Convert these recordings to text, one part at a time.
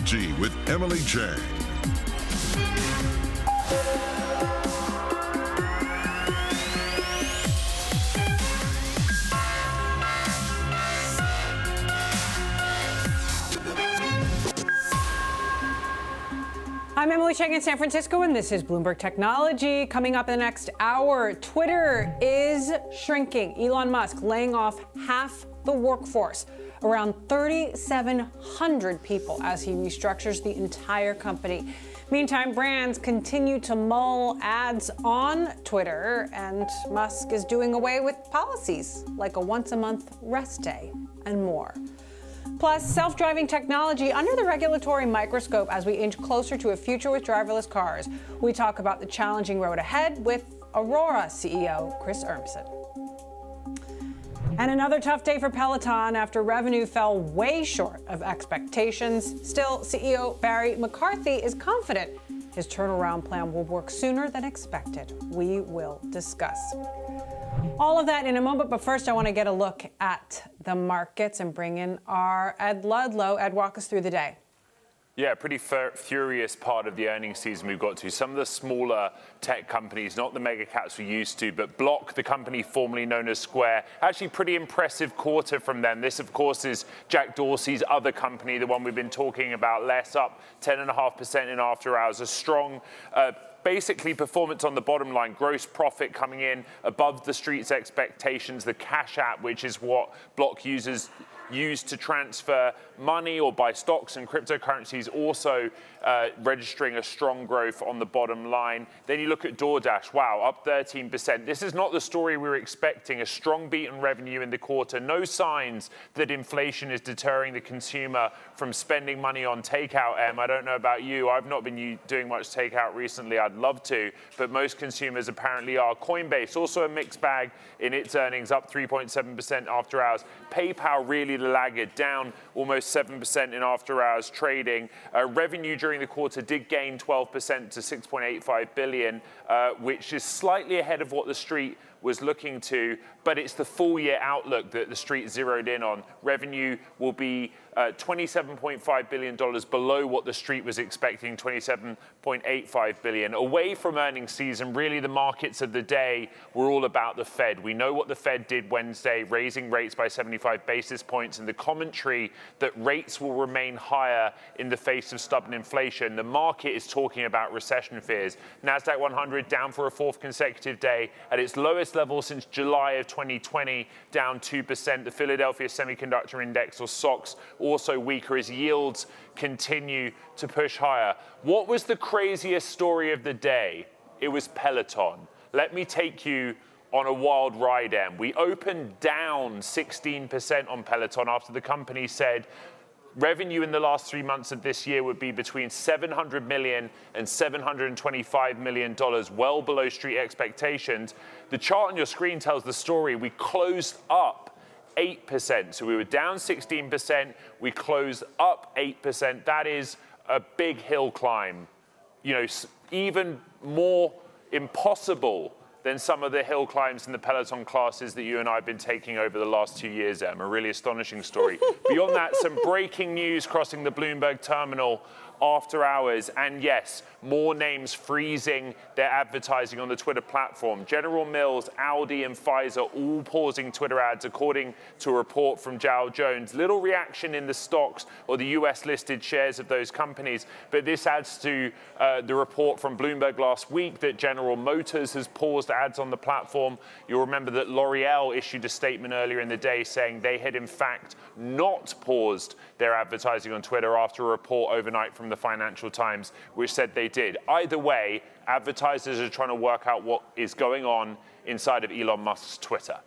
With Emily Chang. I'm Emily Chang in San Francisco, and this is Bloomberg Technology. Coming up in the next hour, Twitter is shrinking. Elon Musk laying off half the workforce, around 3,700 people, as he restructures the entire company. Meantime, brands continue to mull ads on Twitter, and Musk is doing away with policies like a once a month rest day and more. Plus, self driving technology under the regulatory microscope as we inch closer to a future with driverless cars. We talk about the challenging road ahead with Aurora CEO Chris Urmson. And another tough day for Peloton after revenue fell way short of expectations. Still, CEO Barry McCarthy is confident his turnaround plan will work sooner than expected. We will discuss. All of that in a moment, but first I want to get a look at the markets and bring in our Ed Ludlow. Ed, walk us through the day. Yeah, pretty fur- furious part of the earnings season we've got to. Some of the smaller tech companies, not the mega caps we used to, but Block, the company formerly known as Square, actually pretty impressive quarter from them. This, of course, is Jack Dorsey's other company, the one we've been talking about, less up 10.5% in after hours. A strong uh, basically performance on the bottom line, gross profit coming in above the street's expectations, the Cash App, which is what Block users use to transfer money or buy stocks and cryptocurrencies, also Uh, registering a strong growth on the bottom line. Then you look at DoorDash, wow, up 13%. This is not the story we were expecting. A strong beat in revenue in the quarter. No signs that inflation is deterring the consumer from spending money on takeout. Em, I don't know about you. I've not been doing much takeout recently. I'd love to, but most consumers apparently are. Coinbase also a mixed bag in its earnings, up 3.7% after hours. PayPal really the laggard, down almost 7% in after hours trading. Uh, revenue during the quarter did gain 12% to 6.85 billion, uh, which is slightly ahead of what the street was looking to, but it's the full year outlook that the street zeroed in on. Revenue will be uh, $27.5 billion below what the street was expecting, 27.85 billion. Away from earnings season, really the markets of the day were all about the Fed. We know what the Fed did Wednesday, raising rates by 75 basis points, and the commentary that rates will remain higher in the face of stubborn inflation. The market is talking about recession fears. NASDAQ 100 down for a fourth consecutive day at its lowest level since July of 2020, down 2%. The Philadelphia Semiconductor Index, or SOX, also weaker as yields continue to push higher. What was the craziest story of the day? It was Peloton. Let me take you on a wild ride, Em. We opened down 16% on Peloton after the company said revenue in the last three months of this year would be between 700 million and 725 million dollars, well below street expectations. The chart on your screen tells the story. We closed up 8%. So we were down 16%, we closed up 8%. That is a big hill climb. You know, even more impossible than some of the hill climbs in the Peloton classes that you and I have been taking over the last two years, Em. A really astonishing story. Beyond that, some breaking news crossing the Bloomberg terminal after hours. And yes, more names freezing their advertising on the Twitter platform. General Mills, Audi, and Pfizer all pausing Twitter ads, according to a report from Dow Jones. Little reaction in the stocks or the US listed shares of those companies, but this adds to uh, the report from Bloomberg last week that General Motors has paused ads on the platform. You'll remember that L'Oreal issued a statement earlier in the day saying they had, in fact, not paused their advertising on Twitter after a report overnight from the Financial Times, which said they did. Either way, advertisers are trying to work out what is going on inside of Elon Musk's Twitter.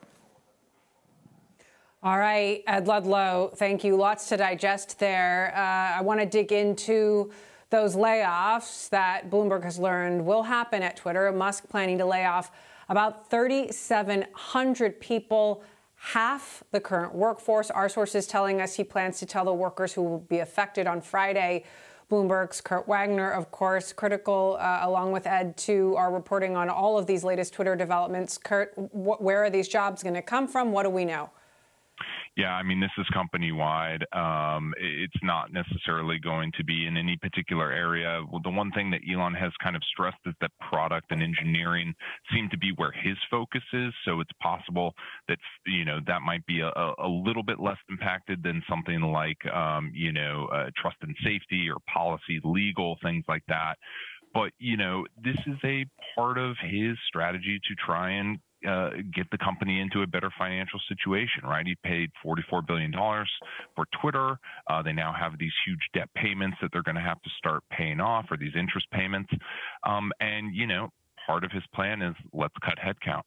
All right, Ed Ludlow, thank you. Lots to digest there. Uh, I want to dig into those layoffs that Bloomberg has learned will happen at Twitter. Musk planning to lay off about 3,700 people, half the current workforce. Our sources telling us he plans to tell the workers who will be affected on Friday. Bloomberg's Kurt Wagner, of course, critical, uh, along with Ed, to our reporting on all of these latest Twitter developments. Kurt, wh- where are these jobs going to come from? What do we know? Yeah, I mean, this is company wide. Um, it's not necessarily going to be in any particular area. Well, the one thing that Elon has kind of stressed is that product and engineering seem to be where his focus is. So it's possible that, you know, that might be a, a little bit less impacted than something like, um, you know, uh, trust and safety or policy, legal, things like that. But, you know, this is a part of his strategy to try and uh, get the company into a better financial situation, right? He paid $44 billion for Twitter. Uh, they now have these huge debt payments that they're going to have to start paying off or these interest payments. Um, and, you know, part of his plan is let's cut headcount.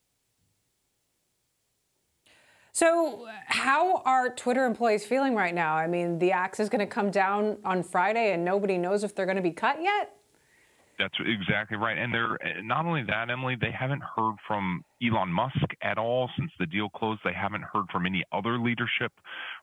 So, how are Twitter employees feeling right now? I mean, the axe is going to come down on Friday, and nobody knows if they're going to be cut yet. That's exactly right. And they're eh, not only that, Emily, they haven't heard from Elon Musk at all since the deal closed. They haven't heard from any other leadership,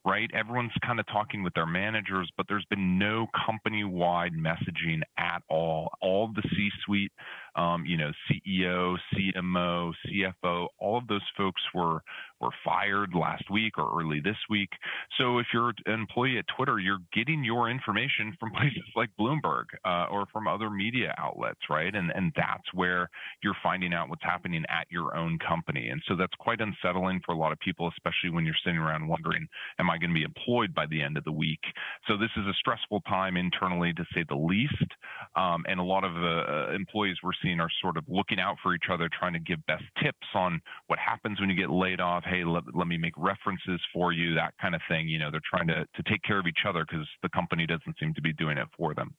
right? Everyone's kind of talking with their managers, but there's been no company wide messaging at all. All the C suite, um, you know, CEO, CMO, CFO, all of those folks were were fired last week or early this week. So if you're an employee at Twitter, you're getting your information from places like Bloomberg uh, or from other media outlets, right? And and that's where you're finding out what's happening at your own company. And so that's quite unsettling for a lot of people, especially when you're sitting around wondering, am I going to be employed by the end of the week? So this is a stressful time internally, to say the least. Um, and a lot of uh, employees we're seeing are sort of looking out for each other, trying to give best tips on what happens when you get laid off. Hey, let, let me make references for you, that kind of thing. You know, they're trying to, to take care of each other because the company doesn't seem to be doing it for them.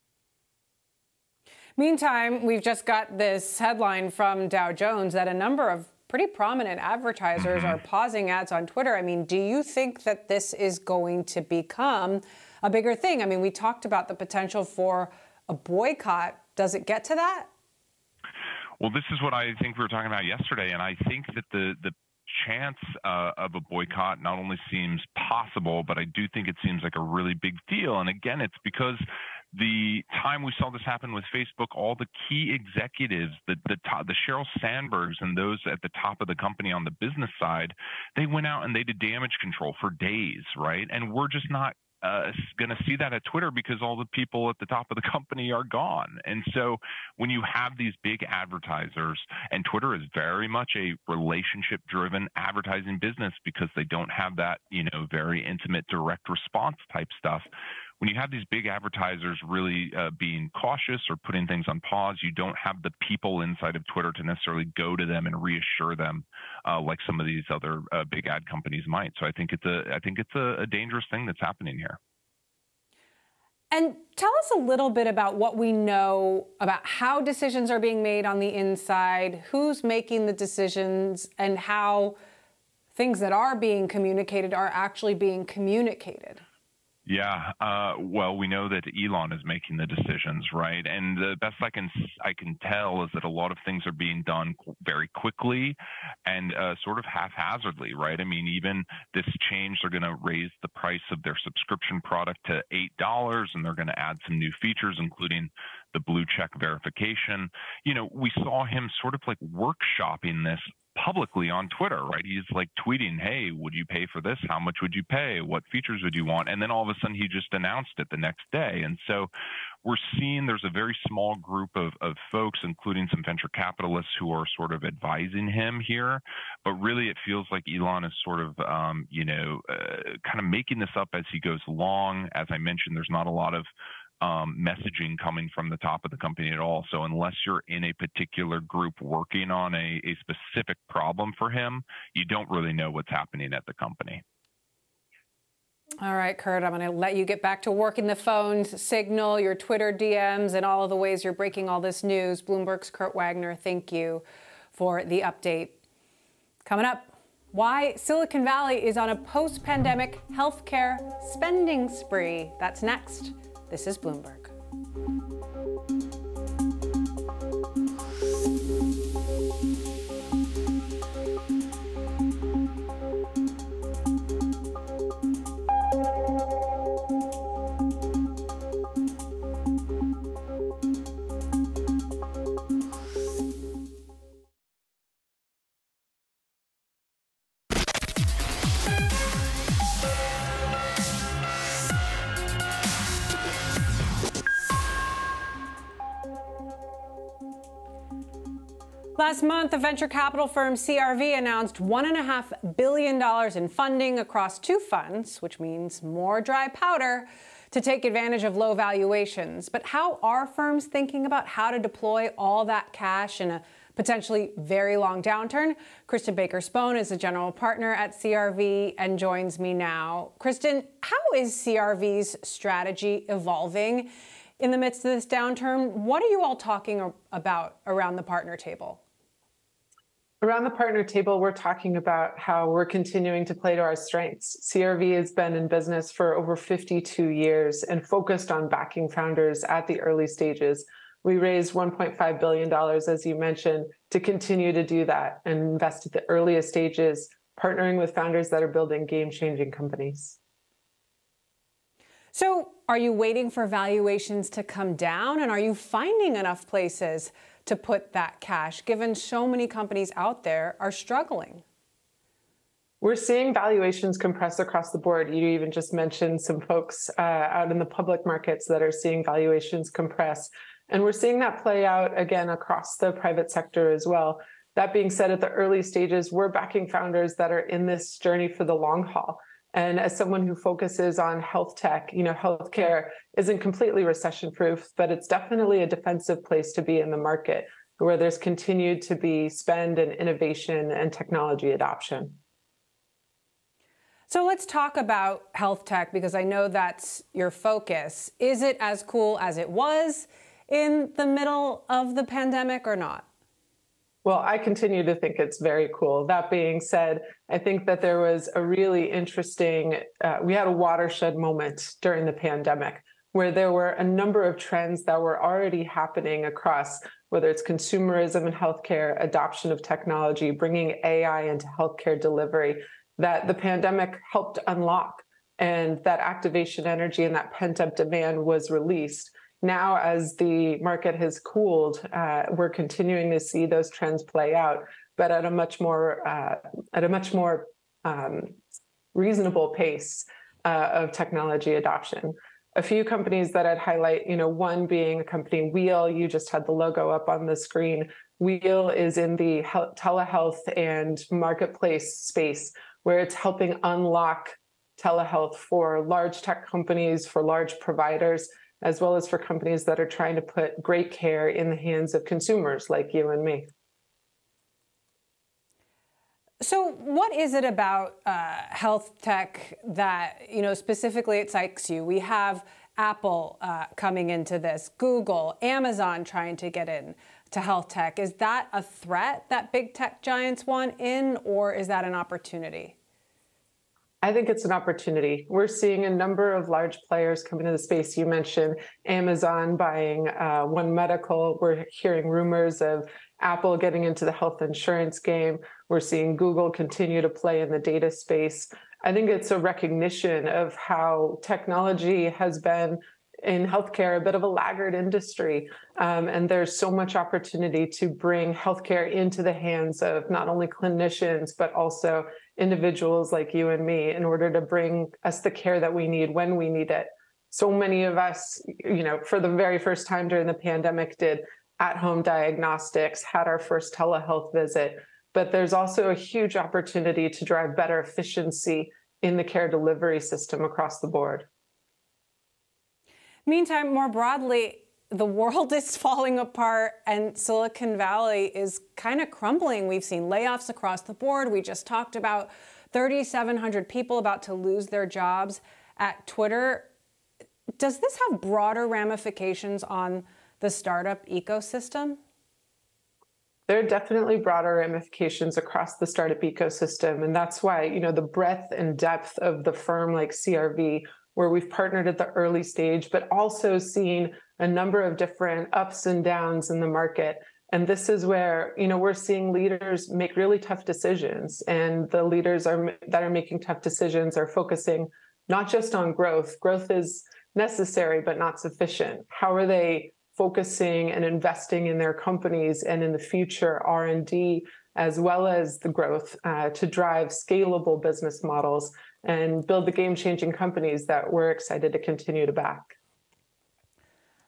Meantime, we've just got this headline from Dow Jones that a number of pretty prominent advertisers mm-hmm. are pausing ads on Twitter. I mean, do you think that this is going to become a bigger thing? I mean, we talked about the potential for a boycott. Does it get to that? Well, this is what I think we were talking about yesterday, and I think that the the chance uh, of a boycott not only seems possible, but I do think it seems like a really big deal. And again, it's because the time we saw this happen with Facebook, all the key executives, the the, top, the Sheryl Sandbergs and those at the top of the company on the business side, they went out and they did damage control for days, right? And we're just not uh, going to see that at Twitter because all the people at the top of the company are gone. And so when you have these big advertisers, and Twitter is very much a relationship driven advertising business because they don't have that, you know, very intimate direct response type stuff when you have these big advertisers really uh, being cautious or putting things on pause, you don't have the people inside of Twitter to necessarily go to them and reassure them, uh, like some of these other uh, big ad companies might. So I think it's a I think it's a, a dangerous thing that's happening here. And tell us a little bit about what we know about how decisions are being made on the inside, who's making the decisions, and how things that are being communicated are actually being communicated. Yeah, uh, well, we know that Elon is making the decisions, right? And the best I can I can tell is that a lot of things are being done very quickly and uh, sort of haphazardly, right? I mean, even this change, they're going to raise the price of their subscription product to eight dollars, and they're going to add some new features, including the blue check verification. You know, we saw him sort of like workshopping this publicly on Twitter, right? He's like tweeting, "Hey, would you pay for this? How much would you pay? What features would you want?" And then all of a sudden, he just announced it the next day. And so, we're seeing there's a very small group of, of folks, including some venture capitalists, who are sort of advising him here. But really, it feels like Elon is sort of, um, you know, uh, kind of making this up as he goes along. As I mentioned, there's not a lot of um, messaging coming from the top of the company at all. So unless you're in a particular group working on a, a specific problem for him, you don't really know what's happening at the company. All right, Kurt, I'm going to let you get back to working the phones, Signal, your Twitter DMs, and all of the ways you're breaking all this news. Bloomberg's Kurt Wagner, thank you for the update. Coming up, why Silicon Valley is on a post pandemic healthcare spending spree. That's next. This is Bloomberg. Last month, the venture capital firm CRV announced $1.5 billion in funding across two funds, which means more dry powder to take advantage of low valuations. But how are firms thinking about how to deploy all that cash in a potentially very long downturn? Kristin Baker Spohn is a general partner at CRV and joins me now. Kristin, how is CRV's strategy evolving in the midst of this downturn? What are you all talking about around the partner table? Around the partner table, we're talking about how we're continuing to play to our strengths. CRV has been in business for over 52 years and focused on backing founders at the early stages. We raised $1.5 billion, as you mentioned, to continue to do that and invest at the earliest stages, partnering with founders that are building game changing companies. So, are you waiting for valuations to come down? And are you finding enough places to put that cash, given so many companies out there are struggling? We're seeing valuations compress across the board. You even just mentioned some folks uh, out in the public markets that are seeing valuations compress. And we're seeing that play out again across the private sector as well. That being said, at the early stages, we're backing founders that are in this journey for the long haul. And as someone who focuses on health tech, you know, healthcare isn't completely recession proof, but it's definitely a defensive place to be in the market where there's continued to be spend and innovation and technology adoption. So let's talk about health tech because I know that's your focus. Is it as cool as it was in the middle of the pandemic or not? Well, I continue to think it's very cool. That being said, I think that there was a really interesting, uh, we had a watershed moment during the pandemic where there were a number of trends that were already happening across whether it's consumerism and healthcare, adoption of technology, bringing AI into healthcare delivery, that the pandemic helped unlock. And that activation energy and that pent up demand was released now as the market has cooled, uh, we're continuing to see those trends play out, but at a much more uh, at a much more um, reasonable pace uh, of technology adoption. A few companies that I'd highlight, you know, one being a company Wheel. You just had the logo up on the screen. Wheel is in the telehealth and marketplace space where it's helping unlock telehealth for large tech companies, for large providers as well as for companies that are trying to put great care in the hands of consumers like you and me. So, what is it about uh, health tech that you know specifically excites you? We have Apple uh, coming into this, Google, Amazon trying to get in to health tech. Is that a threat that big tech giants want in, or is that an opportunity? I think it's an opportunity. We're seeing a number of large players come into the space. You mentioned Amazon buying uh, One Medical. We're hearing rumors of Apple getting into the health insurance game. We're seeing Google continue to play in the data space. I think it's a recognition of how technology has been in healthcare a bit of a laggard industry. Um, and there's so much opportunity to bring healthcare into the hands of not only clinicians, but also individuals like you and me in order to bring us the care that we need when we need it. so many of us, you know, for the very first time during the pandemic, did at home diagnostics, had our first telehealth visit. But there's also a huge opportunity to drive better efficiency in the care delivery system across the board. Meantime, more broadly, the world is falling apart and Silicon Valley is kind of crumbling. We've seen layoffs across the board. We just talked about 3,700 people about to lose their jobs at Twitter. Does this have broader ramifications on the startup ecosystem? There are definitely broader ramifications across the startup ecosystem. And that's why, you know, the breadth and depth of the firm like CRV, where we've partnered at the early stage, but also seen a number of different ups and downs in the market. And this is where, you know, we're seeing leaders make really tough decisions. And the leaders are that are making tough decisions are focusing not just on growth. Growth is necessary, but not sufficient. How are they focusing and investing in their companies and in the future r&d as well as the growth uh, to drive scalable business models and build the game-changing companies that we're excited to continue to back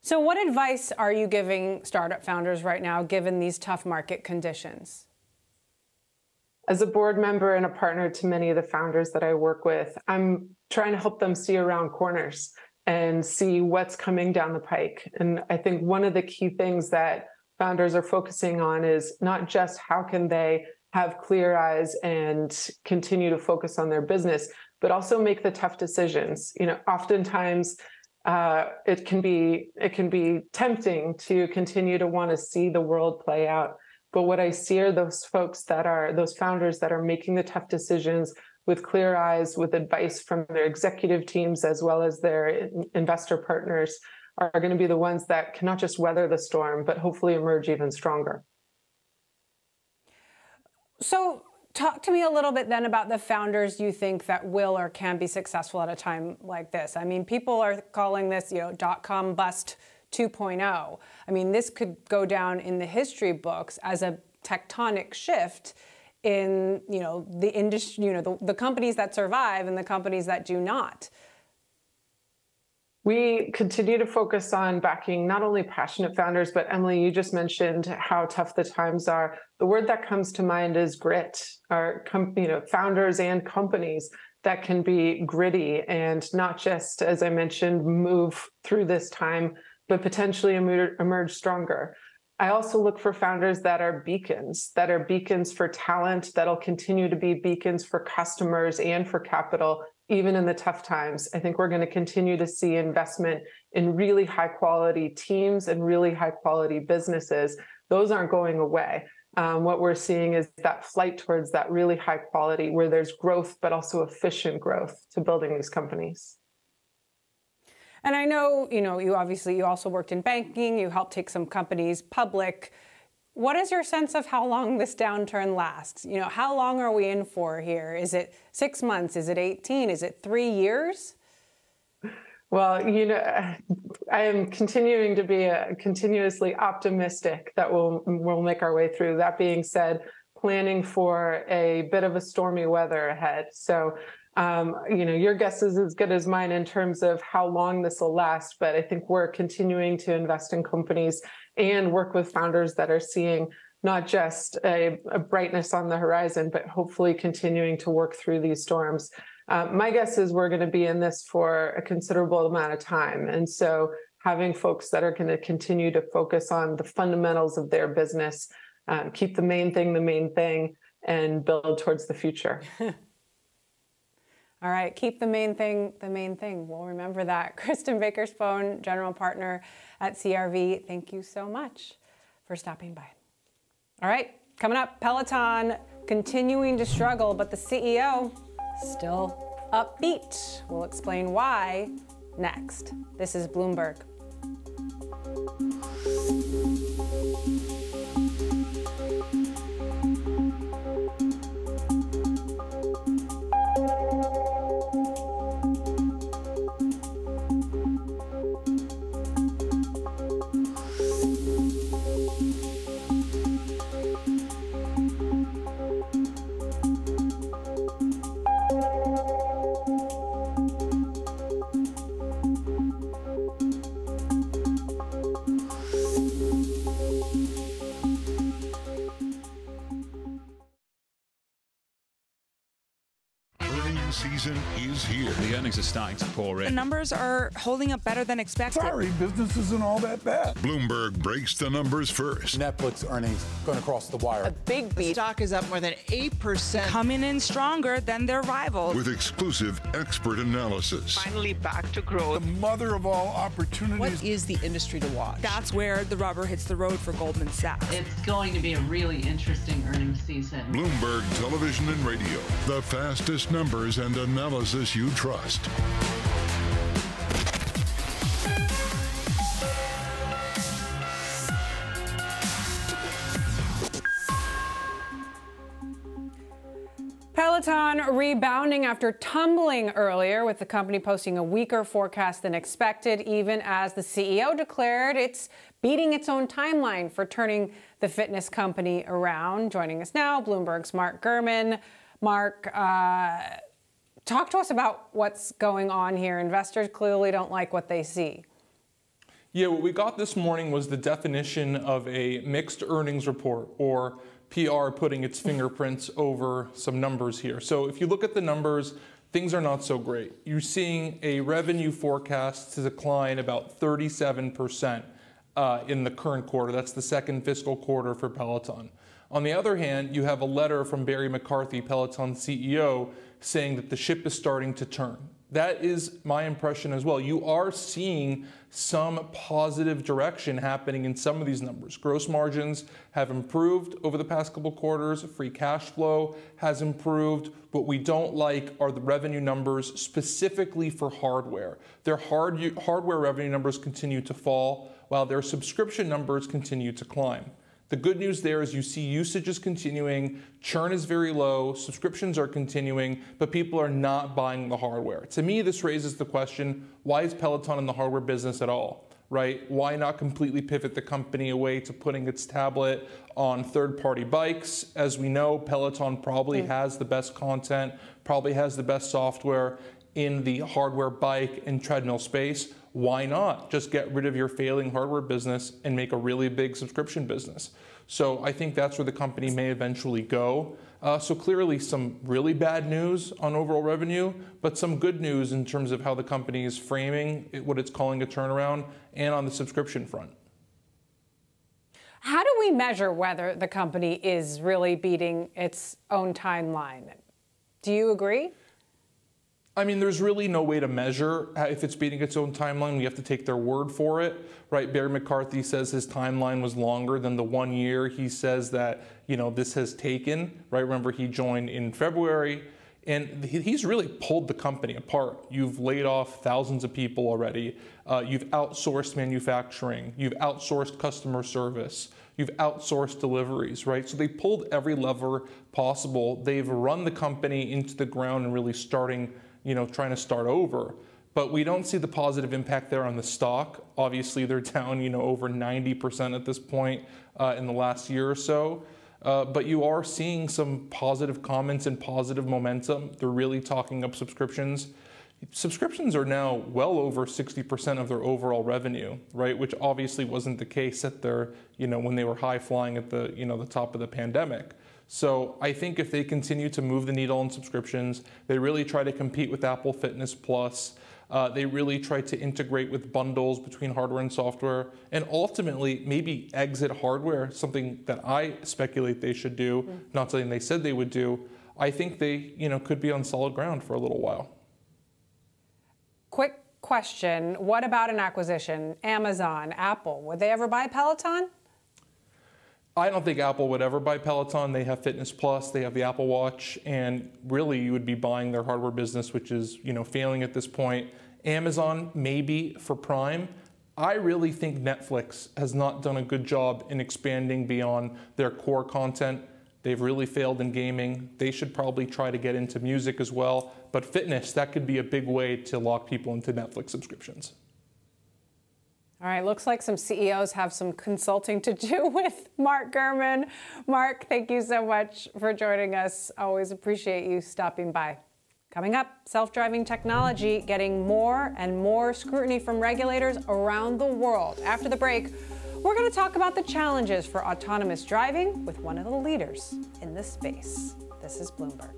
so what advice are you giving startup founders right now given these tough market conditions as a board member and a partner to many of the founders that i work with i'm trying to help them see around corners and see what's coming down the pike. And I think one of the key things that founders are focusing on is not just how can they have clear eyes and continue to focus on their business, but also make the tough decisions. You know, oftentimes uh, it can be it can be tempting to continue to want to see the world play out. But what I see are those folks that are those founders that are making the tough decisions, with clear eyes, with advice from their executive teams as well as their investor partners, are going to be the ones that can not just weather the storm, but hopefully emerge even stronger. So, talk to me a little bit then about the founders you think that will or can be successful at a time like this. I mean, people are calling this, you know, dot com bust 2.0. I mean, this could go down in the history books as a tectonic shift in you know the industry, you know the, the companies that survive and the companies that do not. We continue to focus on backing not only passionate founders, but Emily, you just mentioned how tough the times are. The word that comes to mind is grit. Our com- you know founders and companies that can be gritty and not just, as I mentioned, move through this time, but potentially emerge stronger. I also look for founders that are beacons, that are beacons for talent, that'll continue to be beacons for customers and for capital, even in the tough times. I think we're going to continue to see investment in really high quality teams and really high quality businesses. Those aren't going away. Um, what we're seeing is that flight towards that really high quality where there's growth, but also efficient growth to building these companies. And I know, you know, you obviously you also worked in banking, you helped take some companies public. What is your sense of how long this downturn lasts? You know, how long are we in for here? Is it 6 months? Is it 18? Is it 3 years? Well, you know, I am continuing to be a, continuously optimistic that we'll we'll make our way through. That being said, planning for a bit of a stormy weather ahead. So um, you know, your guess is as good as mine in terms of how long this will last. But I think we're continuing to invest in companies and work with founders that are seeing not just a, a brightness on the horizon, but hopefully continuing to work through these storms. Uh, my guess is we're going to be in this for a considerable amount of time. And so having folks that are going to continue to focus on the fundamentals of their business, um, keep the main thing the main thing, and build towards the future. All right, keep the main thing the main thing. We'll remember that. Kristin Baker-Spohn, General Partner at CRV, thank you so much for stopping by. All right, coming up, Peloton continuing to struggle, but the CEO still upbeat. We'll explain why next. This is Bloomberg. Is here. The earnings are starting to pour The in. numbers are holding up better than expected. Sorry, business isn't all that bad. Bloomberg breaks the numbers first. Netflix earnings going across the wire. A big beat. Stock is up more than 8%. Coming in stronger than their rivals. With exclusive expert analysis. Finally back to growth. The mother of all opportunities. What is the industry to watch? That's where the rubber hits the road for Goldman Sachs. It's going to be a really interesting earnings season. Bloomberg Television and Radio. The fastest numbers and analysis you trust. Peloton rebounding after tumbling earlier, with the company posting a weaker forecast than expected, even as the CEO declared it's beating its own timeline for turning the fitness company around. Joining us now, Bloomberg's Mark Gurman. Mark, uh, talk to us about what's going on here. Investors clearly don't like what they see. Yeah, what we got this morning was the definition of a mixed earnings report, or PR putting its fingerprints over some numbers here. So if you look at the numbers, things are not so great. You're seeing a revenue forecast to decline about 37% uh, in the current quarter. That's the second fiscal quarter for Peloton. On the other hand, you have a letter from Barry McCarthy, Peloton CEO, saying that the ship is starting to turn. That is my impression as well. You are seeing some positive direction happening in some of these numbers. Gross margins have improved over the past couple quarters. Free cash flow has improved. What we don't like are the revenue numbers specifically for hardware. Their hard, hardware revenue numbers continue to fall while their subscription numbers continue to climb. The good news there is you see usage is continuing, churn is very low, subscriptions are continuing, but people are not buying the hardware. To me, this raises the question why is Peloton in the hardware business at all? Right? Why not completely pivot the company away to putting its tablet on third party bikes? As we know, Peloton probably mm. has the best content, probably has the best software in the hardware bike and treadmill space why not just get rid of your failing hardware business and make a really big subscription business? So I think that's where the company may eventually go. Uh, so clearly, some really bad news on overall revenue, but some good news in terms of how the company is framing it, what it's calling a turnaround, and on the subscription front. How do we measure whether the company is really beating its own timeline? Do you agree? I mean, there's really no way to measure if it's beating its own timeline. We have to take their word for it, right? Barry McCarthy says his timeline was longer than the one year he says that, you know, this has taken, right? Remember, he joined in February, and he's really pulled the company apart. You've laid off thousands of people already. Uh, you've outsourced manufacturing. You've outsourced customer service. You've outsourced deliveries, right? So they pulled every lever possible. They've run the company into the ground and really starting you know, trying to start over. But we don't see the positive impact there on the stock. Obviously, they're down, you know, over 90% at this point uh, in the last year or so. Uh, but you are seeing some positive comments and positive momentum. They're really talking up subscriptions. Subscriptions are now well over 60% of their overall revenue, right? Which obviously wasn't the case at their, you know, when they were high flying at the, you know, the top of the pandemic. So I think if they continue to move the needle on subscriptions, they really try to compete with Apple Fitness Plus. Uh, they really try to integrate with bundles between hardware and software, and ultimately maybe exit hardware, something that I speculate they should do, mm-hmm. not something they said they would do. I think they, you know, could be on solid ground for a little while. Quick question: What about an acquisition? Amazon, Apple, would they ever buy Peloton? I don't think Apple would ever buy Peloton. They have Fitness Plus, they have the Apple Watch, and really you would be buying their hardware business, which is you know failing at this point. Amazon maybe for Prime. I really think Netflix has not done a good job in expanding beyond their core content. They've really failed in gaming. They should probably try to get into music as well. But fitness, that could be a big way to lock people into Netflix subscriptions. All right, looks like some CEOs have some consulting to do with Mark Gurman. Mark, thank you so much for joining us. Always appreciate you stopping by. Coming up, self driving technology getting more and more scrutiny from regulators around the world. After the break, we're going to talk about the challenges for autonomous driving with one of the leaders in this space. This is Bloomberg.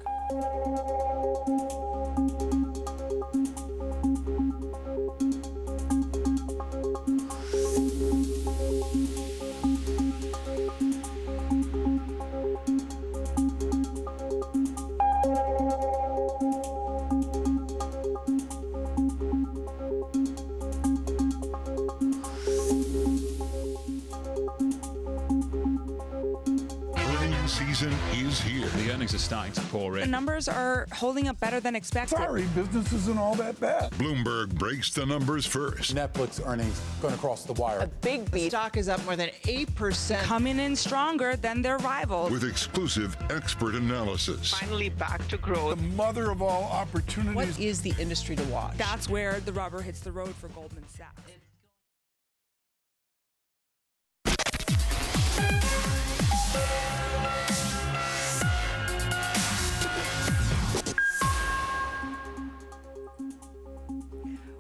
Here. The earnings are starting to pour The numbers are holding up better than expected. Sorry, business isn't all that bad. Bloomberg breaks the numbers first. Netflix earnings going to cross the wire. A big beat. Stock is up more than 8%. Coming in stronger than their rivals. With exclusive expert analysis. Finally back to growth. The mother of all opportunities. What is the industry to watch? That's where the rubber hits the road for Goldman Sachs.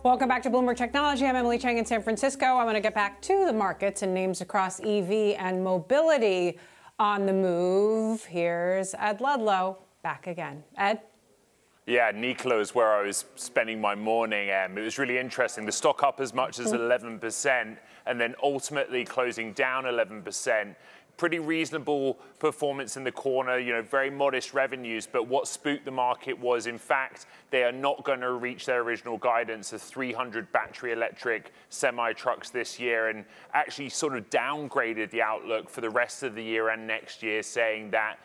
Welcome back to Bloomberg Technology. I'm Emily Chang in San Francisco. I want to get back to the markets and names across EV and mobility on the move. Here's Ed Ludlow back again. Ed? Yeah, Nikola is where I was spending my morning. Um, it was really interesting. The stock up as much as 11%, and then ultimately closing down 11%. Pretty reasonable performance in the corner, you know, very modest revenues. But what spooked the market was, in fact, they are not going to reach their original guidance of 300 battery electric semi trucks this year, and actually sort of downgraded the outlook for the rest of the year and next year, saying that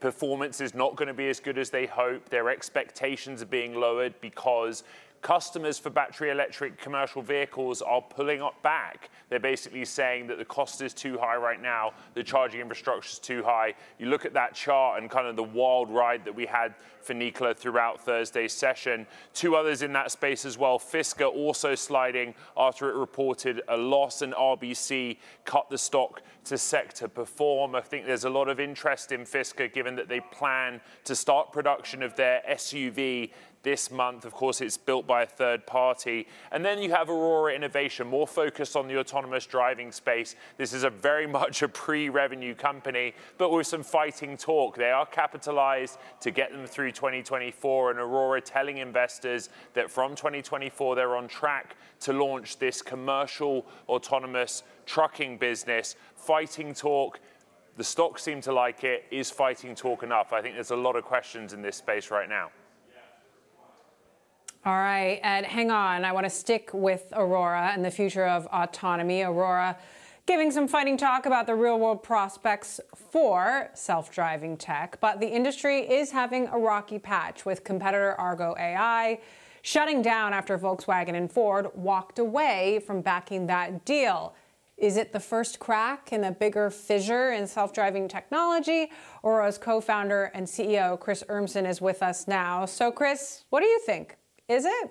performance is not going to be as good as they hope. Their expectations are being lowered because customers for battery electric commercial vehicles are pulling up back. They're basically saying that the cost is too high right now, the charging infrastructure is too high. You look at that chart and kind of the wild ride that we had for Nikola throughout Thursday's session. Two others in that space as well. Fisker also sliding after it reported a loss, and RBC cut the stock to sector perform. I think there's a lot of interest in Fisker given that they plan to start production of their SUV this month. Of course, it's built by a third party. And then you have Aurora Innovation, more focused on the autonomous driving space. This is a very much a pre-revenue company, but with some fighting talk. They are capitalized to get them through 2024, and Aurora telling investors that from 2024 they're on track to launch this commercial autonomous trucking business. Fighting talk. The stocks seem to like it. Is fighting talk enough? I think there's a lot of questions in this space right now. All right, Ed, hang on. I want to stick with Aurora and the future of autonomy. Aurora giving some fighting talk about the real world prospects for self driving tech, but the industry is having a rocky patch with competitor Argo AI shutting down after Volkswagen and Ford walked away from backing that deal. Is it the first crack in a bigger fissure in self driving technology? Aurora's co founder and CEO, Chris Urmson, is with us now. So, Chris, what do you think? Is it?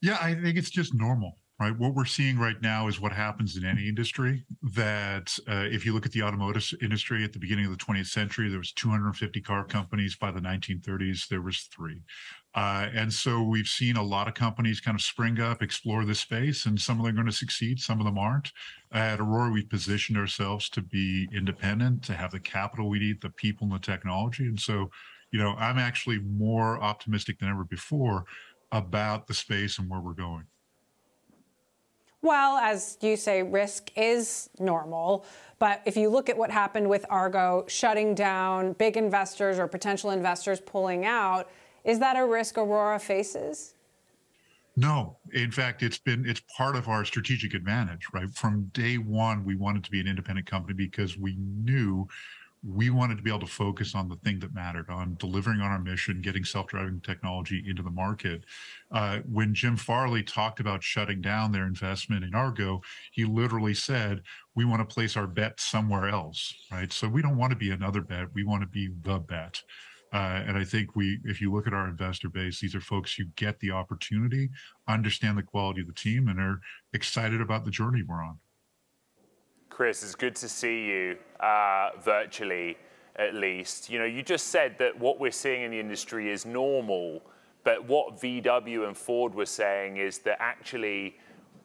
Yeah, I think it's just normal, right? What we're seeing right now is what happens in any industry. That uh, if you look at the automotive industry at the beginning of the 20th century, there was 250 car companies. By the 1930s, there was three. Uh, and so we've seen a lot of companies kind of spring up, explore this space, and some of them are going to succeed, some of them aren't. At Aurora, we've positioned ourselves to be independent, to have the capital we need, the people and the technology. And so, you know, I'm actually more optimistic than ever before about the space and where we're going. Well, as you say, risk is normal. But if you look at what happened with Argo shutting down, big investors or potential investors pulling out, is that a risk Aurora faces? No, in fact, it's been it's part of our strategic advantage, right? From day one, we wanted to be an independent company because we knew we wanted to be able to focus on the thing that mattered, on delivering on our mission, getting self-driving technology into the market. Uh, when Jim Farley talked about shutting down their investment in Argo, he literally said, "We want to place our bet somewhere else." Right? So we don't want to be another bet; we want to be the bet. Uh, and I think we, if you look at our investor base, these are folks who get the opportunity, understand the quality of the team, and are excited about the journey we're on. Chris, it's good to see you uh, virtually, at least. You know, you just said that what we're seeing in the industry is normal, but what VW and Ford were saying is that actually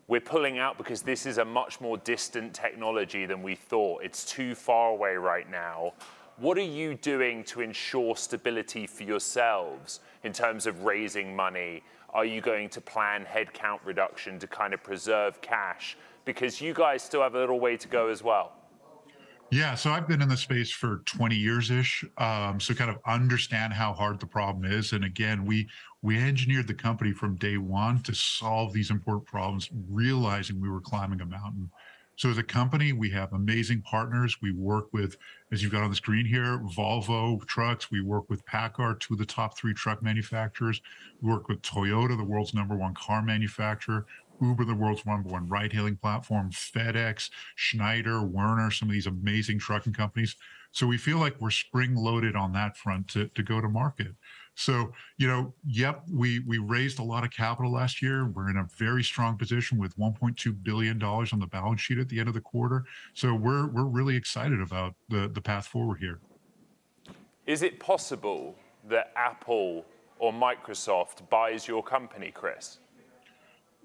we're pulling out because this is a much more distant technology than we thought. It's too far away right now. What are you doing to ensure stability for yourselves in terms of raising money? Are you going to plan headcount reduction to kind of preserve cash? Because you guys still have a little way to go as well. Yeah, so I've been in the space for 20 years ish, um, so kind of understand how hard the problem is. And again, we we engineered the company from day one to solve these important problems, realizing we were climbing a mountain. So as a company, we have amazing partners. We work with, as you've got on the screen here, Volvo trucks. We work with PACCAR, two of the top three truck manufacturers. We work with Toyota, the world's number one car manufacturer. Uber, the world's number one ride-hailing platform, FedEx, Schneider, Werner, some of these amazing trucking companies. So we feel like we're spring-loaded on that front to, to go to market. So, you know, yep, we we raised a lot of capital last year. We're in a very strong position with 1.2 billion dollars on the balance sheet at the end of the quarter. So we're we're really excited about the the path forward here. Is it possible that Apple or Microsoft buys your company, Chris?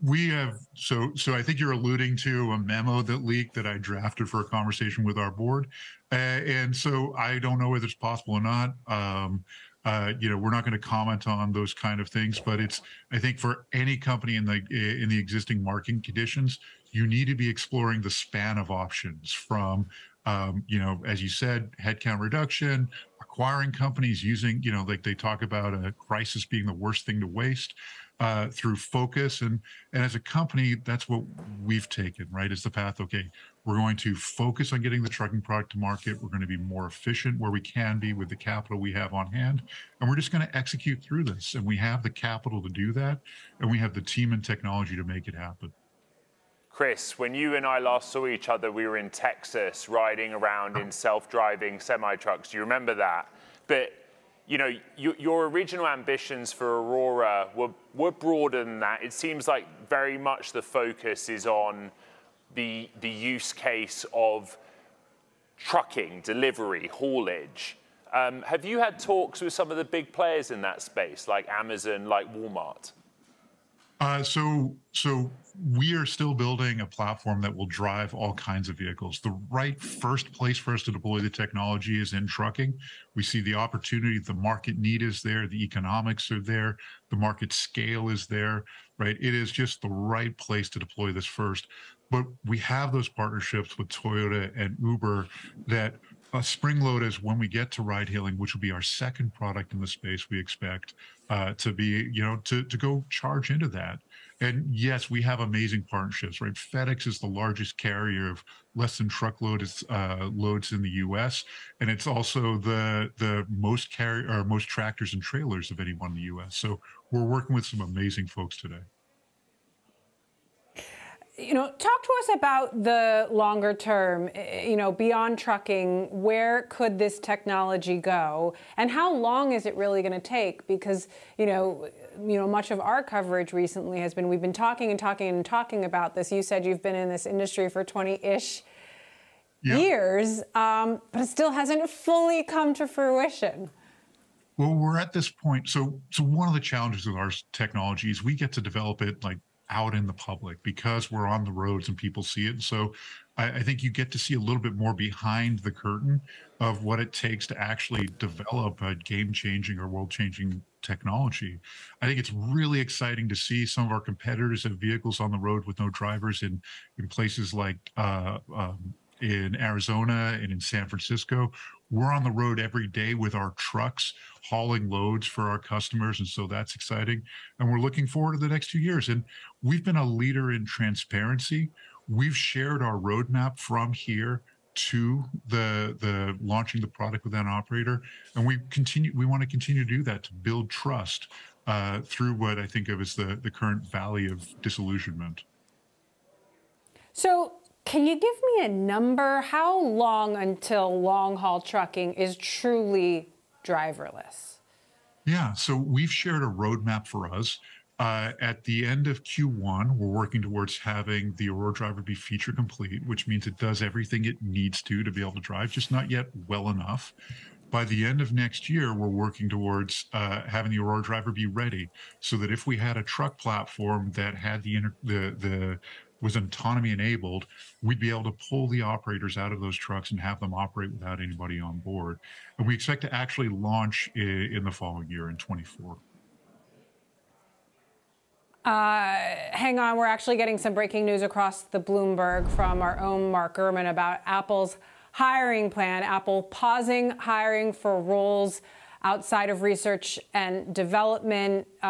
We have so so I think you're alluding to a memo that leaked that I drafted for a conversation with our board, uh, and so I don't know whether it's possible or not. Um, uh, you know, we're not going to comment on those kind of things, but it's I think for any company in the in the existing market conditions, you need to be exploring the span of options from um, you know, as you said, headcount reduction, acquiring companies using, you know, like they talk about a crisis being the worst thing to waste uh, through focus. And, and as a company, that's what we've taken, right? Is the path, okay, we're going to focus on getting the trucking product to market. We're going to be more efficient where we can be with the capital we have on hand. And we're just going to execute through this. And we have the capital to do that. And we have the team and technology to make it happen. Chris, when you and I last saw each other, we were in Texas riding around in self driving semi trucks. Do you remember that? But you know, you, your original ambitions for Aurora were, were broader than that. It seems like very much the focus is on the, the use case of trucking, delivery, haulage. Um, have you had talks with some of the big players in that space, like Amazon, like Walmart? Uh, so, so we are still building a platform that will drive all kinds of vehicles. The right first place for us to deploy the technology is in trucking. We see the opportunity, the market need is there, the economics are there, the market scale is there, right? It is just the right place to deploy this first. But we have those partnerships with Toyota and Uber that a spring load is when we get to ride hailing, which will be our second product in the space we expect uh, to be, you know, to, to go charge into that. And yes, we have amazing partnerships, right? FedEx is the largest carrier of less than truckload uh, loads in the U.S., and it's also the the most carry or most tractors and trailers of anyone in the U.S. So we're working with some amazing folks today you know, talk to us about the longer term, eh, you know, beyond trucking, where could this technology go and how long is it really going to take? Because, you know, you know, much of our coverage recently has been we've been talking and talking and talking about this. You said you've been in this industry for 20-ish years, um, but it still hasn't fully come to fruition. Well, we're at this point. So, so one of the challenges with our technology is we get to develop it like out in the public because we're on the roads and people see it. So I, I, think you get to see a little bit more behind the curtain of what it takes to actually develop a game changing or world changing technology. I think it's really exciting to see some of our competitors have vehicles on the road with no drivers in, in places like uh, um, in Arizona and in San Francisco. We're on the road every day with our trucks hauling loads for our customers. And so that's exciting. And we're looking forward to the next few years. And we've been a leader in transparency. We've shared our roadmap from here to the the launching the product with an operator and we continue we want to continue to do that to build trust uh, through what i think of as the the current valley of disillusionment so can you give me a number? How long until long haul trucking is truly driverless? Yeah, so we've shared a roadmap for us. Uh, at the end of Q1, we're working towards having the Aurora Driver be feature complete, which means it does everything it needs to to be able to drive, just not yet well enough. By the end of next year, we're working towards uh, having the Aurora Driver be ready, so that if we had a truck platform that had the the the was autonomy enabled, we'd be able to pull the operators out of those trucks and have them operate without anybody on board. And we expect to actually launch in the following year in 24. Uh, hang on, we're actually getting some breaking news across the Bloomberg from our own Mark Gurman about Apple's hiring plan. Apple pausing hiring for roles outside of research and development. Uh,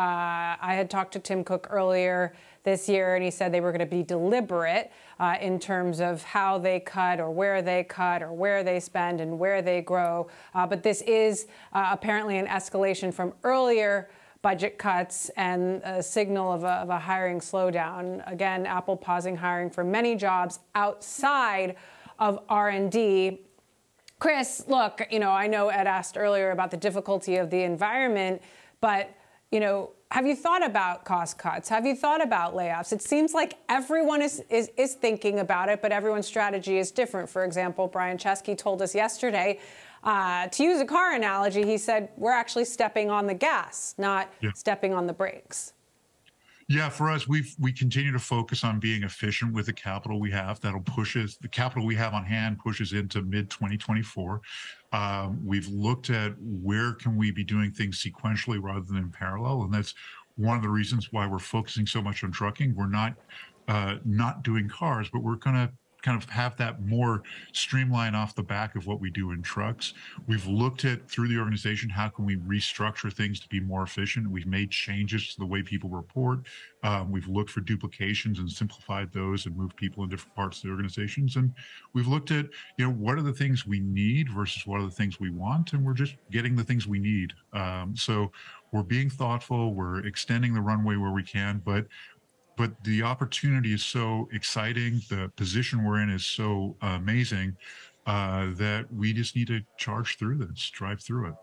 I had talked to Tim Cook earlier this year, and he said they were going to be deliberate uh, in terms of how they cut or where they cut or where they spend and where they grow. Uh, but this is uh, apparently an escalation from earlier budget cuts and a signal of a, of a hiring slowdown. Again, Apple pausing hiring for many jobs outside of R&D. Chris, look, you know, I know Ed asked earlier about the difficulty of the environment, but you know, have you thought about cost cuts? Have you thought about layoffs? It seems like everyone is, is, is thinking about it, but everyone's strategy is different. For example, Brian Chesky told us yesterday uh, to use a car analogy, he said, we're actually stepping on the gas, not yeah. stepping on the brakes. Yeah, for us, we we continue to focus on being efficient with the capital we have. That'll push us. The capital we have on hand pushes into mid 2024. Um, we've looked at where can we be doing things sequentially rather than in parallel, and that's one of the reasons why we're focusing so much on trucking. We're not uh, not doing cars, but we're going to kind of have that more streamline off the back of what we do in trucks. We've looked at through the organization how can we restructure things to be more efficient. We've made changes to the way people report. Um, we've looked for duplications and simplified those and moved people in different parts of the organizations. And we've looked at you know what are the things we need versus what are the things we want, and we're just getting the things we need. Um, so we're being thoughtful. We're extending the runway where we can, but but the opportunity is so exciting. The position we're in is so amazing uh, that we just need to charge through this, drive through it.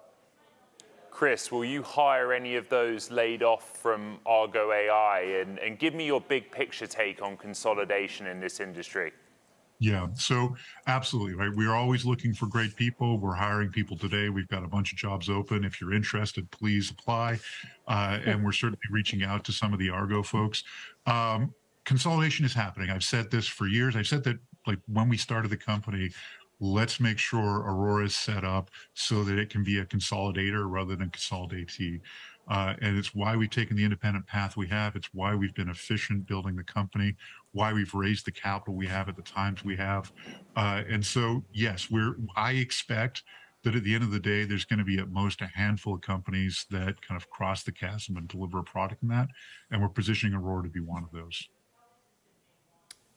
Chris, will you hire any of those laid off from Argo AI? And, and give me your big picture take on consolidation in this industry. Yeah, so absolutely, right? We're always looking for great people. We're hiring people today. We've got a bunch of jobs open. If you're interested, please apply. Uh, and we're certainly reaching out to some of the Argo folks. Um, consolidation is happening. I've said this for years. I've said that like when we started the company, let's make sure Aurora is set up so that it can be a consolidator rather than consolidatee. Uh, and it's why we've taken the independent path we have. It's why we've been efficient building the company, why we've raised the capital we have at the times we have. Uh, and so, yes, we're. I expect that at the end of the day, there's going to be at most a handful of companies that kind of cross the chasm and deliver a product in that. And we're positioning Aurora to be one of those.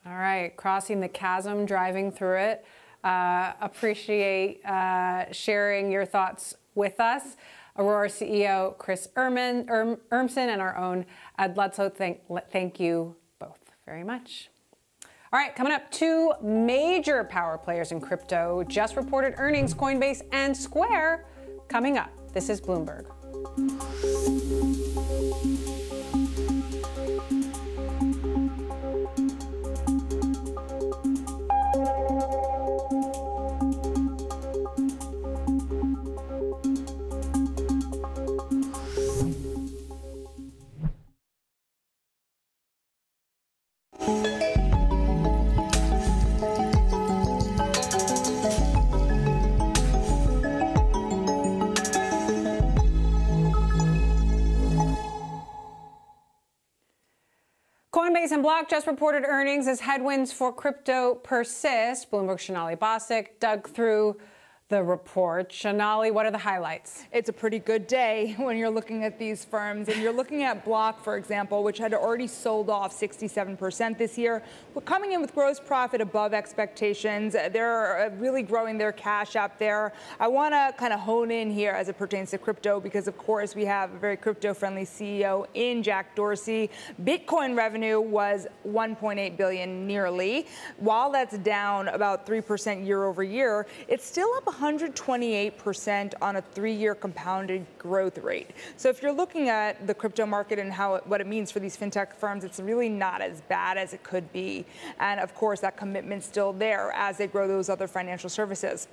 All right, crossing the chasm, driving through it. Uh, appreciate uh, sharing your thoughts with us. Aurora CEO Chris Urmson, erm, and our own Ed Ludlow, thank, thank you both very much. All right, coming up, two major power players in crypto just reported earnings, Coinbase and Square. Coming up, this is Bloomberg. And Block just reported earnings as headwinds for crypto persist. Bloomberg's Sonali Basak dug through the report. Sonali, what are the highlights? It's a pretty good day when you're looking at these firms. And you're looking at Block, for example, which had already sold off 67% this year. We're coming in with gross profit above expectations. They're uh, really growing their cash up there. I want to kind of hone in here as it pertains to crypto because, of course, we have a very crypto friendly CEO in Jack Dorsey. Bitcoin revenue was 1.8 billion nearly. While that's down about 3% year over year, it's still up 128% on a three-year compounded growth rate. So if you're looking at the crypto market and how it, what it means for these fintech firms, it's really not as bad as it could be. And of course, that commitment's still there as they grow those other financial services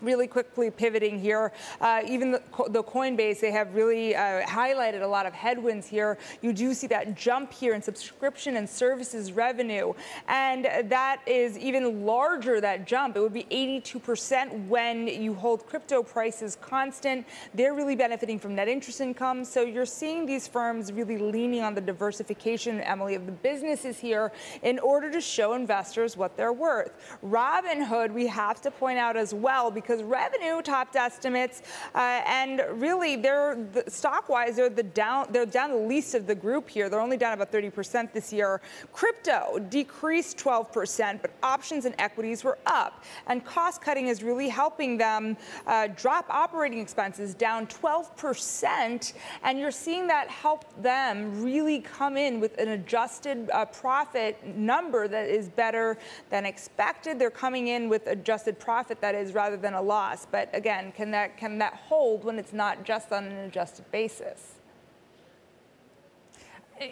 really quickly pivoting here, uh, even the, the, Coinbase, they have really uh, highlighted a lot of headwinds here. You do see that jump here in subscription and services revenue. And that is even larger, that jump. It would be 82% when you hold crypto prices constant. They're really benefiting from net interest income. So you're seeing these firms really leaning on the diversification, Emily, of the businesses here in order to show investors what they're worth. Robinhood, we have to point out as well, because because revenue topped estimates, uh, and really they're the, stock-wise they're the down they're down the least of the group here. They're only down about 30% this year. Crypto decreased 12%, but options and equities were up, and cost cutting is really helping them uh, drop operating expenses down 12%, and you're seeing that help them really come in with an adjusted uh, profit number that is better than expected. They're coming in with adjusted profit that is rather than a loss. But again, can that can that hold when it's not just on an adjusted basis?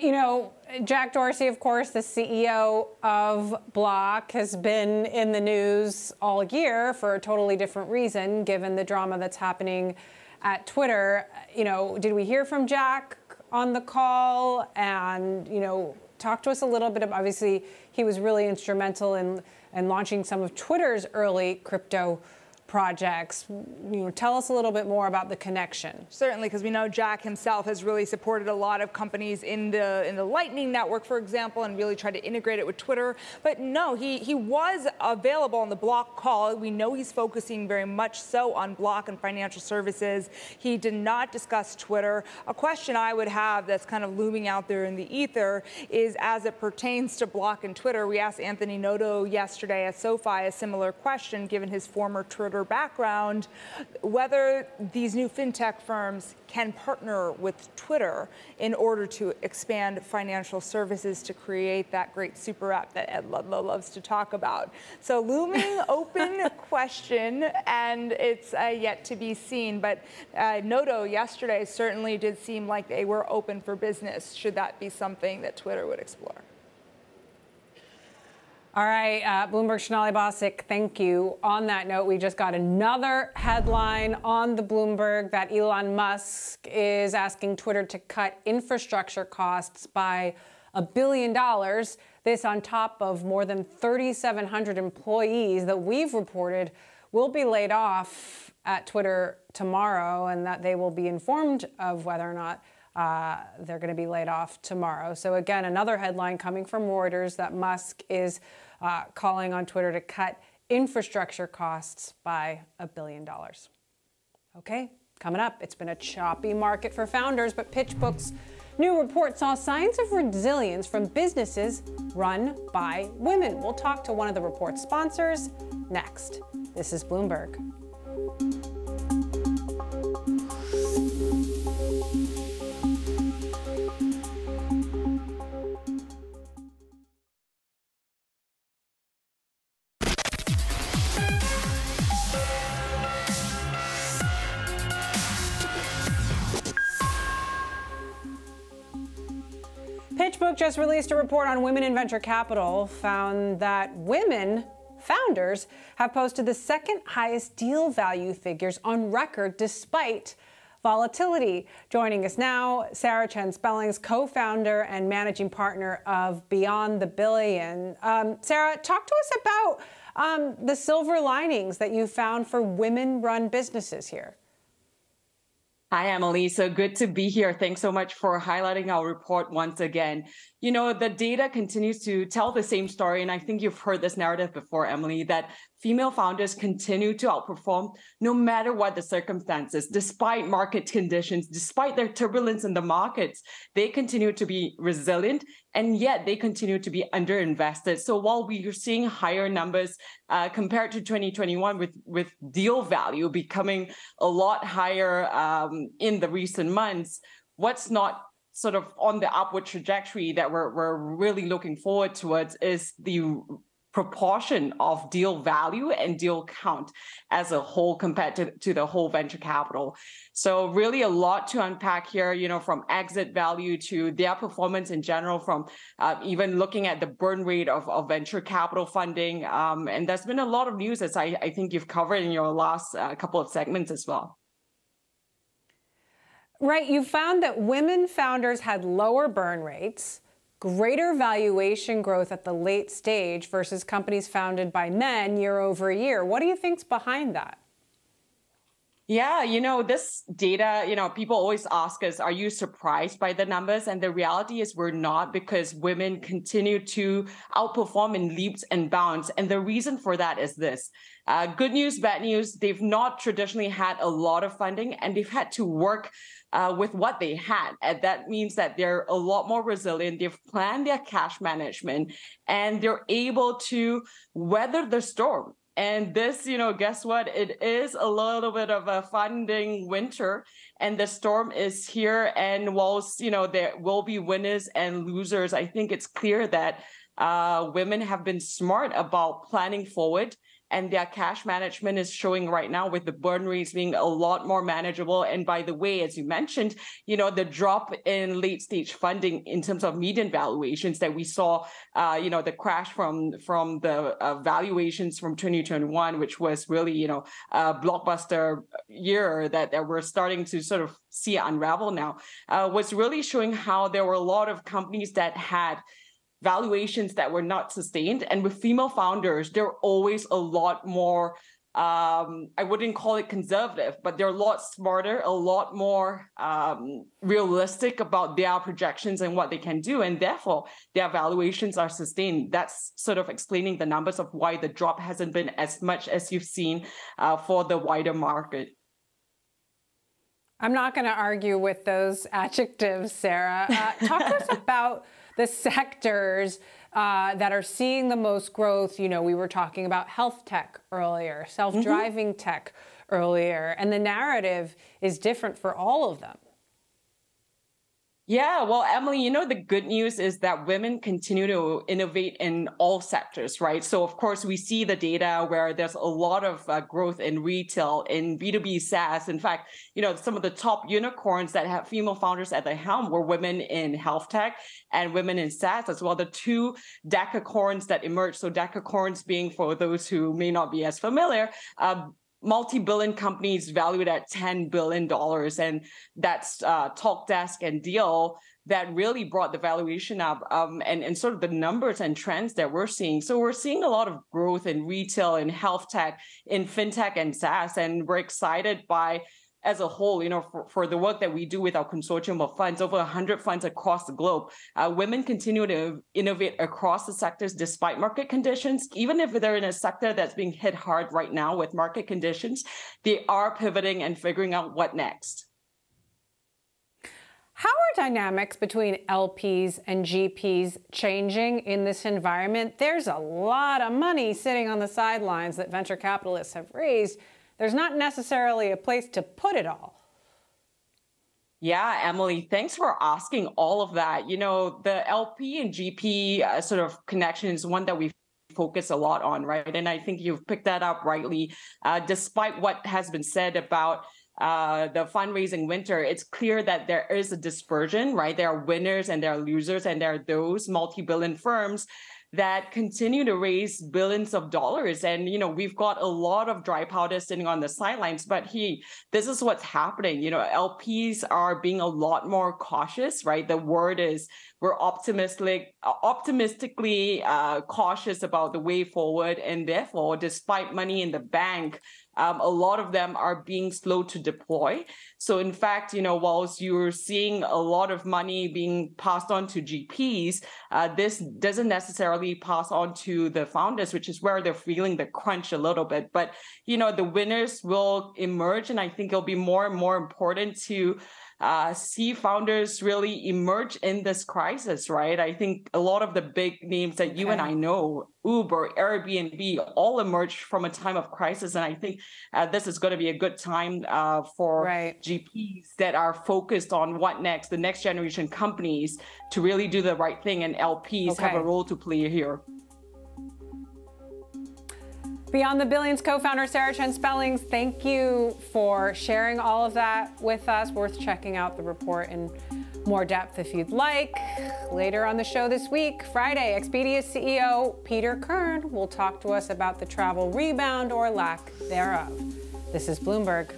You know, Jack Dorsey, of course, the CEO of Block, has been in the news all year for a totally different reason, given the drama that's happening at Twitter. You know, did we hear from Jack on the call? And, you know, talk to us a little bit obviously, he was really instrumental in, in launching some of Twitter's early crypto projects. You know, tell us a little bit more about the connection. Certainly, because we know Jack himself has really supported a lot of companies in the in the Lightning Network, for example, and really tried to integrate it with Twitter. But no, he he was available on the Block call. We know he's focusing very much so on Block and financial services. He did not discuss Twitter. A question I would have that's kind of looming out there in the ether is as it pertains to Block and Twitter. We asked Anthony Noto yesterday at SoFi a similar question, given his former Twitter background, whether these new fintech firms can partner with Twitter in order to expand financial services to create that great super app that Ed Ludlow loves to talk about. So looming open question, and it's uh, yet to be seen. But uh, Noto yesterday certainly did seem like they were open for business. Should that be something that Twitter would explore? All right, uh, Bloomberg Sonali Basak, thank you. On that note, we just got another headline on the Bloomberg that Elon Musk is asking Twitter to cut infrastructure costs by a billion dollars. This on top of more than 3,700 employees that we've reported will be laid off at Twitter tomorrow, and that they will be informed of whether or not uh, they're going to be laid off tomorrow. So, again, another headline coming from Reuters that Musk is uh, calling on Twitter to cut infrastructure costs by a billion dollars. Okay, coming up, it's been a choppy market for founders, but PitchBook's new report saw signs of resilience from businesses run by women. We'll talk to one of the report's sponsors next. This is Bloomberg. Just released a report on women in venture capital, found that women founders have posted the second highest deal value figures on record despite volatility. Joining us now, Sarah Chen Spellings, co founder and managing partner of Beyond the Billion. Um, Sarah, talk to us about um, the silver linings that you found for women run businesses here. Hi, Emily. So good to be here. Thanks so much for highlighting our report once again. You know, the data continues to tell the same story. And I think you've heard this narrative before, Emily, that female founders continue to outperform no matter what the circumstances, despite market conditions, despite their turbulence in the markets. They continue to be resilient and yet they continue to be underinvested. So while we are seeing higher numbers uh, compared to 2021 with, with deal value becoming a lot higher um, in the recent months, what's not sort of on the upward trajectory that we're, we're really looking forward towards is the proportion of deal value and deal count as a whole compared to, to the whole venture capital. So really a lot to unpack here, you know, from exit value to their performance in general, from uh, even looking at the burn rate of, of venture capital funding. Um, and there's been a lot of news as I, I think you've covered in your last uh, couple of segments as well. Right. You found that women founders had lower burn rates greater valuation growth at the late stage versus companies founded by men year over year. What do you think's behind that? Yeah, you know, this data, you know, people always ask us, are you surprised by the numbers? And the reality is we're not because women continue to outperform in leaps and bounds. And the reason for that is this uh, good news, bad news. They've not traditionally had a lot of funding and they've had to work uh, with what they had. And that means that they're a lot more resilient. They've planned their cash management and they're able to weather the storm and this, you know, guess what? It is a little bit of a funding winter, and the storm is here. And whilst, you know, there will be winners and losers, I think it's clear that uh, women have been smart about planning forward and their cash management is showing right now with the burn rates being a lot more manageable. And by the way, as you mentioned, you know, the drop in late stage funding in terms of median valuations that we saw, uh, you know, the crash from from the uh, valuations from 2021, which was really, you know, a blockbuster year that, that we're starting to sort of see unravel now, uh, was really showing how there were a lot of companies that had valuations that were not sustained. And with female founders, they're always a lot more, um, I wouldn't call it conservative, but they're a lot smarter, a lot more um, realistic about their projections and what they can do. And therefore, their valuations are sustained. That's sort of explaining the numbers of why the drop hasn't been as much as you've seen uh, for the wider market. I'm not going to argue with those adjectives, Sarah. Uh, talk to us about the sectors uh, that are seeing the most growth. You know, we were talking about health tech earlier, self driving mm-hmm. tech earlier, and the narrative is different for all of them. Yeah, well, Emily, you know, the good news is that women continue to innovate in all sectors, right? So, of course, we see the data where there's a lot of uh, growth in retail, in B2B SaaS. In fact, you know, some of the top unicorns that have female founders at the helm were women in health tech and women in SaaS as well. The two decacorns that emerged, so decacorns being for those who may not be as familiar, uh, multi-billion companies valued at $10 billion. And that's uh, TalkDesk and Deel that really brought the valuation up um, and, and sort of the numbers and trends that we're seeing. So we're seeing a lot of growth in retail, in health tech, in fintech and SaaS. And we're excited by as a whole, you know, for, for the work that we do with our consortium of funds, over 100 funds across the globe, uh, women continue to innovate across the sectors despite market conditions. Even if they're in a sector that's being hit hard right now with market conditions, they are pivoting and figuring out what next. How are dynamics between LPs and GPs changing in this environment? There's a lot of money sitting on the sidelines that venture capitalists have raised there's not necessarily a place to put it all. Yeah, Emily, thanks for asking all of that. You know, the LP and GP uh, sort of connection is one that we focus a lot on, right? And I think you've picked that up rightly. Uh, despite what has been said about uh, the fundraising winter, it's clear that there is a dispersion, right? There are winners and there are losers, and there are those multi billion firms that continue to raise billions of dollars. And, you know, we've got a lot of dry powder sitting on the sidelines, but he, this is what's happening. You know, LPs are being a lot more cautious, right? The word is we're optimistic, optimistically uh, cautious about the way forward. And therefore, despite money in the bank, um, a lot of them are being slow to deploy. So, in fact, you know, whilst you're seeing a lot of money being passed on to GPs, uh, this doesn't necessarily pass on to the founders, which is where they're feeling the crunch a little bit. But, you know, the winners will emerge, and I think it'll be more and more important to uh, see founders really emerge in this crisis, right? I think a lot of the big names that you and I know, Uber, Airbnb, all emerged from a time of crisis. And I think uh, this is going to be a good time uh, for right. GPs that are focused on what next, the next generation companies to really do the right thing. And LPs okay. have a role to play here. Beyond the Billions co founder Sarah Chen Spellings, thank you for sharing all of that with us. Worth checking out the report in more depth if you'd like. Later on the show this week, Friday, Expedia CEO Peter Kern will talk to us about the travel rebound or lack thereof. This is Bloomberg.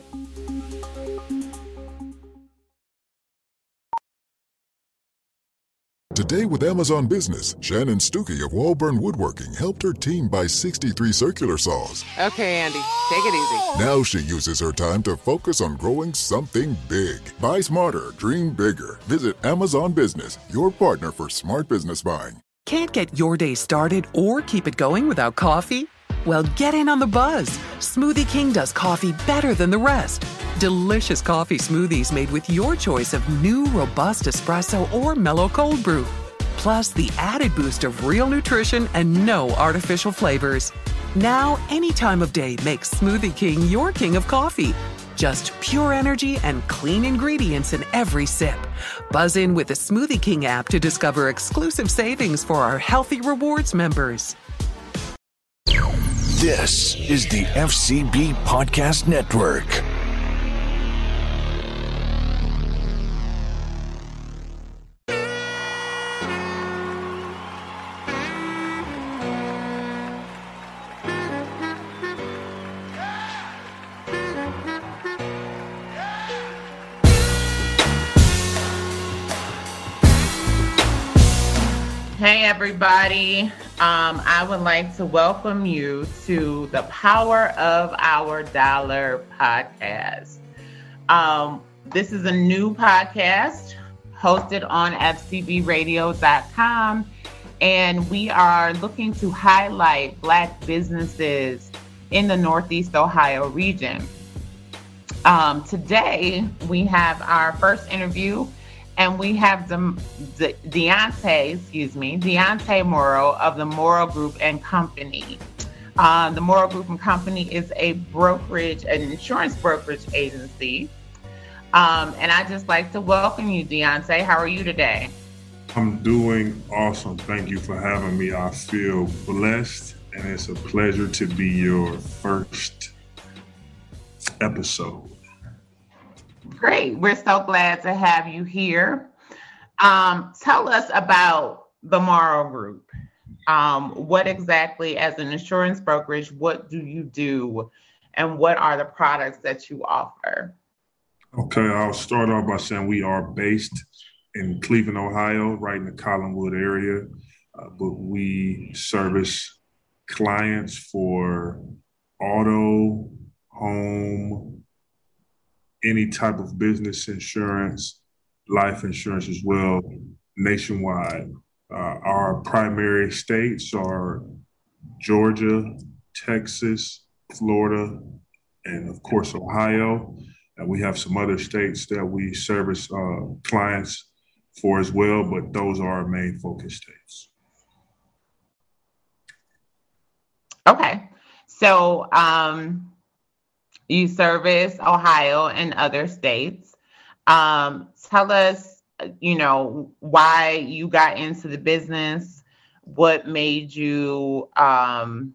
Today with Amazon Business, Shannon Stuckey of Walburn Woodworking helped her team buy 63 circular saws. Okay, Andy, take it easy. Now she uses her time to focus on growing something big. Buy smarter, dream bigger. Visit Amazon Business, your partner for smart business buying. Can't get your day started or keep it going without coffee? Well, get in on the buzz. Smoothie King does coffee better than the rest. Delicious coffee smoothies made with your choice of new robust espresso or mellow cold brew. Plus, the added boost of real nutrition and no artificial flavors. Now, any time of day makes Smoothie King your king of coffee. Just pure energy and clean ingredients in every sip. Buzz in with the Smoothie King app to discover exclusive savings for our Healthy Rewards members. This is the FCB Podcast Network. Hey, everybody. Um, I would like to welcome you to the Power of Our Dollar podcast. Um, this is a new podcast hosted on FCBradio.com, and we are looking to highlight Black businesses in the Northeast Ohio region. Um, today, we have our first interview and we have the, the Deontay, excuse me, Deontay Morrow of the Morrow Group and Company. Uh, the Morrow Group and Company is a brokerage, an insurance brokerage agency. Um, and I just like to welcome you, Deontay. How are you today? I'm doing awesome. Thank you for having me. I feel blessed, and it's a pleasure to be your first episode. Great. We're so glad to have you here. Um, tell us about the Morrow Group. Um, what exactly, as an insurance brokerage, what do you do and what are the products that you offer? Okay, I'll start off by saying we are based in Cleveland, Ohio, right in the Collinwood area, uh, but we service clients for auto, home, any type of business insurance, life insurance as well, nationwide. Uh, our primary states are Georgia, Texas, Florida, and of course, Ohio. And we have some other states that we service uh, clients for as well, but those are our main focus states. Okay. So, um, you service Ohio and other states. Um, tell us, you know, why you got into the business, what made you, um,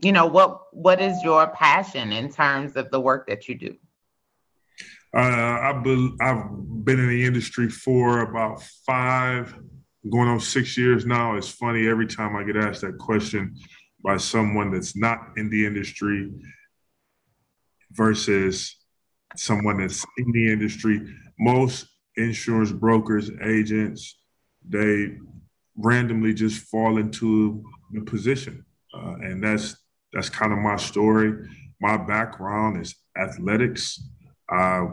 you know, what what is your passion in terms of the work that you do? Uh, I've I've been in the industry for about five, going on six years now. It's funny every time I get asked that question by someone that's not in the industry versus someone that's in the industry. Most insurance brokers, agents, they randomly just fall into the position, uh, and that's that's kind of my story. My background is athletics. I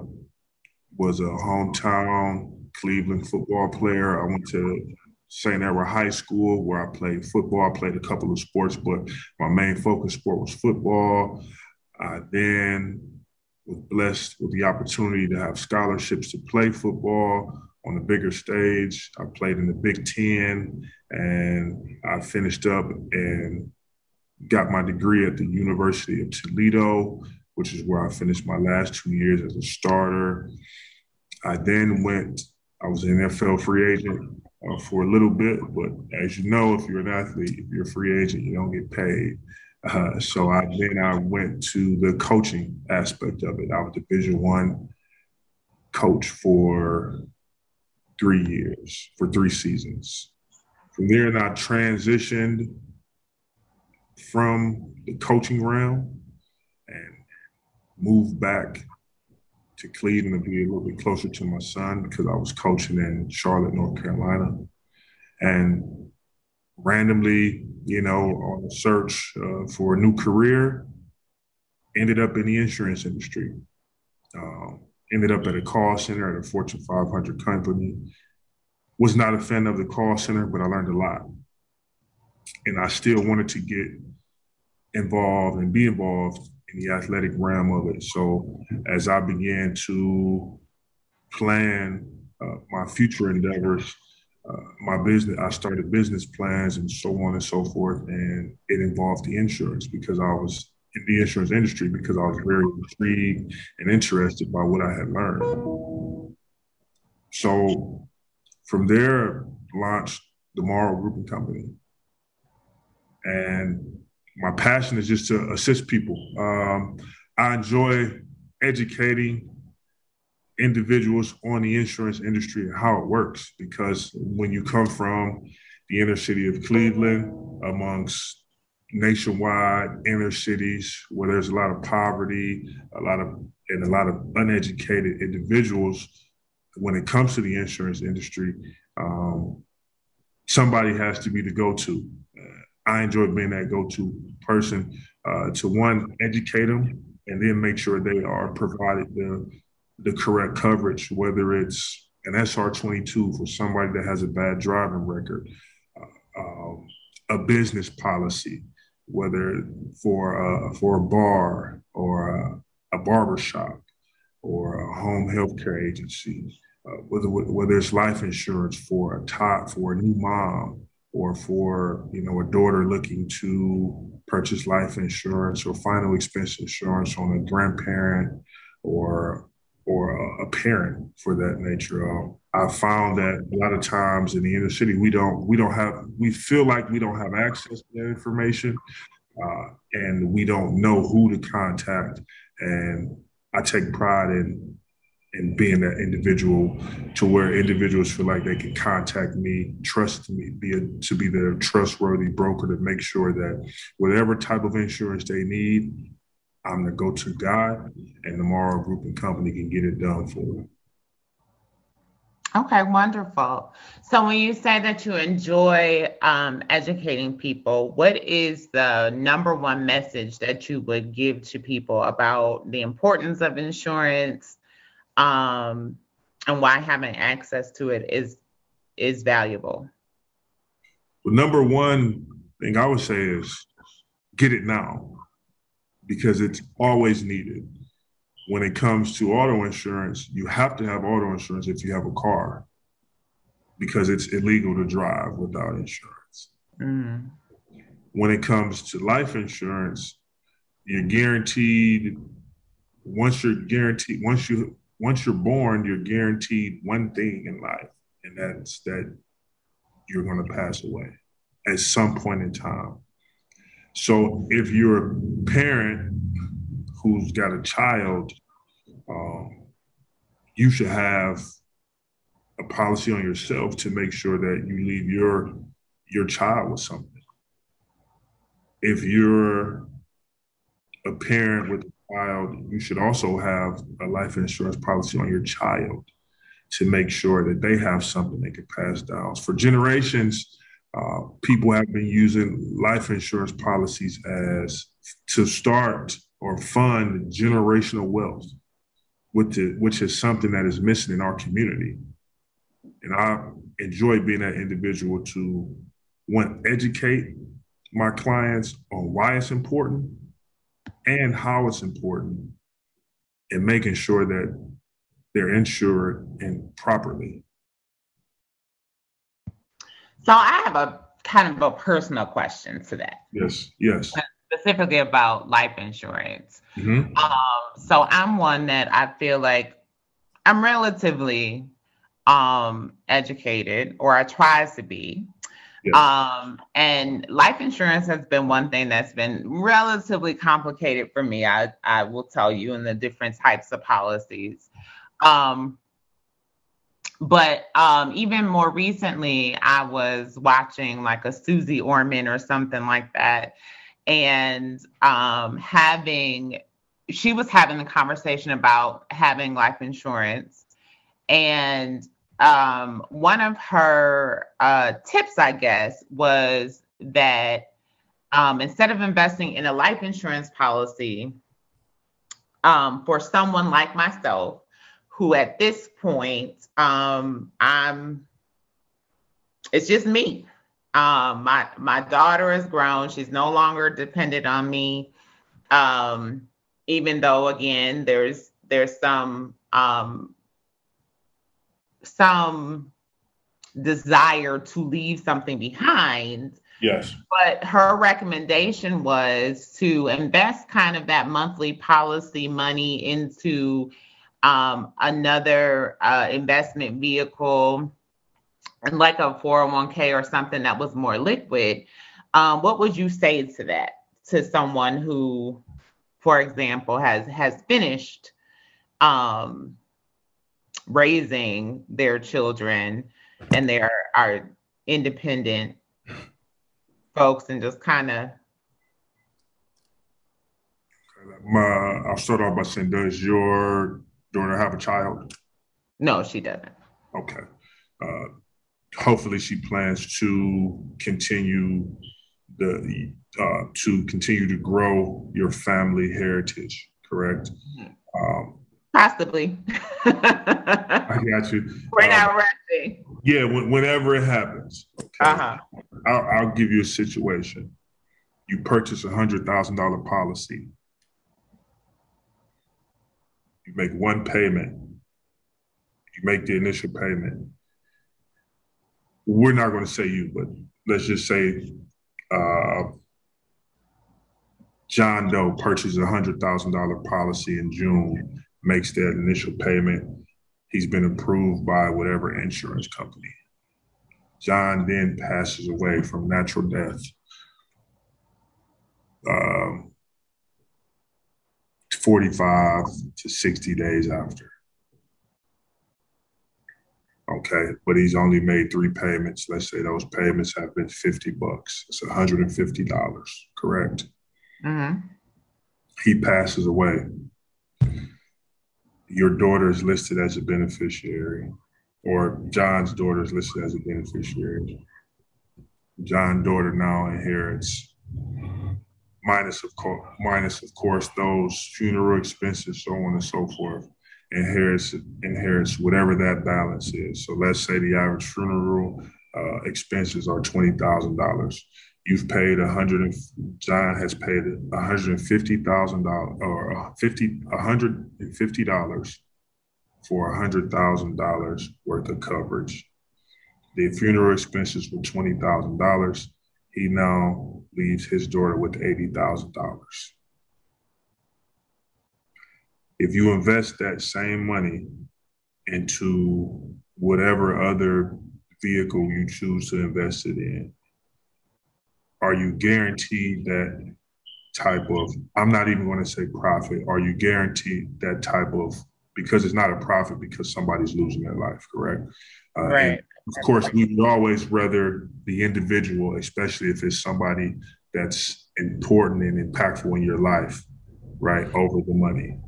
was a hometown Cleveland football player. I went to St. Edward High School where I played football. I played a couple of sports, but my main focus sport was football. I then was blessed with the opportunity to have scholarships to play football on the bigger stage. I played in the Big Ten and I finished up and got my degree at the University of Toledo, which is where I finished my last two years as a starter. I then went, I was an NFL free agent uh, for a little bit, but as you know, if you're an athlete, if you're a free agent, you don't get paid. Uh, so I then I went to the coaching aspect of it. I was Division One coach for three years, for three seasons. From there, I transitioned from the coaching realm and moved back to Cleveland to be a little bit closer to my son because I was coaching in Charlotte, North Carolina. And randomly, you know, on a search uh, for a new career, ended up in the insurance industry. Uh, ended up at a call center at a Fortune 500 company. Was not a fan of the call center, but I learned a lot. And I still wanted to get involved and be involved in the athletic realm of it. So as I began to plan uh, my future endeavors, uh, my business, I started business plans and so on and so forth. And it involved the insurance because I was in the insurance industry because I was very intrigued and interested by what I had learned. So from there, launched the Morrow Group and Company. And my passion is just to assist people. Um, I enjoy educating individuals on the insurance industry and how it works because when you come from the inner city of Cleveland, amongst nationwide inner cities where there's a lot of poverty, a lot of and a lot of uneducated individuals, when it comes to the insurance industry, um, somebody has to be the go-to. Uh, I enjoy being that go-to person uh, to one educate them and then make sure they are provided the the correct coverage, whether it's an SR22 for somebody that has a bad driving record, uh, um, a business policy, whether for uh, for a bar or a, a barber shop or a home health care agency, uh, whether whether it's life insurance for a top for a new mom or for you know a daughter looking to purchase life insurance or final expense insurance on a grandparent or or a, parent for that nature. Um, I found that a lot of times in the inner city, we don't we don't have we feel like we don't have access to that information, uh, and we don't know who to contact. And I take pride in in being that individual to where individuals feel like they can contact me, trust me, be a, to be their trustworthy broker to make sure that whatever type of insurance they need, I'm the go-to guy, and the Morrow Group and Company can get it done for them. Okay, wonderful. So when you say that you enjoy um, educating people, what is the number one message that you would give to people about the importance of insurance um, and why having access to it is is valuable? The number one thing I would say is get it now because it's always needed. When it comes to auto insurance, you have to have auto insurance if you have a car because it's illegal to drive without insurance. Mm. When it comes to life insurance, you're guaranteed once you're guaranteed once you once you're born, you're guaranteed one thing in life, and that's that you're going to pass away at some point in time. So if you're a parent who's got a child, um, you should have a policy on yourself to make sure that you leave your your child with something. If you're a parent with a child, you should also have a life insurance policy on your child to make sure that they have something they can pass down. For generations, uh, people have been using life insurance policies as to start or fund generational wealth, which is, which is something that is missing in our community. And I enjoy being that individual to one educate my clients on why it's important and how it's important and making sure that they're insured and properly. So I have a kind of a personal question to that. Yes, yes. Specifically about life insurance. Mm-hmm. Um, so I'm one that I feel like I'm relatively um, educated, or I try to be. Yes. Um, and life insurance has been one thing that's been relatively complicated for me. I, I will tell you in the different types of policies. Um, but um, even more recently, I was watching like a Susie Orman or something like that, and um, having she was having the conversation about having life insurance, and um, one of her uh, tips, I guess, was that um, instead of investing in a life insurance policy um, for someone like myself, who at this point, um, I'm, it's just me. Um, my my daughter is grown; she's no longer dependent on me. Um, even though, again, there's there's some um, some desire to leave something behind Yes. but her recommendation was to invest kind of that monthly policy money into um, another uh, investment vehicle, like a 401k or something that was more liquid. Um, what would you say to that to someone who, for example, has has finished um, raising their children and they are, are independent folks and just kind of My, I'll start off by saying, does your daughter have a child? no she doesn't Okay. Uh, hopefully, she plans to continue the uh, to continue to grow your family heritage. Correct. Um, possibly I got you. we're Uh, not rushing Yeah, when, whenever it happens. Okay. uh-huh I'll, I'll give you a situation. You purchase a hundred thousand dollar policy. You make one payment. You make the initial payment. We're not going to say you, but let's just say uh, John Doe purchases a hundred thousand dollar policy in June, makes that initial payment. He's been approved by whatever insurance company. John then passes away from natural death. Um, 45 to 60 days after. Okay, but he's only made three payments. Let's say those payments have been 50 bucks. It's $150, correct? hmm He passes away. Your daughter is listed as a beneficiary, or John's daughter is listed as a beneficiary. John's daughter now inherits minus of course minus of course those funeral expenses, so on and so forth. Inherits inherits whatever that balance is. So let's say the average funeral uh, expenses are twenty thousand dollars. You've paid a hundred John has paid a hundred and fifty thousand dollars or fifty a hundred and fifty dollars for hundred thousand dollars worth of coverage. The funeral expenses were twenty thousand dollars. He now leaves his daughter with eighty thousand dollars. If you invest that same money into whatever other vehicle you choose to invest it in, are you guaranteed that type of i'm not even going to say profit are you guaranteed that type of because it's not a profit because somebody's losing their life correct uh, Right. Of course we would always rather the individual especially if it's somebody that's important and impactful in your life right over the money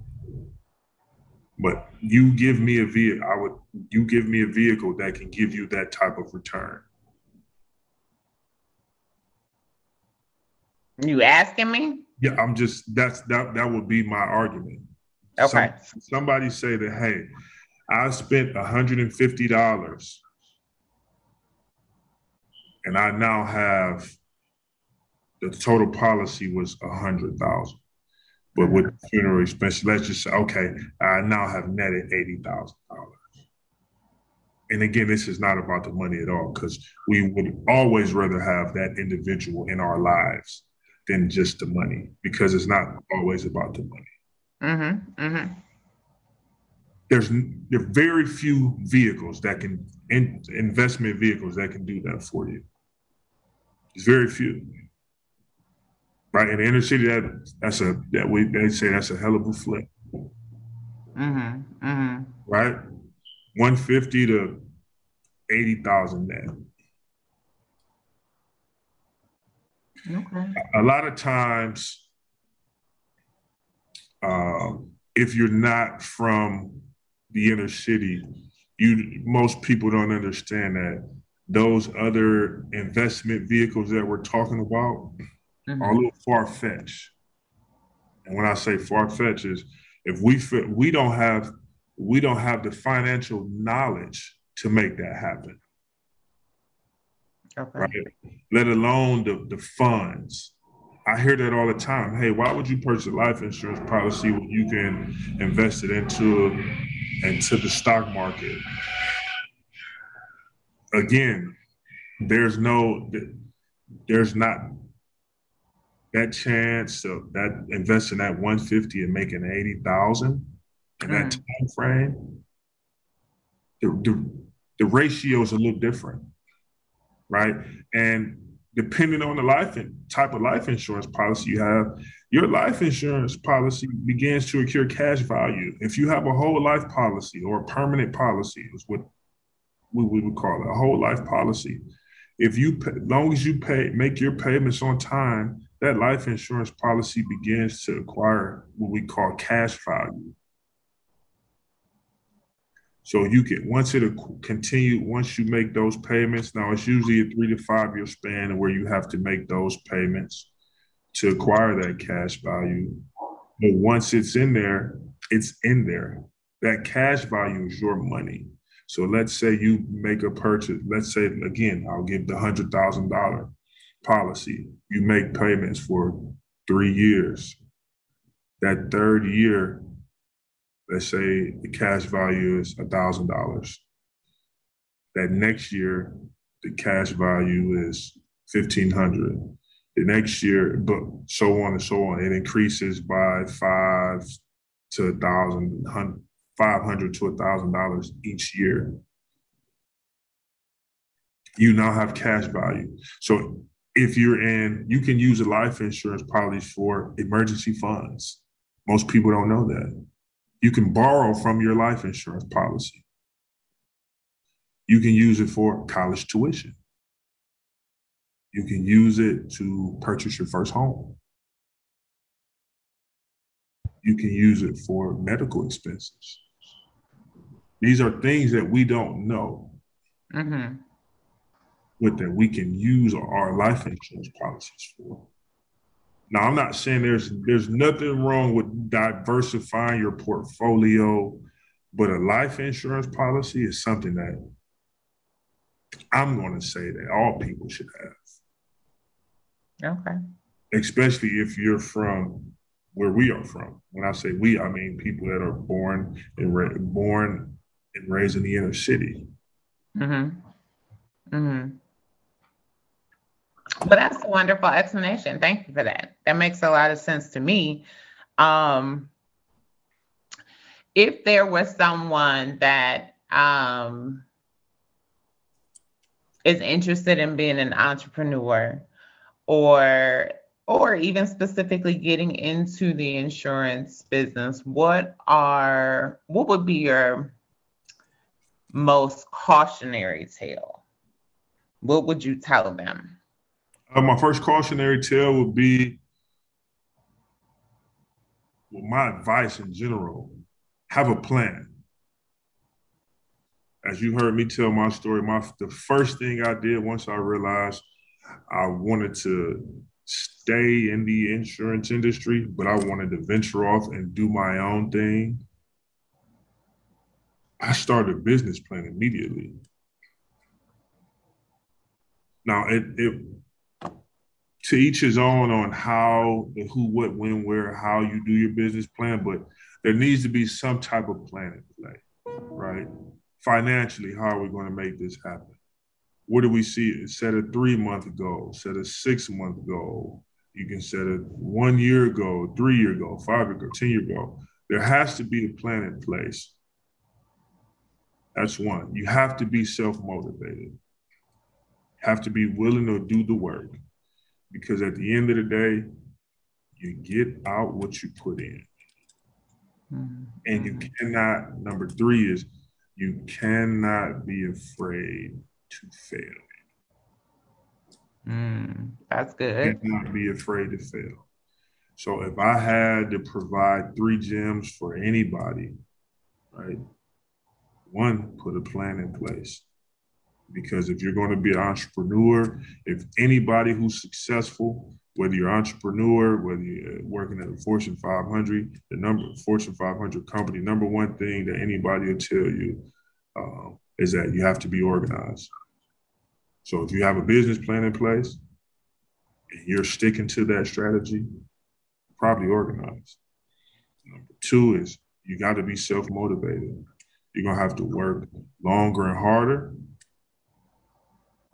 but you give me a vehicle i would you give me a vehicle that can give you that type of return you asking me Yeah, I'm just that's that that would be my argument. Okay. Some- somebody say that, hey, I spent $150 and I now have the total policy was a hundred thousand. But with funeral expenses, let's just say, okay, I now have netted eighty thousand dollars. And again, this is not about the money at all, because we would always rather have that individual in our lives than just the money, because it's not always about the money. mm-hmm mm-hmm There's there are very few vehicles that can in, investment vehicles that can do that for you. There's very few. Right in the inner city, that that's a that we they say that's a hell of a flip. mm-hmm mm-hmm right? 150 to 80,000 net. okay A lot of times, um, if you're not from the inner city, you most people don't understand that those other investment vehicles that we're talking about are a mm-hmm. little far fetched. And when I say far fetched, is if we fit, we don't have we don't have the financial knowledge to make that happen. Okay. Right? Let alone the, the funds. I hear that all the time. Hey, why would you purchase a life insurance policy when you can invest it into into the stock market? Again, there's no there's not that chance of that investing that 150 and making 80,000 in that mm. time frame. The, the, the ratio is a little different, right? And depending on the life and type of life insurance policy you have, your life insurance policy begins to accrue cash value. If you have a whole life policy or a permanent policy, is what we, we would call it, a whole life policy. If you, as long as you pay, make your payments on time, that life insurance policy begins to acquire what we call cash value. So you can once it continue, once you make those payments, now it's usually a three to five year span where you have to make those payments to acquire that cash value. But once it's in there, it's in there. That cash value is your money. So let's say you make a purchase. Let's say again, I'll give the hundred thousand dollar policy. You make payments for three years. That third year, let's say the cash value is a thousand dollars. That next year, the cash value is fifteen hundred. The next year, but so on and so on. It increases by five to a thousand, five hundred to a thousand dollars each year. You now have cash value. So if you're in, you can use a life insurance policy for emergency funds. Most people don't know that. You can borrow from your life insurance policy. You can use it for college tuition. You can use it to purchase your first home. You can use it for medical expenses. These are things that we don't know. Mm-hmm. With that we can use our life insurance policies for. Now, I'm not saying there's there's nothing wrong with diversifying your portfolio, but a life insurance policy is something that I'm going to say that all people should have. Okay. Especially if you're from where we are from. When I say we, I mean people that are born and ra- born and raised in the inner city. Mm-hmm. Mm-hmm. But that's a wonderful explanation. Thank you for that. That makes a lot of sense to me. Um, if there was someone that um, is interested in being an entrepreneur or or even specifically getting into the insurance business, what are what would be your most cautionary tale? What would you tell them? Uh, my first cautionary tale would be well, my advice in general have a plan. As you heard me tell my story, my the first thing I did once I realized I wanted to stay in the insurance industry, but I wanted to venture off and do my own thing. I started a business plan immediately. Now it, it to each his own on how, who, what, when, where, how you do your business plan, but there needs to be some type of plan in play, right? Financially, how are we going to make this happen? What do we see? Set a three month goal, set a six month goal. You can set a one year goal, three year goal, five year goal, 10 year goal. There has to be a plan in place. That's one. You have to be self motivated, have to be willing to do the work because at the end of the day, you get out what you put in. Mm-hmm. And you cannot, number three is you cannot be afraid to fail. Mm, that's good. You cannot be afraid to fail. So if I had to provide three gems for anybody, right? One, put a plan in place. Because if you're going to be an entrepreneur, if anybody who's successful, whether you're an entrepreneur, whether you're working at a Fortune 500, the number Fortune 500 company, number one thing that anybody will tell you uh, is that you have to be organized. So if you have a business plan in place and you're sticking to that strategy, probably organized. Number two is you got to be self motivated. You're going to have to work longer and harder,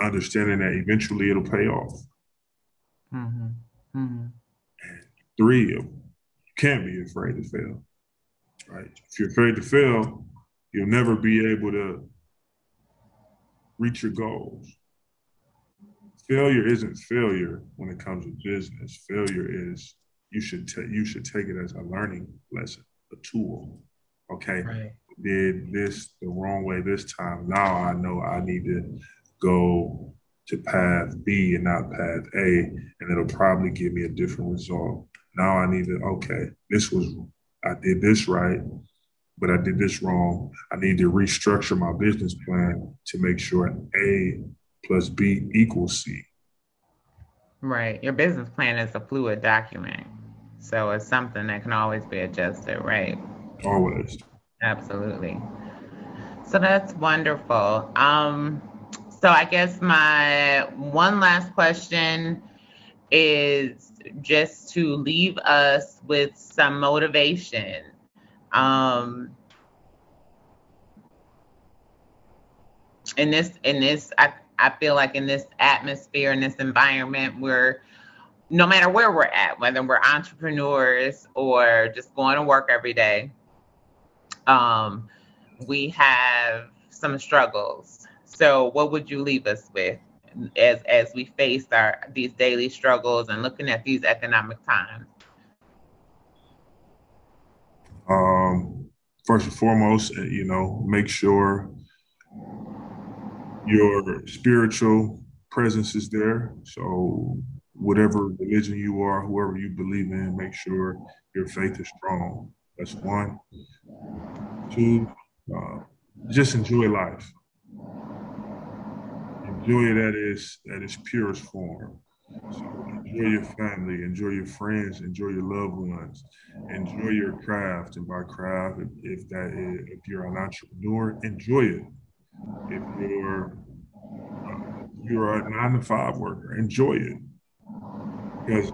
understanding that eventually it'll pay off. Mm-hmm. Mm-hmm. Three, you can't be afraid to fail. Right? If you're afraid to fail, you'll never be able to reach your goals. Failure isn't failure when it comes to business. Failure is you should take you should take it as a learning lesson, a tool. Okay, Right. Did this the wrong way this time. Now I know I need to go to path B and not path A, and it'll probably give me a different result. Now I need to okay, this was I did this right, but I did this wrong. I need to restructure my business plan to make sure A plus B equals C. Right. Your business plan is a fluid document. So it's something that can always be adjusted, right? Always. Absolutely. So that's wonderful. Um, so I guess my one last question is just to leave us with some motivation. Um, in this, in this, I, I feel like in this atmosphere, in this environment, where no matter where we're at, whether we're entrepreneurs or just going to work every day, um, we have some struggles. So, what would you leave us with as as we face our these daily struggles and looking at these economic times? Um, first and foremost, uh, you know, make sure your spiritual presence is there. So, whatever religion you are, whoever you believe in, make sure your faith is strong. That's one. Two, uh, just enjoy life. Enjoy it at its at its purest form. So enjoy your family, enjoy your friends, enjoy your loved ones, enjoy your craft. And by craft, if, that is, if you're an entrepreneur, enjoy it. If you're uh, you're a nine to five worker, enjoy it because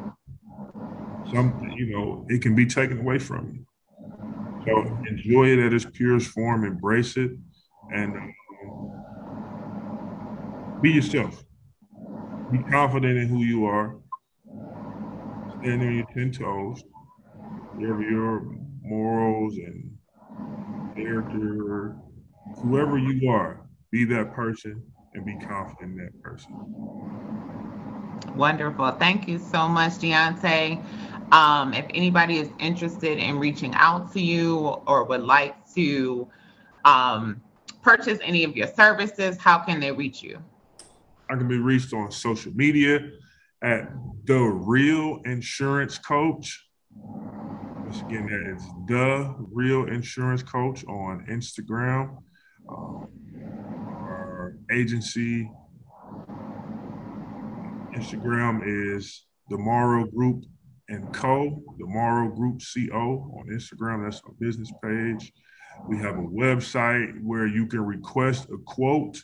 some you know it can be taken away from you. So enjoy it at its purest form, embrace it, and um, be yourself. Be confident in who you are. Stand on your ten toes. Whatever your morals and character, whoever you are, be that person and be confident in that person. Wonderful. Thank you so much, Deontay. Um, if anybody is interested in reaching out to you or would like to um, purchase any of your services, how can they reach you? I can be reached on social media at the Real Insurance Coach. Once again, that is the Real Insurance Coach on Instagram. Um, our agency Instagram is the Morrow Group and Co. The Morrow Group CO on Instagram. That's our business page. We have a website where you can request a quote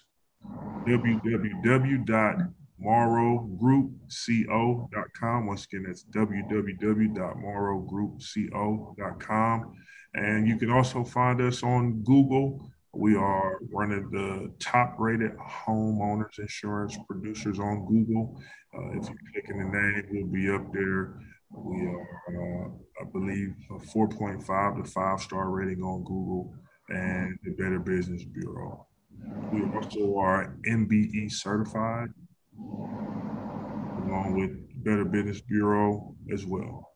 www.morrowgroupco.com. Once again, that's www.morrowgroupco.com. And you can also find us on Google. We are one of the top rated homeowners insurance producers on Google. Uh, if you click in the name, we'll be up there. We are, uh, I believe, a 4.5 to 5 star rating on Google and the Better Business Bureau. We also are MBE certified, along with Better Business Bureau as well.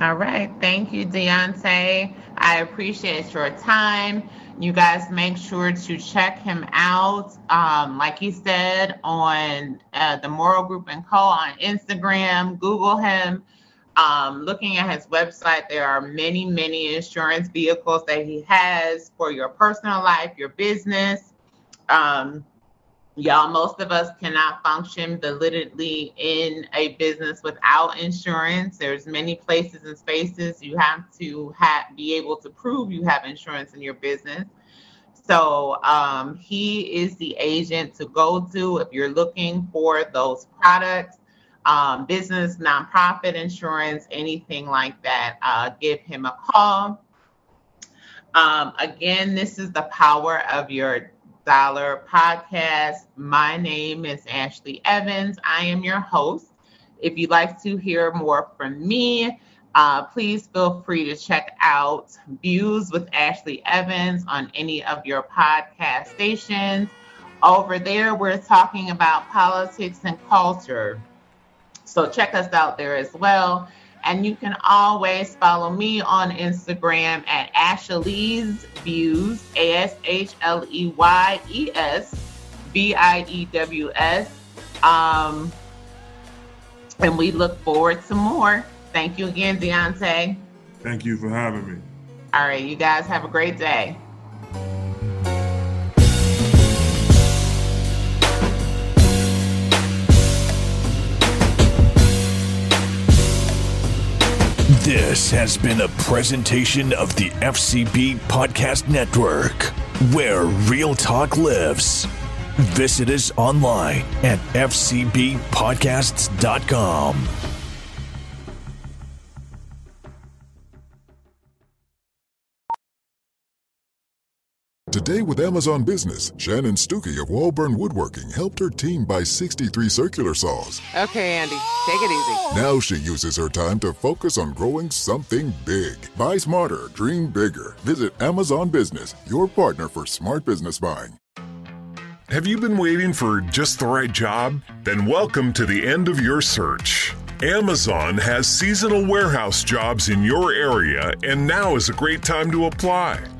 All right. Thank you, Deontay. I appreciate your time. You guys make sure to check him out. Um, like he said, on uh, the Morrow Group and Co. on Instagram. Google him. Um, looking at his website, there are many, many insurance vehicles that he has for your personal life, your business. Um, y'all, most of us cannot function validly in a business without insurance. There's many places and spaces you have to have, be able to prove you have insurance in your business. So um, he is the agent to go to if you're looking for those products um, business, nonprofit insurance, anything like that, uh, give him a call. Um, again, this is the power of your dollar podcast. My name is Ashley Evans. I am your host. If you'd like to hear more from me, uh, please feel free to check out Views with Ashley Evans on any of your podcast stations. Over there, we're talking about politics and culture. So check us out there as well. And you can always follow me on Instagram at Ashley's Views, A S H L E Y E S V I E W S. Um, and we look forward to more. Thank you again, Deontay. Thank you for having me. All right, you guys have a great day. This has been a presentation of the FCB Podcast Network, where real talk lives. Visit us online at fcbpodcasts.com. Today with Amazon Business, Shannon Stuckey of Walburn Woodworking helped her team buy 63 circular saws. Okay, Andy, take it easy. Now she uses her time to focus on growing something big. Buy smarter, dream bigger. Visit Amazon Business, your partner for smart business buying. Have you been waiting for just the right job? Then welcome to the end of your search. Amazon has seasonal warehouse jobs in your area, and now is a great time to apply.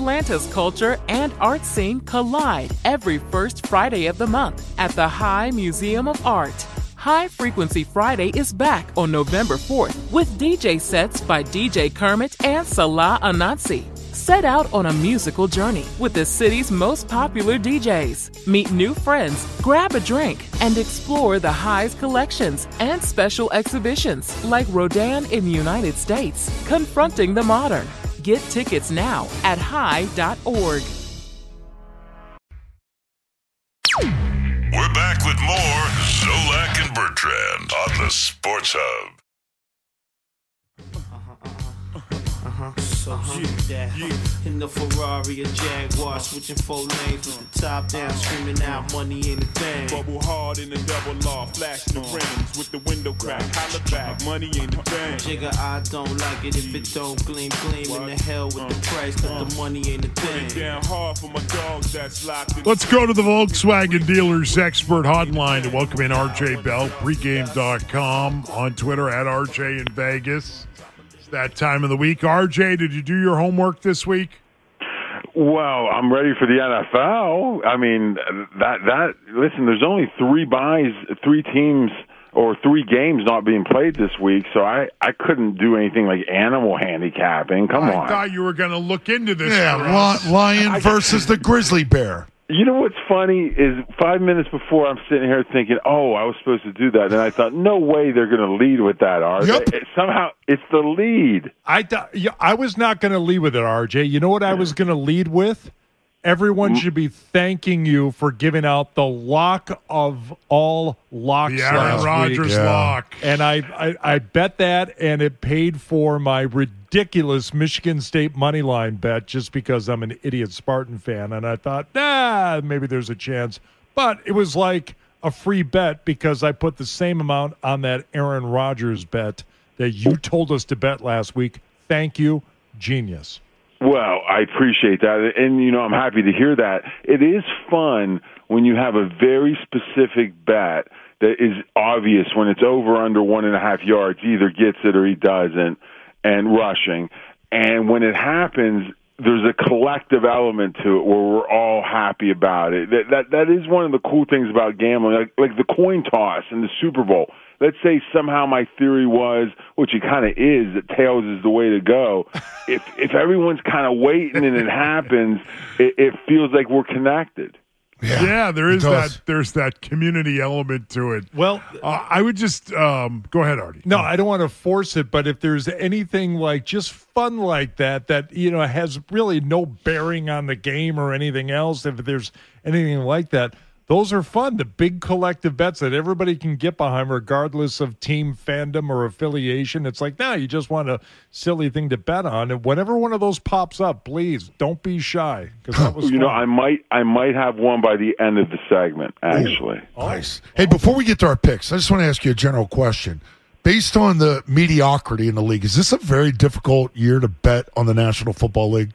Atlanta's culture and art scene collide every first Friday of the month at the High Museum of Art. High Frequency Friday is back on November 4th with DJ sets by DJ Kermit and Salah Anansi. Set out on a musical journey with the city's most popular DJs. Meet new friends, grab a drink, and explore the High's collections and special exhibitions like Rodin in the United States, Confronting the Modern. Get tickets now at high.org. We're back with more Zolak and Bertrand on the Sports Hub. Uh-huh. So yeah, yeah. In the Ferrari or Jaguar, switching four lanes with the top down, screaming out money ain't a thing. Bubble hard in the double law, flashing the rims with the window crack. Holla back, money ain't a thing. Jigga, I don't like it if it don't gleam, gleam in the hell with the uh-huh. price, cause the money ain't a Put it thing. down hard for my dogs that's locked in. Let's go to the Volkswagen Dealers Expert Hotline to welcome in RJ Bell, pregame.com, on Twitter at RJ in Vegas. It's that time of the week. RJ, did you do your homework this week? Well, I'm ready for the NFL. I mean, that that listen, there's only three byes, three teams or three games not being played this week, so I I couldn't do anything like animal handicapping. Come I on. thought you were going to look into this. Yeah, li- lion versus the grizzly bear. You know what's funny is five minutes before I'm sitting here thinking, "Oh, I was supposed to do that," and I thought, "No way, they're going to lead with that." Are Yep. they? It- somehow it's the lead. I th- yeah, I was not going to lead with it, RJ. You know what I was going to lead with? Everyone Mm. should be thanking you for giving out the lock of all locks. The Aaron last Rodgers week. Yeah. lock. And I, I, I bet that, and it paid for my ridiculous Michigan State money line bet just because I'm an idiot Spartan fan. And I thought, nah, maybe there's a chance. But it was like a free bet because I put the same amount on that Aaron Rodgers bet that you told us to bet last week. Thank you. Genius. Well, I appreciate that, and you know I'm happy to hear that. It is fun when you have a very specific bet that is obvious when it's over under one and a half yards, either gets it or he doesn't, and rushing. And when it happens, there's a collective element to it where we're all happy about it. That that that is one of the cool things about gambling, like like the coin toss in the Super Bowl. Let's say somehow my theory was, which it kind of is, that tails is the way to go. if if everyone's kind of waiting and it happens, it, it feels like we're connected. Yeah, there is that. There's that community element to it. Well, uh, I would just um, go ahead, Artie. No, I don't want to force it, but if there's anything like just fun like that, that, you know, has really no bearing on the game or anything else, if there's anything like that, those are fun. The big collective bets that everybody can get behind, regardless of team fandom or affiliation. It's like, now you just want a silly thing to bet on. And whenever one of those pops up, please don't be shy because that was You know. I might I might have one by the end of the segment. Actually, oh. Nice. Hey, before we get to our picks, I just want to ask you a general question. Based on the mediocrity in the league, is this a very difficult year to bet on the National Football League?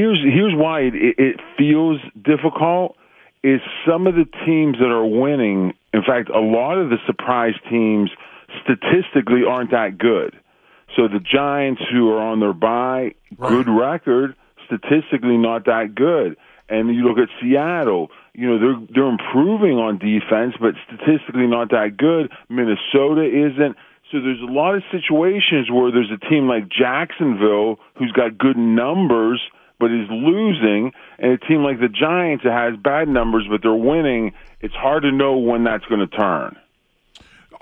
Here's here's why it, it, feels difficult is some of the teams that are winning. In fact, a lot of the surprise teams statistically aren't that good. So the Giants, who are on their bye, good record, statistically not that good. And you look at Seattle, you know they're they're improving on defense, but statistically not that good. Minnesota isn't. So there's a lot of situations where there's a team like Jacksonville who's got good numbers but is losing, and a team like the Giants that has bad numbers but they're winning. It's hard to know when that's going to turn.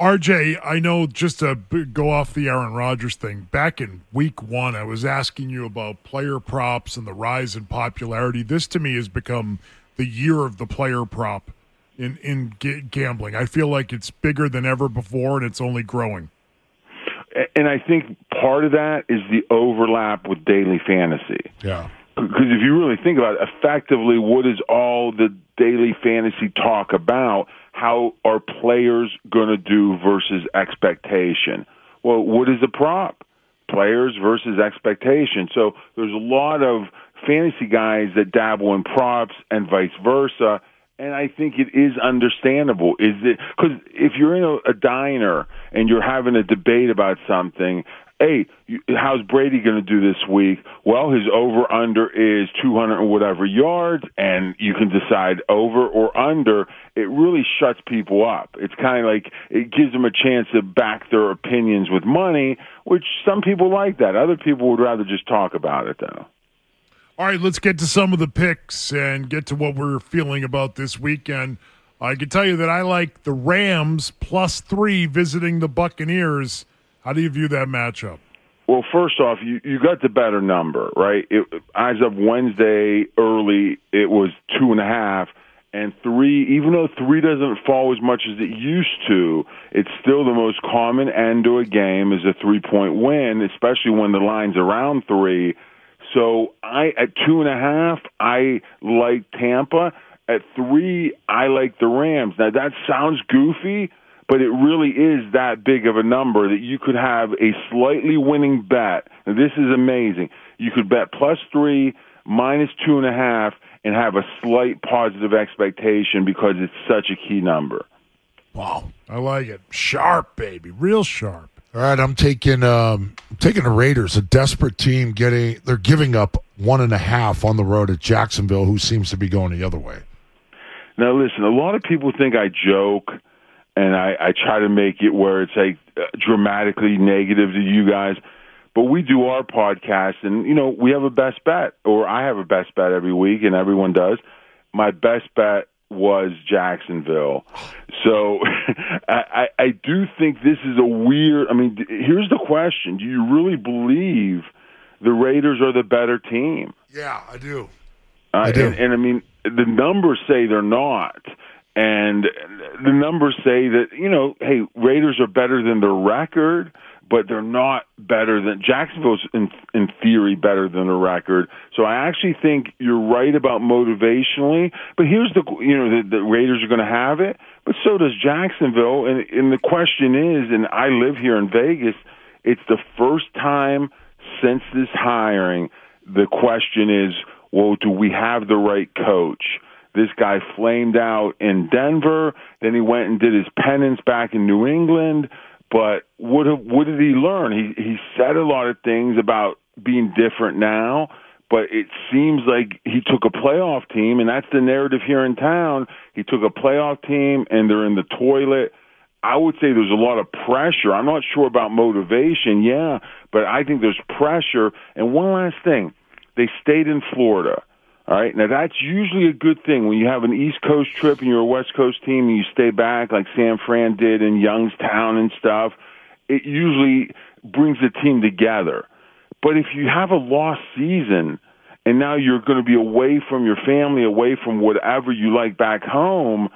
RJ, I know just to go off the Aaron Rodgers thing, back in week one, I was asking you about player props and the rise in popularity. This to me has become the year of the player prop in, in g- gambling. I feel like it's bigger than ever before and it's only growing. And I think part of that is the overlap with daily fantasy. Yeah. Because if you really think about it, effectively, what is all the daily fantasy talk about? How are players going to do versus expectation? Well, what is a prop? Players versus expectation. So there's a lot of fantasy guys that dabble in props and vice versa. And I think it is understandable. Is it because if you're in a, a diner and you're having a debate about something, hey, how's Brady going to do this week? Well, his over under is 200 and whatever yards, and you can decide over or under. It really shuts people up. It's kind of like it gives them a chance to back their opinions with money, which some people like that. Other people would rather just talk about it, though. All right, let's get to some of the picks and get to what we're feeling about this weekend. I can tell you that I like the Rams plus three visiting the Buccaneers. How do you view that matchup? Well, first off, you, you got the better number, right? It, as of Wednesday early, it was two and a half. And three, even though three doesn't fall as much as it used to, it's still the most common end to a game is a three point win, especially when the line's around three. So I at two and a half, I like Tampa. At three, I like the Rams. Now that sounds goofy, but it really is that big of a number that you could have a slightly winning bet. And this is amazing. You could bet plus three, minus two and a half, and have a slight positive expectation because it's such a key number. Wow, I like it. Sharp, baby, real sharp. All right, I'm taking um, I'm taking the Raiders, a desperate team getting they're giving up one and a half on the road at Jacksonville, who seems to be going the other way. Now, listen, a lot of people think I joke and I, I try to make it where it's like uh, dramatically negative to you guys. but we do our podcast, and you know we have a best bet, or I have a best bet every week, and everyone does. My best bet was Jacksonville. So I, I, I do think this is a weird. I mean, here's the question: Do you really believe the Raiders are the better team? Yeah, I do. Uh, I do. And, and I mean, the numbers say they're not. And the numbers say that, you know, hey, Raiders are better than their record, but they're not better than Jacksonville's in in theory better than the record. So I actually think you're right about motivationally, but here's the you know the, the Raiders are going to have it, but so does Jacksonville and and the question is and I live here in Vegas, it's the first time since this hiring the question is, well, do we have the right coach? This guy flamed out in Denver, then he went and did his penance back in New England. But what what did he learn? He he said a lot of things about being different now, but it seems like he took a playoff team, and that's the narrative here in town. He took a playoff team, and they're in the toilet. I would say there's a lot of pressure. I'm not sure about motivation, yeah, but I think there's pressure. And one last thing, they stayed in Florida. All right. Now that's usually a good thing when you have an East Coast trip and you're a West Coast team and you stay back like San Fran did in Youngstown and stuff. It usually brings the team together. But if you have a lost season and now you're going to be away from your family, away from whatever you like back home,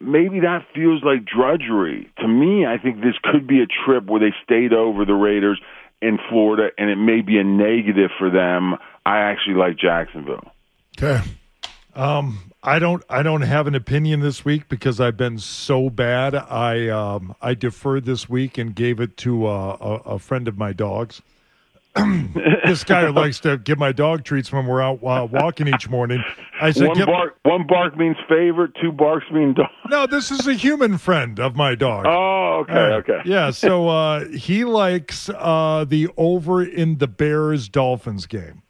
maybe that feels like drudgery. To me, I think this could be a trip where they stayed over the Raiders in Florida and it may be a negative for them. I actually like Jacksonville. Okay. Um, I don't. I don't have an opinion this week because I've been so bad. I um, I deferred this week and gave it to uh, a, a friend of my dogs. this guy likes to give my dog treats when we're out uh, walking each morning. I said, one bark, one bark means favorite, two barks mean dog. "No, this is a human friend of my dog." Oh, okay, okay. Yeah, so uh, he likes uh, the over in the Bears Dolphins game.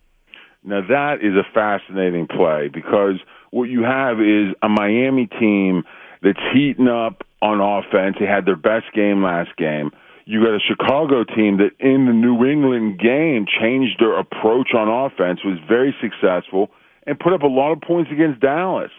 Now that is a fascinating play because what you have is a Miami team that's heating up on offense. They had their best game last game. You got a Chicago team that in the New England game changed their approach on offense, was very successful, and put up a lot of points against Dallas.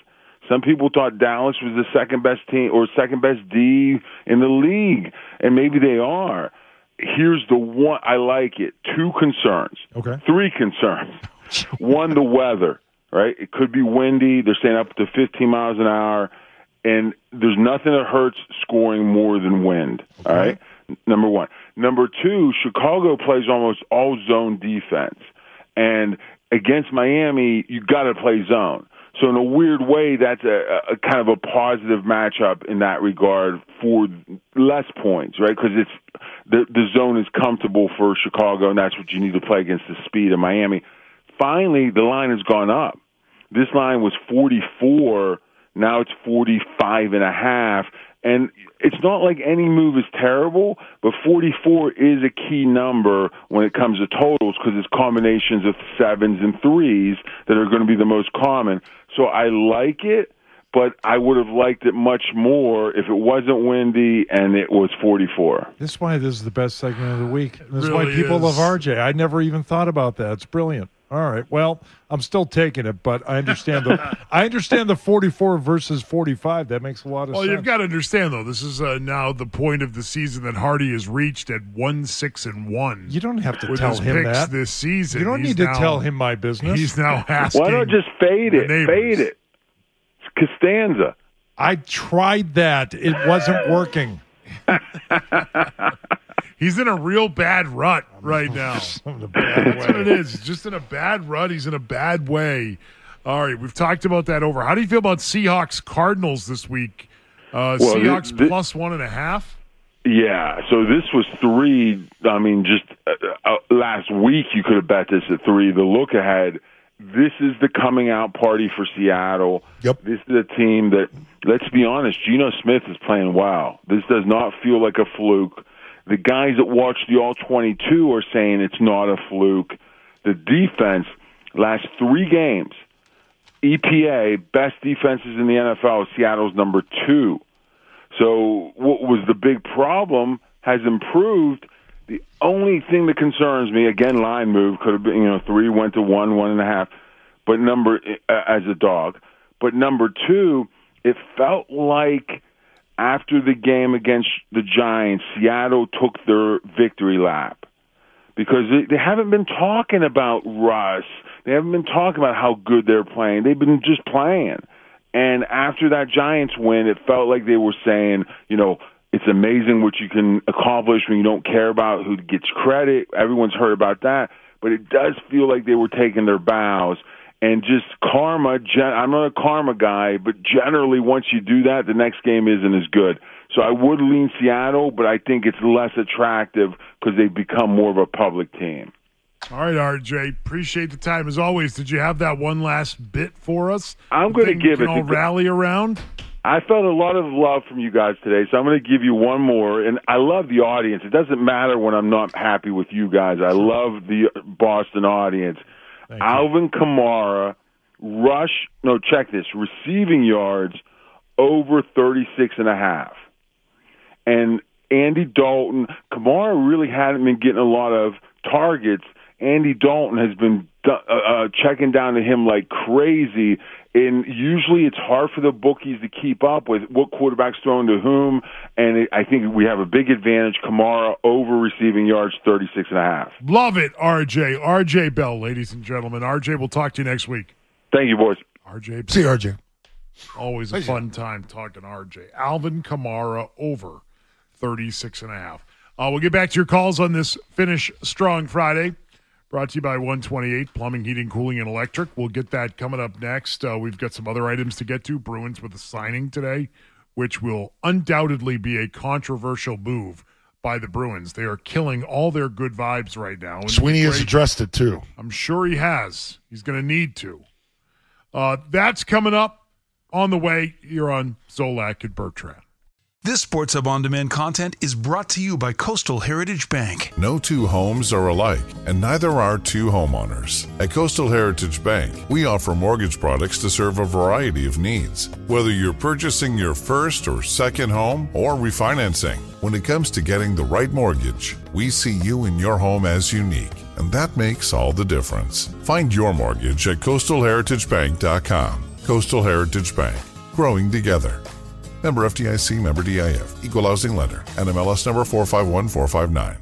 Some people thought Dallas was the second best team or second best D in the league, and maybe they are. Here's the one I like it. Two concerns. Okay. Three concerns. one, the weather. Right. It could be windy. They're staying up to 15 miles an hour, and there's nothing that hurts scoring more than wind. All right. Number one. Number two, Chicago plays almost all zone defense, and against Miami, you got to play zone. So in a weird way, that's a, a kind of a positive matchup in that regard for less points, right? Because it's the the zone is comfortable for Chicago, and that's what you need to play against the speed of Miami. Finally, the line has gone up. This line was 44. Now it's 45 and a half. And it's not like any move is terrible, but 44 is a key number when it comes to totals because it's combinations of sevens and threes that are going to be the most common. So I like it, but I would have liked it much more if it wasn't windy and it was 44. This is why this is the best segment of the week. This is why people is. love RJ. I never even thought about that. It's brilliant. All right. Well, I'm still taking it, but I understand the I understand the 44 versus 45. That makes a lot of Well, sense. you've got to understand though. This is uh, now the point of the season that Hardy has reached at one six and one. You don't have to with tell his him picks that. this season. You don't He's need to tell him my business. He's now asking. Why don't just fade it? Fade it. It's Costanza. I tried that. It wasn't working. He's in a real bad rut right now. That's what it is. He's just in a bad rut. He's in a bad way. All right, we've talked about that over. How do you feel about Seahawks Cardinals this week? Uh, Well, Seahawks thi- thi- plus one and a half. Yeah, so this was three. I mean, just uh, uh, last week you could have bet this at three. The look ahead. This is the coming out party for Seattle. Yep. This is a team that, let's be honest, Geno Smith is playing well. This does not feel like a fluke. The guys that watch the All 22 are saying it's not a fluke. The defense, last three games, EPA, best defenses in the NFL, Seattle's number two. So what was the big problem has improved. The only thing that concerns me, again, line move could have been, you know, three went to one, one and a half, but number uh, as a dog. But number two, it felt like after the game against the Giants, Seattle took their victory lap because they, haven't been talking about Russ. They haven't been talking about how good they're playing. They've been just playing. And after that Giants win, it felt like they were saying, you know, it's amazing what you can accomplish when you don't care about who gets credit. Everyone's heard about that, but it does feel like they were taking their bows and just karma. Gen- I'm not a karma guy, but generally, once you do that, the next game isn't as good. So I would lean Seattle, but I think it's less attractive because they've become more of a public team. All right, RJ. Appreciate the time as always. Did you have that one last bit for us? I'm going to give it. all rally around. I felt a lot of love from you guys today, so I'm going to give you one more. And I love the audience. It doesn't matter when I'm not happy with you guys. I love the Boston audience. Alvin Kamara, rush, no, check this, receiving yards over 36 and a half. And Andy Dalton, Kamara really hadn't been getting a lot of targets. Andy Dalton has been uh, uh, checking down to him like crazy. And usually it's hard for the bookies to keep up with what quarterback's throwing to whom. And it, I think we have a big advantage. Kamara over receiving yards, 36 and a half. Love it, RJ. RJ Bell, ladies and gentlemen. RJ, we'll talk to you next week. Thank you, boys. RJ. See you, RJ. Always a fun time talking RJ. Alvin Kamara over 36 and a half. Uh, we'll get back to your calls on this Finish Strong Friday. Brought to you by 128 Plumbing, Heating, Cooling, and Electric. We'll get that coming up next. Uh, we've got some other items to get to. Bruins with a signing today, which will undoubtedly be a controversial move by the Bruins. They are killing all their good vibes right now. And Sweeney has addressed it too. I'm sure he has. He's going to need to. Uh, that's coming up on the way here on Zolak and Bertrand. This Sports Hub On Demand content is brought to you by Coastal Heritage Bank. No two homes are alike, and neither are two homeowners. At Coastal Heritage Bank, we offer mortgage products to serve a variety of needs. Whether you're purchasing your first or second home or refinancing, when it comes to getting the right mortgage, we see you and your home as unique, and that makes all the difference. Find your mortgage at coastalheritagebank.com. Coastal Heritage Bank, growing together. Member FDIC, member DIF, equal housing lender, NMLS number 451459.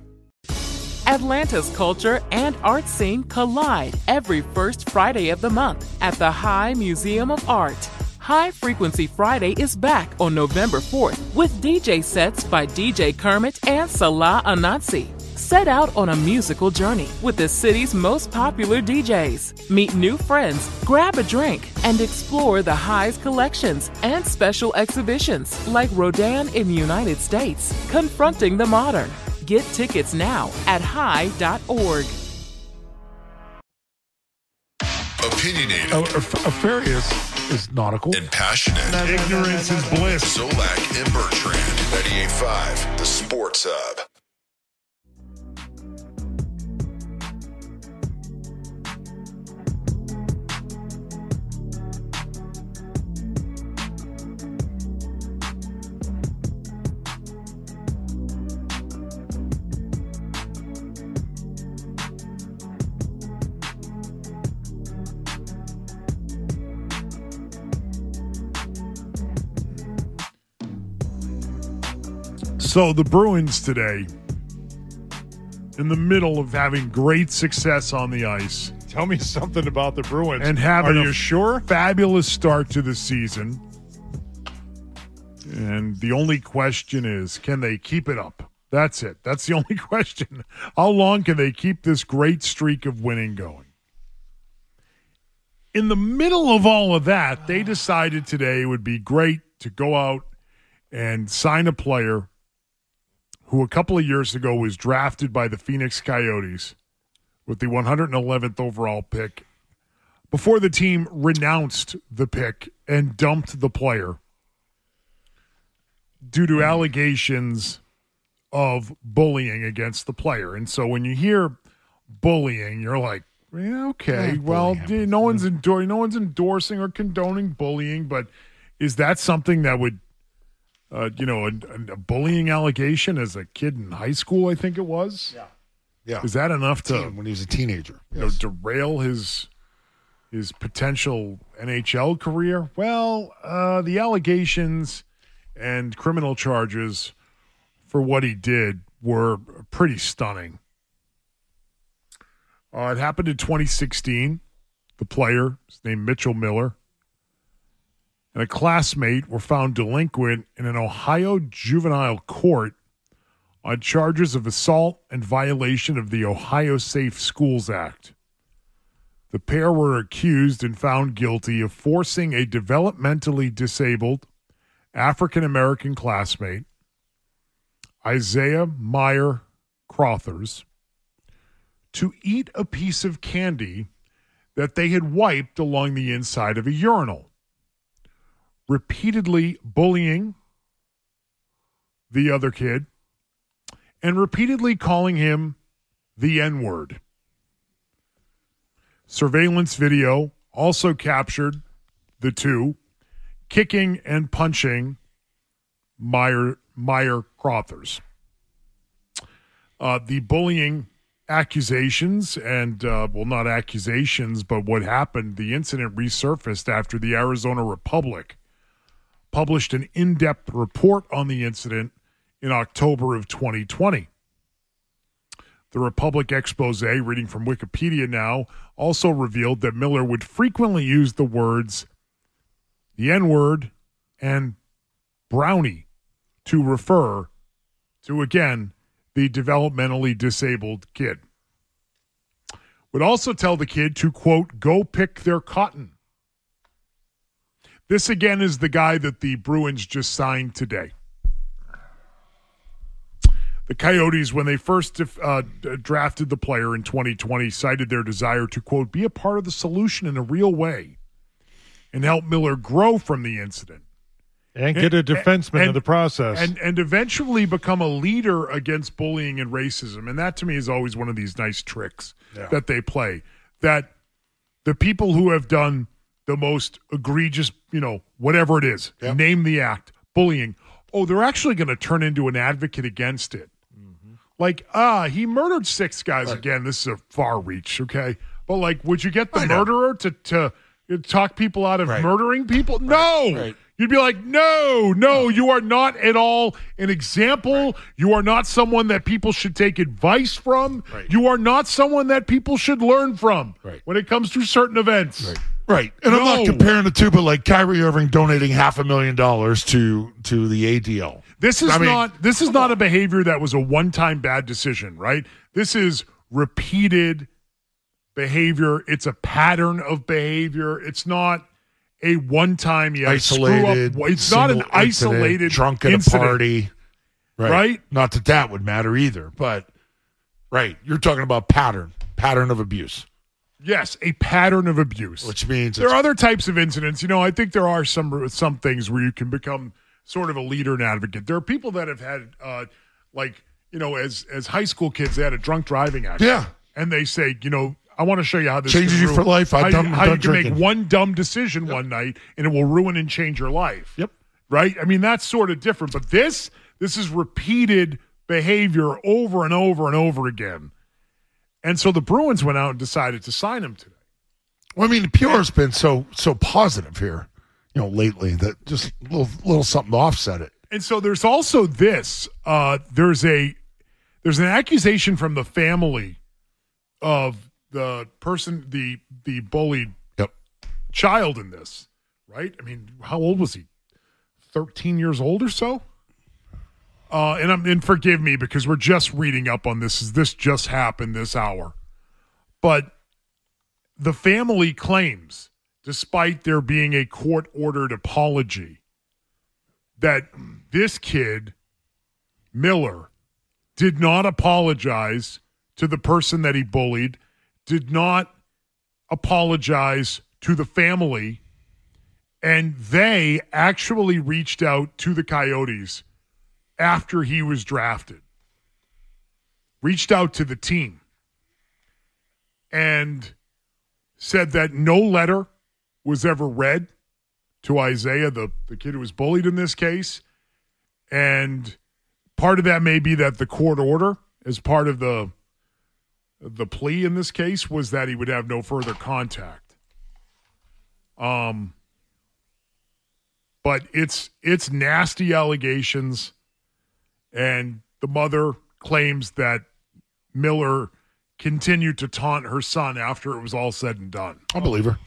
Atlanta's culture and art scene collide every first Friday of the month at the High Museum of Art. High Frequency Friday is back on November 4th with DJ sets by DJ Kermit and Salah Ananse. Set out on a musical journey with the city's most popular DJs. Meet new friends, grab a drink, and explore the High's collections and special exhibitions like Rodin in the United States, Confronting the Modern. Get tickets now at high.org. Opinionated. Oh, a, a, a is nautical. And passionate. Ignorance is bliss. Zolak and Bertrand. 98.5, The Sports Hub. So the Bruins today, in the middle of having great success on the ice, Tell me something about the Bruins. and having Are a you sure? fabulous start to the season. And the only question is, can they keep it up? That's it. That's the only question. How long can they keep this great streak of winning going? In the middle of all of that, they decided today it would be great to go out and sign a player who a couple of years ago was drafted by the Phoenix Coyotes with the 111th overall pick before the team renounced the pick and dumped the player due to allegations of bullying against the player. And so when you hear bullying, you're like, yeah, okay, Yeah, well, no one's endor- no one's endorsing or condoning bullying, but is that something that would uh, you know, a, a bullying allegation as a kid in high school. I think it was. Yeah. Yeah. Is that enough to Teen- when he was a teenager? you know derail his his potential NHL career? Well, uh, the allegations and criminal charges for what he did were pretty stunning. Uh, it happened in 2016. The player, his name Mitchell Miller, and a classmate were found delinquent in an Ohio juvenile court on charges of assault and violation of the Ohio Safe Schools Act. The pair were accused and found guilty of forcing a developmentally disabled African American classmate, Isaiah Meyer Crothers, to eat a piece of candy that they had wiped along the inside of a urinal, repeatedly bullying the other kid and repeatedly calling him the N word. Surveillance video also captured the two kicking and punching Meyer, Meyer Crothers. Uh, the bullying accusations and, uh, well, not accusations, but what happened, the incident resurfaced after the Arizona Republic published an in depth report on the incident in October of 2020. The Republic expose, reading from Wikipedia now, also revealed that Miller would frequently use the words the N word and brownie to refer to, again, the developmentally disabled kid. Would also tell the kid to, quote, go pick their cotton. This, again, is the guy that the Bruins just signed today. The Coyotes, when they first uh, drafted the player in 2020, cited their desire to, quote, be a part of the solution in a real way and help Miller grow from the incident. And get a defenseman in the process. And, and eventually become a leader against bullying and racism. And that to me is always one of these nice tricks Yeah. that they play. That the people who have done the most egregious, you know, whatever it is, name the act, bullying, oh, they're actually going to turn into an advocate against it. Like, ah, he murdered six guys again. This is a far reach, okay? But like, would you get the murderer to to talk people out of murdering people? No. You'd be like, no, no, you are not at all an example. You are not someone that people should take advice from. You are not someone that people should learn from when it comes to certain events. Right. And I'm not comparing the two, but like Kyrie Irving donating half a million dollars to to the ADL. This is I mean, not this is not a behavior that was a one-time bad decision, right? This is repeated behavior. It's a pattern of behavior. It's not a one-time yeah, isolated. Screw up. It's not an single incident, isolated drunk at incident. a party. Right. Right? Not that that would matter either, but right. You're talking about pattern, pattern of abuse. Yes, a pattern of abuse. Which means there are other types of incidents. You know, I think there are some some things where you can become sort of a leader and advocate. There are people that have had, uh, like you know, as as high school kids, they had a drunk driving accident. Yeah. and they say, you know, I want to show you how this Changes you for life. I'm How, how you can make one dumb decision one night and it will ruin and change your life. Yep. Right. I mean, that's sort of different. But this this is repeated behavior over and over and over again. And so the Bruins went out and decided to sign him today. Well, I mean, PR's been so so positive here, you know, lately that just a little little something to offset it. And so there's also this. Uh, there's a there's an accusation from the family of the person the the bullied child in this. Right? I mean, how old was he? Thirteen years old or so. Uh, and I'm and forgive me because we're just reading up on this. This just happened this hour, but the family claims, despite there being a court ordered apology, that this kid, Miller, did not apologize to the person that he bullied, did not apologize to the family, and they actually reached out to the Coyotes after he was drafted. Reached out to the team and said that no letter was ever read to Isaiah, the, the kid who was bullied in this case, and part of that may be that the court order, as part of the the plea in this case, was that he would have no further contact. Um, but it's it's nasty allegations, and the mother claims that Miller continued to taunt her son after it was all said and done. I believe her.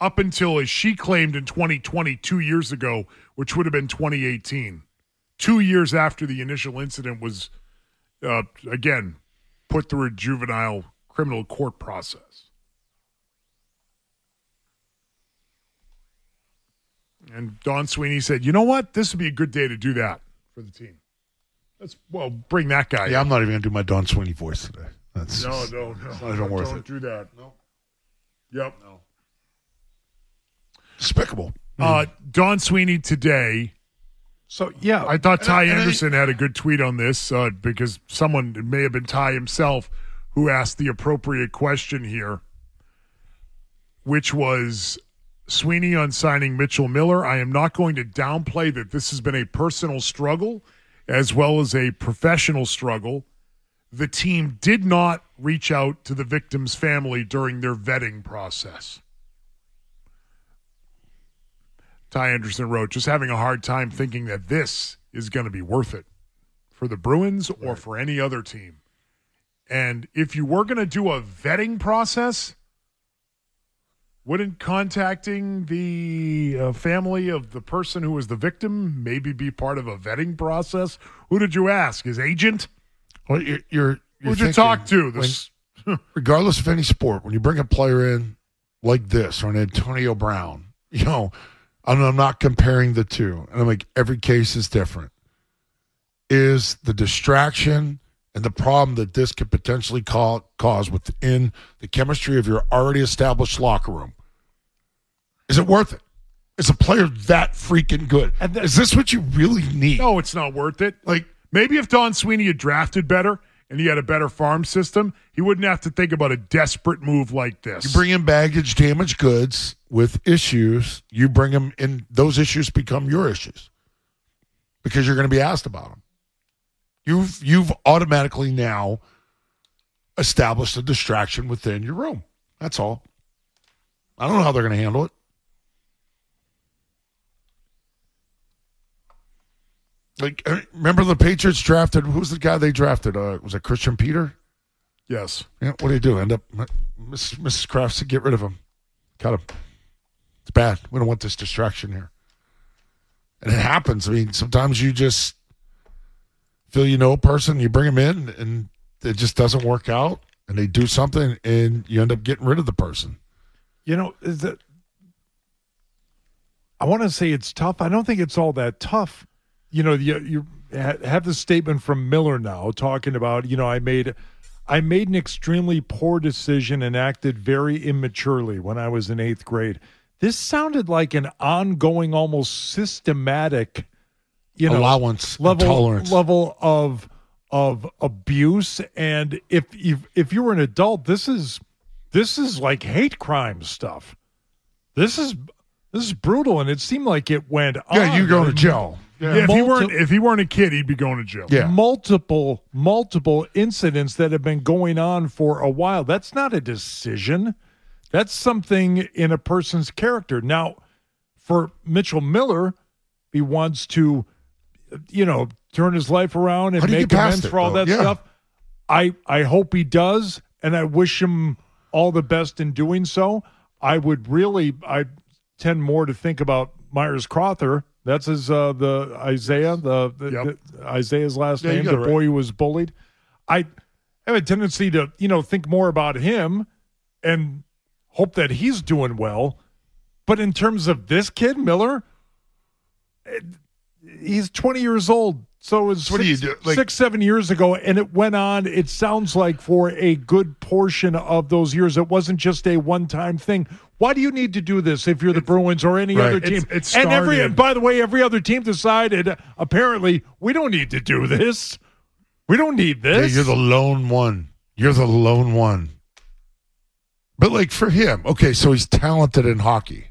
Up until, as she claimed in 2020, two years ago, which would have been 2018, two years after the initial incident was, uh, again, put through a juvenile criminal court process. And Don Sweeney said, "You know what? This would be a good day to do that for the team. Let's well bring that guy. Yeah, I'm not even going to do my Don Sweeney voice today. That's no, just- no, no. it's not even worth don't it. do that. No. Yep. No. Despicable. Uh, Don Sweeney today. So yeah, I thought And Ty and I- Anderson had a good tweet on this uh, because someone it may have been Ty himself who asked the appropriate question here, which was Sweeney on signing Mitchell Miller. I am not going to downplay that this has been a personal struggle as well as a professional struggle. The team did not reach out to the victim's family during their vetting process. Ty Anderson wrote, just having a hard time thinking that this is going to be worth it for the Bruins or for any other team. And if you were going to do a vetting process, wouldn't contacting the uh, family of the person who was the victim maybe be part of a vetting process? Who did you ask? His agent? Well, you're, you're, you're Who'd you talk to? when- This, regardless of any sport, when you bring a player in like this or an Antonio Brown, you know, I'm, I'm not comparing the two. And I'm like, every case is different. Is the distraction and the problem that this could potentially ca- cause within the chemistry of your already established locker room? Is it worth it? Is a player that freaking good? Is this what you really need? no, it's not worth it. Like maybe if Don Sweeney had drafted better and he had a better farm system, he wouldn't have to think about a desperate move like this. You bring in baggage, damaged goods with issues. You bring them in; those issues become your issues because you're going to be asked about them. You've you've automatically now established a distraction within your room. That's all. I don't know how they're going to handle it. Like, uh, remember the Patriots drafted? Who's the guy they drafted? Uh, was it Christian Peter? Yes. Yeah, what do you do? End up, Miss, Mrs. Kraft said, get rid of him. Cut him. It's bad. We don't want this distraction here. And it happens. I mean, sometimes you just feel you know a person, you bring them in, and it just doesn't work out, and they do something, and you end up getting rid of the person. You know, that I want to say it's tough. I don't think it's all that tough. You know, you, you have the statement from Miller now talking about, you know, I made I made an extremely poor decision and acted very immaturely when I was in 8th grade. This sounded like an ongoing almost systematic you know Allowance, level tolerance. level of of abuse and if if if you were an adult this is this is like hate crime stuff. This is this is brutal, and it seemed like it went. Yeah, on. you go to jail. Yeah, if he weren't if he weren't a kid, he'd be going to jail. yeah multiple multiple incidents that have been going on for a while. That's not a decision. That's something in a person's character. Now, for Mitchell Miller, he wants to, you know, turn his life around and How do you make amends it, for all though? that Yeah. stuff. I I hope he does, and I wish him all the best in doing so. I would really I tend more to think about Myers Crother. That's his uh the Isaiah, the, the, the- Isaiah's last Yeah, name, the right. boy who was bullied. I have a tendency to, you know, think more about him and hope that he's doing well. But in terms of this kid, Miller, it- he's 20 years old. So it's What do you six? Like- six, seven years ago, and it went on. It sounds like for a good portion of those years, it wasn't just a one-time thing. Why do you need to do this if you're the Bruins or any Right. other It's- team? it and every, and by the way, every other team decided apparently we don't need to do this. We don't need Yeah, this. you're the lone one. You're the lone one. But like for him, okay, so he's talented in hockey.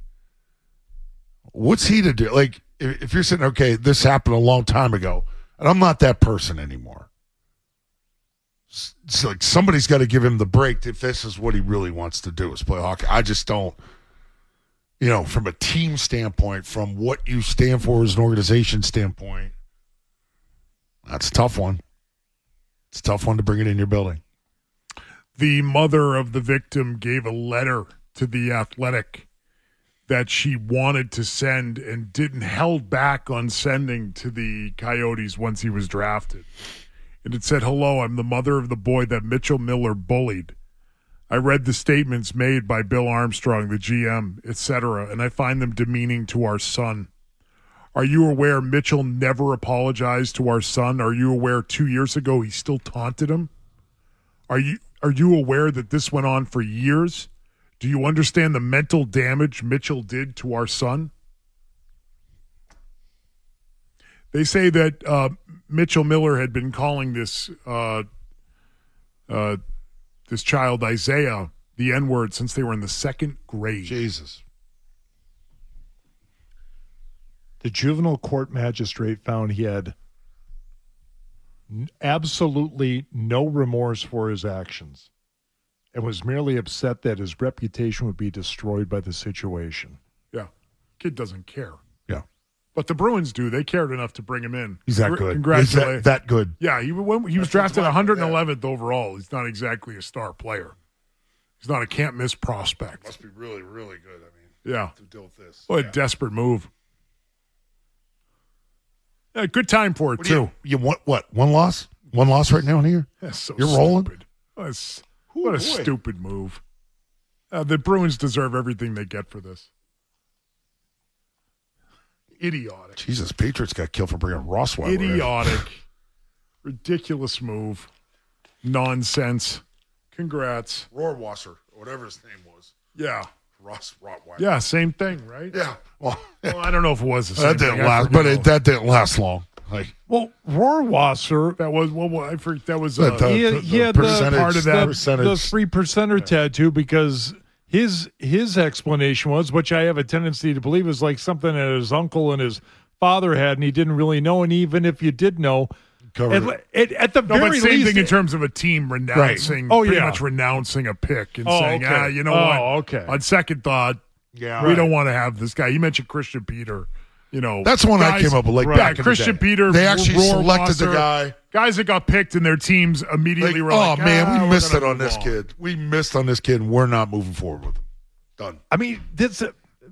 What's he to do? Like if, you're saying, okay, this happened a long time ago, and I'm not that person anymore. It's like somebody's got to give him the break if this is what he really wants to do is play hockey. I just don't, you know, from a team standpoint, from what you stand for as an organization standpoint, that's a tough one. It's a tough one to bring it in your building. The mother of the victim gave a letter to the athletic that she wanted to send and didn't held back on sending to the Coyotes once he was drafted. And it said, Hello, I'm the mother of the boy that Mitchell Miller bullied. I read the statements made by Bill Armstrong, the GM, etc., and I find them demeaning to our son. Are you aware Mitchell never apologized to our son? Are you aware two years ago he still taunted him? Are you are you aware that this went on for years? Do you understand the mental damage Mitchell did to our son? They say that uh, Mitchell Miller had been calling this uh, uh, this child Isaiah the N word since they were in the second grade. Jesus. The juvenile court magistrate found he had absolutely no remorse for his actions and was merely upset that his reputation would be destroyed by the situation. Yeah, kid doesn't care. Yeah. But the Bruins do. They cared enough to bring him in. He's that good. Congratulations. That- that good. Yeah, he, when, he was drafted 111th overall. He's not exactly a star player. He's not a can't miss prospect. Must be really, really good. I mean, Yeah. to deal with this. What a desperate move. Yeah, good time for it, What too. you, you want what? One loss? One loss right now in here? That's so You're rolling? stupid. What a, s- what a boy. stupid move. Uh, the Bruins deserve everything they get for this. Idiotic. Jesus, Patriots got killed for bringing Rossweiler. in. Idiotic. Ridiculous move. Nonsense. Congrats. Rohrwasser, or whatever his name was. Yeah. Ross Rottweiler. Yeah, same thing, right? Yeah. Well, Well, I don't know if it was the same that didn't thing. Last, but it, that didn't last long. Like, Well, Rohrwasser, that was well, well, I forget that was But uh, the- he, the- he had the part of that the percentage- the three percenter tattoo because his his explanation was, which I have a tendency to believe, is like something that his uncle and his father had, and he didn't really know. And even if you did know, Covered at, at, at the No, very but same least, thing in terms of a team renouncing, Oh, pretty yeah. much renouncing a pick and Oh, saying, okay. ah, you know Oh, what? okay. On second thought, Yeah. we Right. don't want to have this guy. You mentioned Christian Peter. You know, That's one I came up with, like, yeah, back in the Christian day. Peter. They actually Rohr selected the guy. Guys that got picked and their teams immediately like, were oh like, man, "Ah, we missed it on move this kid. We missed on this kid, and we're not moving forward with him. Done. I mean, this,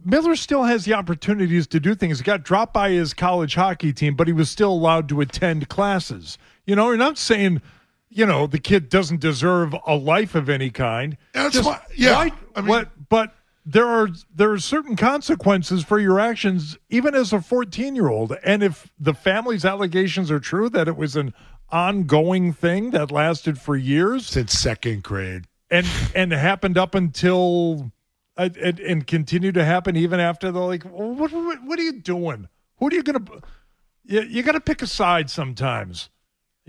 Miller still has the opportunities to do things. He got dropped by his college hockey team, but he was still allowed to attend classes. You know, you're not saying, you know, the kid doesn't deserve a life of any kind. That's Just why- yeah, why- I mean- what, but there are there are certain consequences for your actions, even as a 14 year old. And if the family's allegations are true that it was an ongoing thing that lasted for years Since second grade. and and happened up until uh, and, and continue to happen even after the like what, what what are you doing who are you gonna you, you gotta pick a side sometimes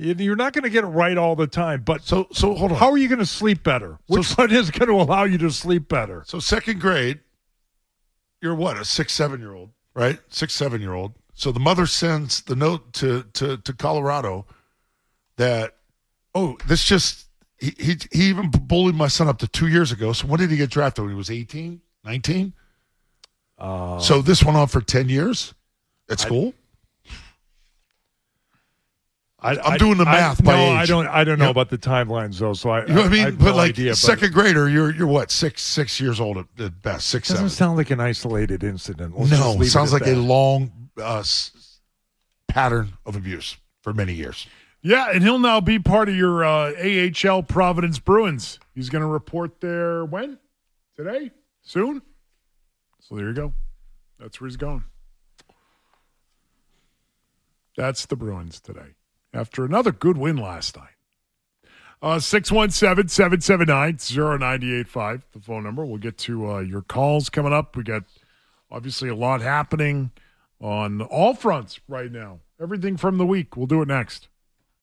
you're not going to get it right all the time but So so hold on. how are you going to sleep better which one is going to allow you to sleep better So second grade, you're what a six seven year old, right? Six seven year old. So the mother sends the note to to to Colorado that oh this just he he, he even bullied my son up to two years ago. So when did he get drafted? When he was 18, 19? uh, so this went on for ten years at school. I, I'm doing the math I, by no, age. I don't. I don't know Yep. about the timelines though. So I, You know what I mean? have but no like idea, but second grader, you're you're what six six years old at, best, six doesn't seven. sound like an isolated incident. Let's no, it sounds like a long uh, pattern of abuse for many years. Yeah, and he'll now be part of your uh, AHL Providence Bruins. He's going to report there when? Today? Soon? So there you go. That's where he's going. That's the Bruins today after another good win last night. Uh, 617 779 0985, the phone number. We'll get to uh, your calls coming up. We got obviously a lot happening on all fronts right now. Everything from the week. We'll do it next.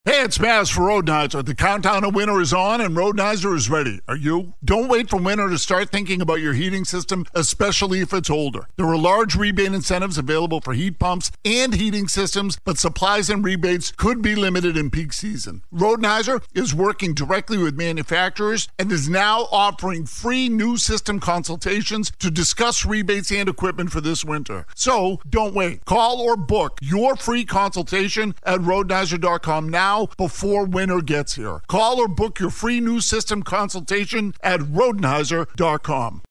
Hey, it's Maz for Rodenhiser. The countdown to winter is on and Rodenhiser is ready. Are you? Don't wait for winter to start thinking about your heating system, especially if it's older. There are large rebate incentives available for heat pumps and heating systems, but supplies and rebates could be limited in peak season. Rodenhiser is working directly with manufacturers and is now offering free new system consultations to discuss rebates and equipment for this winter. So don't wait. Call or book your free consultation at rodenhiser.com now before winter gets here. Call or book your free new system consultation at rodenhiser.com.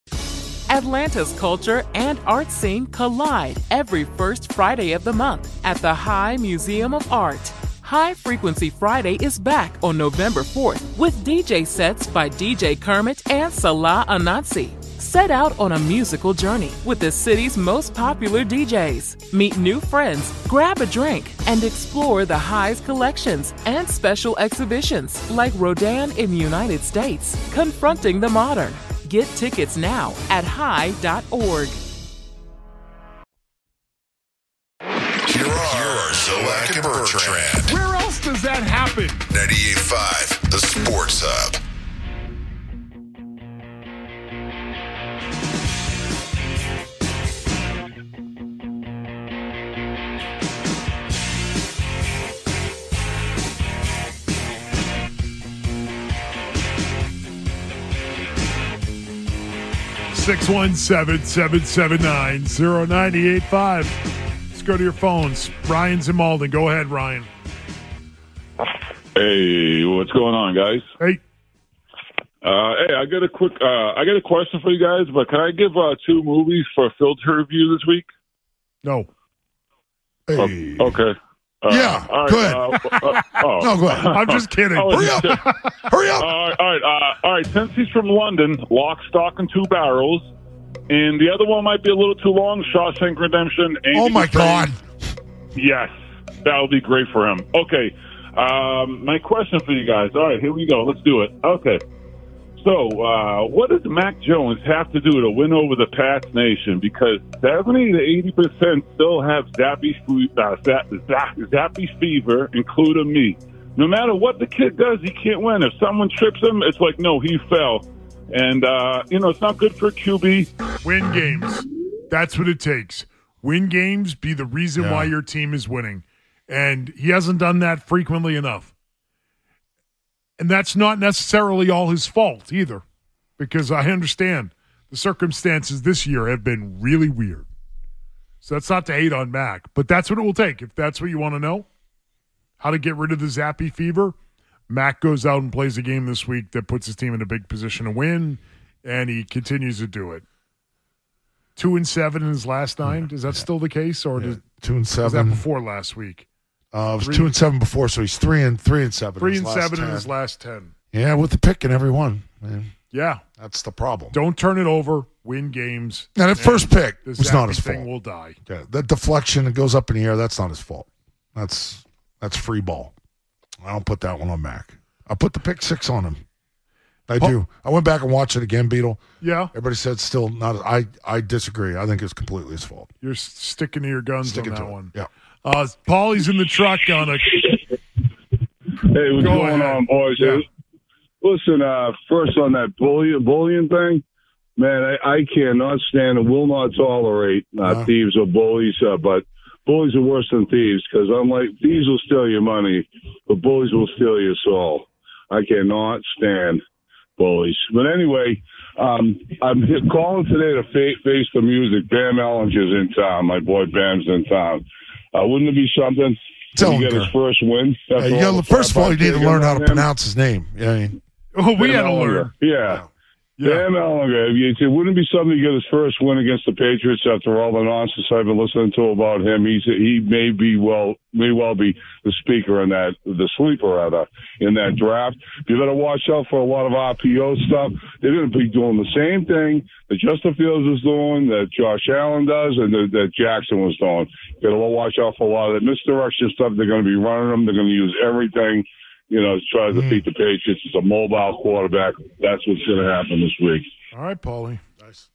Atlanta's culture and art scene collide every first Friday of the month at the High Museum of Art. High Frequency Friday is back on November 4th with DJ sets by DJ Kermit and Salah Ananse. Set out on a musical journey with the city's most popular DJs. Meet new friends, grab a drink, and explore the High's collections and special exhibitions like Rodin in the United States, Confronting the Modern. Get tickets now at high.org. Here are Zolak and Bertrand. Where else does that happen? 98.5, the Sports Hub. Six one seven seven seven nine zero ninety eight five. Let's go to your phones. Ryan's in Malden. Go ahead, Ryan. Hey, what's going on, guys? Hey. Uh, hey, I got a quick, uh, I got a question for you guys, but can I give uh, two movies for a filter review this week? No. Hey. okay. Uh, Yeah, right, go ahead. uh, uh, oh. No, go ahead. I'm just kidding. Hurry up. Hurry up. all right, all right, uh, all right. Since he's from London, Lock, Stock, and Two Barrels, and the other one might be a little too long. Shawshank Redemption. Andy Oh, my Dufresne. God. Yes, that would be great for him. Okay, um, my question for you guys. All right, here we go. Let's do it. Okay. So, uh, what does Mac Jones have to do to win over the Pats Nation? Because 70 to 80 percent still have Zappe, fe- uh, zap, zap, Zappe fever, including me. No matter what the kid does, he can't win. If someone trips him, it's like, no, he fell. And, uh, you know, it's not good for QB. Win games. That's what it takes. Win games, be the reason Yeah. why your team is winning. And he hasn't done that frequently enough. And that's not necessarily all his fault either, because I understand the circumstances this year have been really weird. So that's not to hate on Mac, but that's what it will take. If that's what you want to know, how to get rid of the Zappe fever, Mac goes out and plays a game this week that puts his team in a big position to win, and he continues to do it. Two and seven in his last nine. Is that still the case, or does, Two and was that seven. before last week? Uh, it was Three- two and seven before, so he's three and three and seven. Three and seven in his last ten. Yeah, with the pick in every one. Man, Yeah, that's the problem. don't turn it over. Win games. And that first pick was not his fault. Will die. Yeah, that deflection that goes up in the air, that's not his fault. That's that's free ball. I don't put that one on Mac. I put the pick six on him. I do. I went back and watched it again, Beetle. Yeah, Everybody said still not. I I disagree. I think it's completely his fault. you're sticking to your guns Sticking on that to one. Yeah. Uh, Paulie's in the truck on a. Hey, what's Go going ahead. on, boys? Yeah. Listen, uh, first on that bullion, bullion thing, man, I, I cannot stand and will not tolerate uh, Uh-huh. thieves or bullies, uh, but bullies are worse than thieves because I'm like, thieves will steal your money, but bullies will steal your soul. I cannot stand bullies. But anyway, um, I'm calling today to fa- face the music. Bam Ehlinger's in town. My boy Bam's in town. Uh, wouldn't it be something? if He get his first win. Yeah, after all gotta- first of all, you crap need to learn how to him? pronounce his name. Yeah, I mean, Oh, we had to learn. Ehlinger. Yeah. Yeah. Ehlinger. It wouldn't be something to get his first win against the Patriots after all the nonsense I've been listening to about him. He's he may be well may well be the speaker in that the sleeper rather in that draft. You better watch out for a lot of RPO stuff. They're going to be doing the same thing that Justin Fields is doing, that Josh Allen does, and that, that Jackson was doing. You to watch out for a lot of that misdirection stuff. They're going to be running them. They're going to use everything you know, to try to defeat the Patriots. It's a mobile quarterback. That's what's going to happen this week. All right, Paulie. Nice.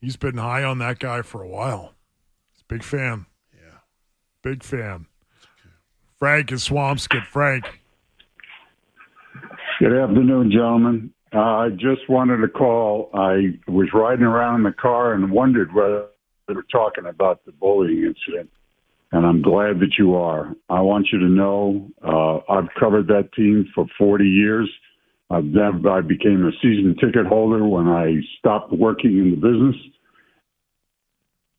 He's been high on that guy for a while. He's a big fan. Yeah. Big fan. Frank is Swampscott. Frank. Good afternoon, gentlemen. Uh, I just wanted to call. I was riding around in the car and wondered whether they were talking about the bullying incident, and I'm glad that you are. I want you to know uh, I've covered that team for 40 years. I've never, I became a season ticket holder when I stopped working in the business.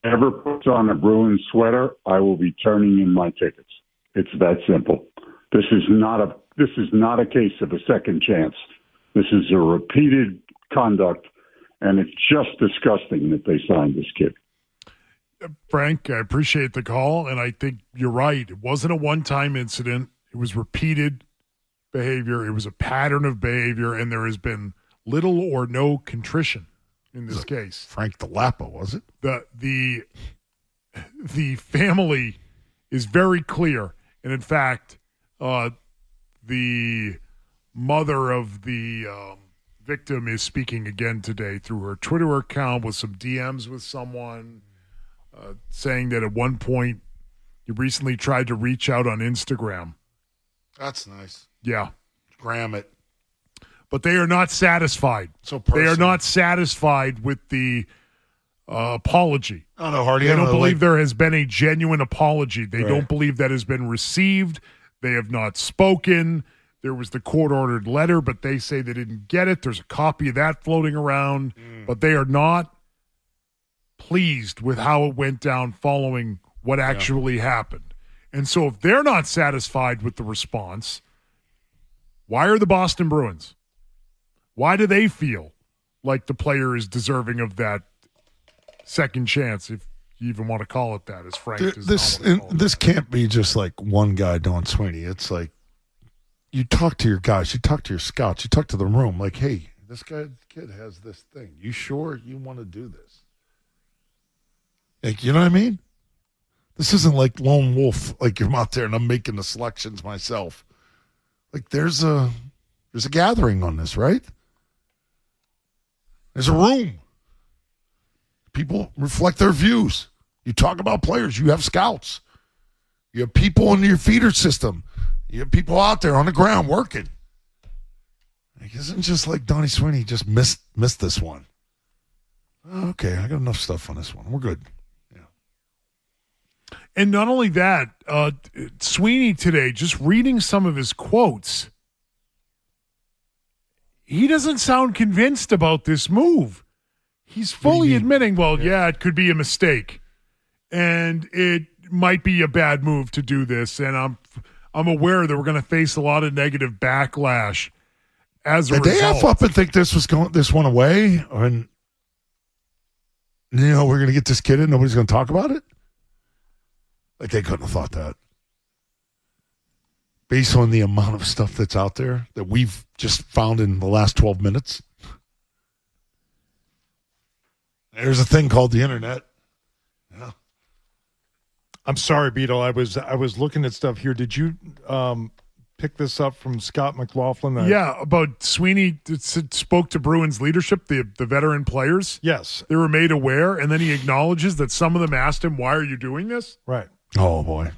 Ever puts on a Bruins sweater, I will be turning in my tickets. It's that simple. This is not a this is not a case of a second chance. This is a repeated conduct, and it's just disgusting that they signed this kid. Frank, I appreciate the call, and I think you're right. It wasn't a one time incident, it was repeated behavior, it was a pattern of behavior, and there has been little or no contrition in this case. Frank DeLappa, was it? The, the, the family is very clear. And in fact, uh, the mother of the um, victim is speaking again today through her Twitter account with some DMs with someone uh, saying that at one point you recently tried to reach out on Instagram. That's nice. Yeah. Gram it. But they are not satisfied. So they are not satisfied with the uh, apology. I don't know, Hardy. They I don't don't know, believe like- there has been a genuine apology. They Right. don't believe that has been received. They have not spoken. There was the court ordered letter, but they say they didn't get it. There's a copy of that floating around, Mm. but they are not pleased with how it went down following what actually happened. And so if they're not satisfied with the response, why are the Boston Bruins? Why do they feel like the player is deserving of that second chance, if you even want to call it that, as Frank Th- does this not want to and this can't be just like one guy Don Sweeney. It's like you talk to your guys, you talk to your scouts, you talk to the room. Like, hey, this guy kid has this thing. You sure you want to do this? Like, you know what I mean? This isn't like lone wolf. Like I'm out there and I'm making the selections myself. Like there's a there's a gathering on this, right? There's a room. People reflect their views. You talk about players. You have scouts. You have people in your feeder system. You have people out there on the ground working. Like, isn't just like Donnie Sweeney just missed missed this one? Okay, I got enough stuff on this one. We're good. And not only that, uh, Sweeney today, just reading some of his quotes, he doesn't sound convinced about this move. He's fully admitting, well, yeah. it could be a mistake, and it might be a bad move to do this. And I'm, I'm aware that we're going to face a lot of negative backlash as a Did they result. F up and think this was going this one away? And you know, we're gonna get this kid in, nobody's gonna talk about it? Like they couldn't have thought that. Based on the amount of stuff that's out there that we've just found in the last twelve minutes. There's a thing called the internet. Yeah. I'm sorry, Beetle. I was I was looking at stuff here. Did you um, pick this up from Scott McLaughlin? The- Yeah, about Sweeney spoke to Bruins leadership, the the veteran players. Yes, they were made aware, and then he acknowledges that some of them asked him, "Why are you doing this?" Right. Oh boy.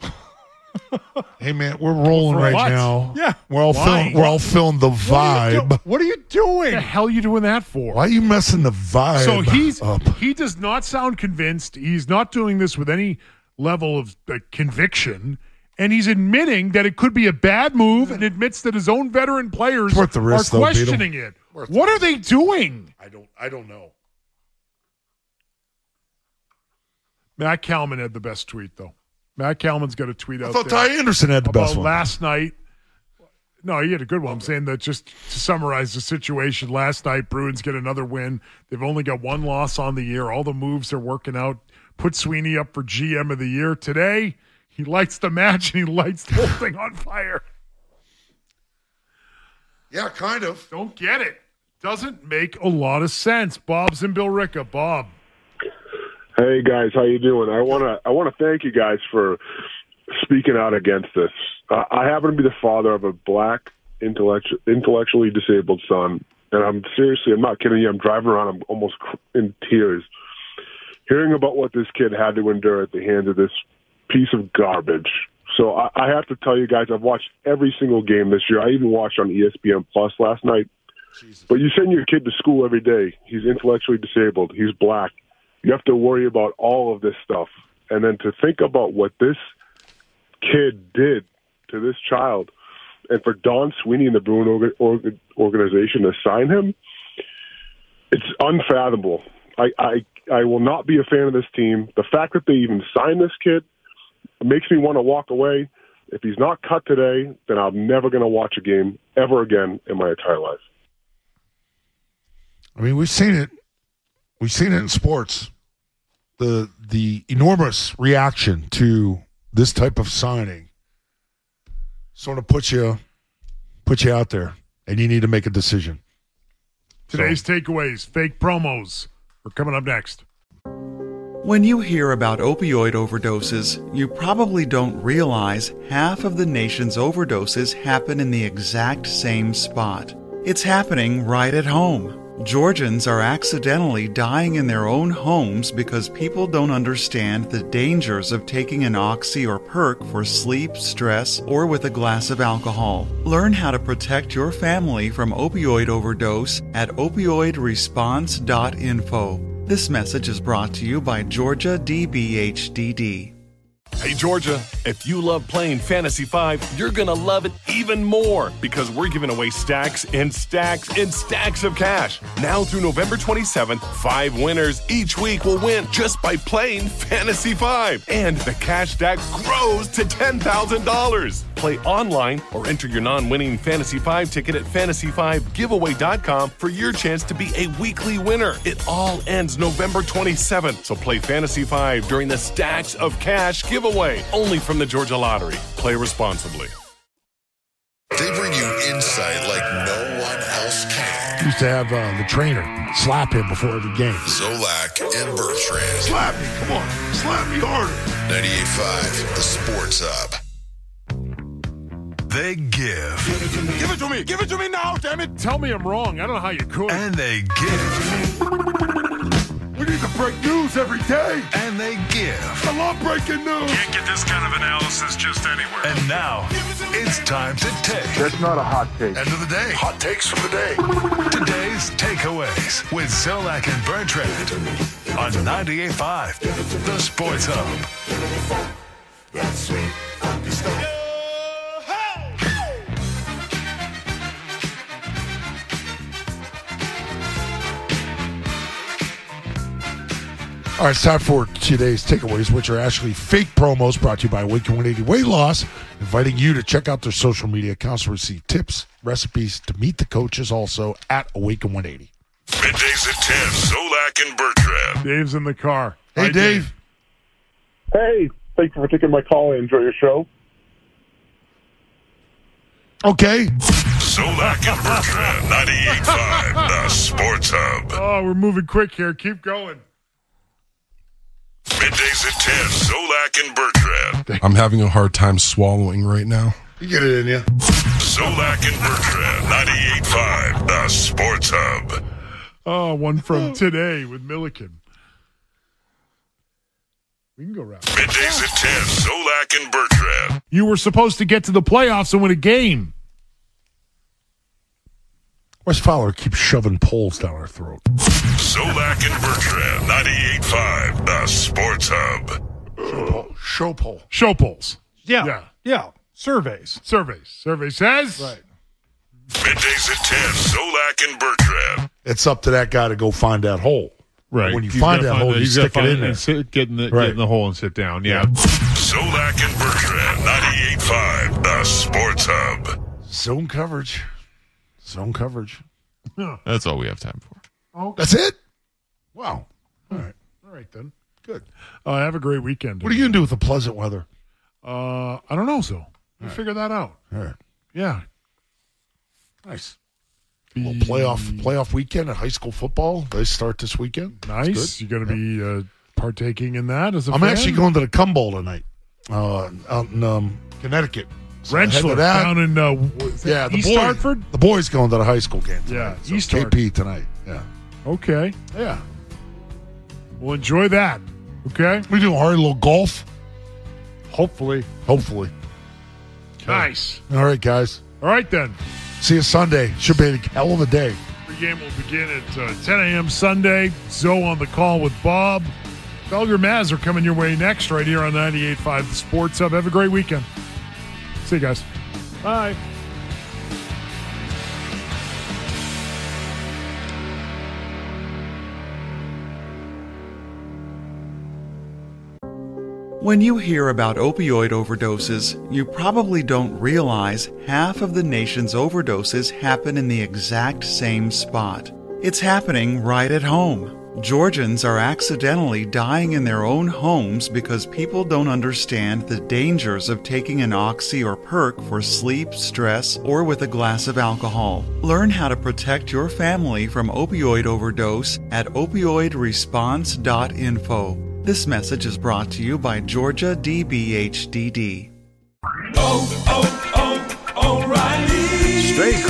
hey man, we're rolling For right what? now. Yeah. We're all Why? feeling we're all feeling the vibe. What are you doing? What the hell are you doing that for? Why are you messing the vibe? So he's up? he does not sound convinced. He's not doing this with any level of uh, conviction, and he's admitting that it could be a bad move, and admits that his own veteran players risk, are though, Beetle. questioning it. What are they doing? I don't I don't know. Matt Kalman had the best tweet though. Matt Kalman's got a tweet out there. I thought Ty Anderson had the best one. last night. No, he had a good one. I'm saying that just to summarize the situation. Last night, Bruins get another win. They've only got one loss on the year. All the moves are working out. Put Sweeney up for GM of the year today. He lights the match and he lights the whole thing on fire. Yeah, kind of. Don't get it. Doesn't make a lot of sense. Bob's and Billerica. Bob. Hey guys, how you doing? I want to I want to thank you guys for speaking out against this. Uh, I happen to be the father of a black intellectu- intellectually disabled son, and I'm seriously I'm not kidding you. I'm driving around. I'm almost in tears hearing about what this kid had to endure at the hands of this piece of garbage. So I, I have to tell you guys, I've watched every single game this year. I even watched on ESPN Plus last night. But you send your kid to school every day. He's intellectually disabled. He's black. You have to worry about all of this stuff. And then to think about what this kid did to this child, and for Don Sweeney and the Bruin orga- orga- organization to sign him, it's unfathomable. I, I I will not be a fan of this team. The fact that they even signed this kid makes me want to walk away. If he's not cut today, then I'm never going to watch a game ever again in my entire life. I mean, we've seen it. We've seen it in sports. The the enormous reaction to this type of signing sort of puts you put you out there, and you need to make a decision. Today's takeaways, fake promos, are coming up next. When you hear about opioid overdoses, you probably don't realize half of the nation's overdoses happen in the exact same spot. It's happening right at home. Georgians are accidentally dying in their own homes because people don't understand the dangers of taking an oxy or perk for sleep, stress, or with a glass of alcohol. Learn how to protect your family from opioid overdose at opioidresponse.info. This message is brought to you by Georgia DBHDD. Hey, Georgia, if you love playing Fantasy 5, you're going to love it even more because we're giving away stacks and stacks and stacks of cash. Now through November 27th, five winners each week will win just by playing Fantasy 5. And the cash stack grows to $10,000. Play online or enter your non winning Fantasy 5 ticket at fantasy5giveaway.com for your chance to be a weekly winner. It all ends November 27th, so play Fantasy 5 during the Stacks of Cash giveaway only from the Georgia Lottery. Play responsibly. They bring you insight like no one else can. Used to have uh, the trainer slap him before every game. Zolak and Bertrand. Slap me, come on, slap me harder. 98.5, the Sports Hub. They give. Give it to me. Give it to me. Give it to me now, damn it. Tell me I'm wrong. I don't know how you could. And they give. We need to break news every day. And they give. I love breaking news. Can't get this kind of analysis just anywhere. And now it's time to take. That's not a hot take. End of the day. Hot takes from the day. Today's takeaways with Zolak and Bertrand on 98.5, the Sports Hub. All right, it's time for today's takeaways, which are actually fake promos brought to you by Awaken 180 Weight Loss, inviting you to check out their social media accounts to receive tips, recipes, to meet the coaches also at Awaken 180. Middays at 10, Zolak and Bertrand. Dave's in the car. Hey, Hi, Dave. Hey, thank you for taking my call. I enjoy your show. Okay. Zolak and Bertrand, 98.5, the Sports Hub. Oh, we're moving quick here. Keep going. Middays at 10, Zolak and Bertrand. I'm having a hard time swallowing right now. You get it in you. Zolak and Bertrand, 98.5, the Sports Hub. Oh, one from today with Milliken. We can go round. Middays at 10, Zolak and Bertrand. You were supposed to get to the playoffs and win a game. West Fowler keeps shoving poles down our throat. Zolak and Bertrand, 98.5, the Sports Hub. Show pole. Show polls. Yeah. Yeah. Yeah. Surveys. Surveys. Survey says. Right. Middays at 10, Zolak and Bertrand. It's up to that guy to go find that hole. Right. When you He's find gotta that hole, the- you stick it in there. and sit- get in the Right. get in the hole and sit down. Yeah. Zolak and Bertrand, 98.5, the Sports Hub. Zone coverage. Zone coverage. That's all we have time for. Oh, That's it? Wow. all right. All right then. Good. Uh, have a great weekend. What are you going to do with the pleasant weather? Uh, I don't know. So we'll figure that out. All right. Yeah. Nice. Well, playoff playoff weekend at high school football. They start this weekend. Nice. good. You're going to be uh, partaking in that as a I'm fan? actually going to the Cum Bowl tonight, uh, out in um, Connecticut. So I head to Rensselaer down in uh, yeah, the East boys, Hartford. The boys going to the high school game. Yeah, tonight. So East KP tonight. Yeah, Okay. yeah. Well, enjoy that. Okay. We do a hard little golf. Hopefully. Hopefully, Nice. All right, guys. All right, then. See you Sunday. Should be a hell of a day. The game will begin at uh, 10 a.m. Sunday. Zoe on the call with Bob. Felger Mazz are coming your way next, right here on 98.5 The Sports Hub. Have a great weekend. See you guys. Bye. When you hear about opioid overdoses, you probably don't realize half of the nation's overdoses happen in the exact same spot. It's happening right at home. Georgians are accidentally dying in their own homes because people don't understand the dangers of taking an oxy or perk for sleep, stress, or with a glass of alcohol. Learn how to protect your family from opioid overdose at opioidresponse.info. This message is brought to you by Georgia DBHDD. Oh, oh, oh, O'Reilly! Stay cool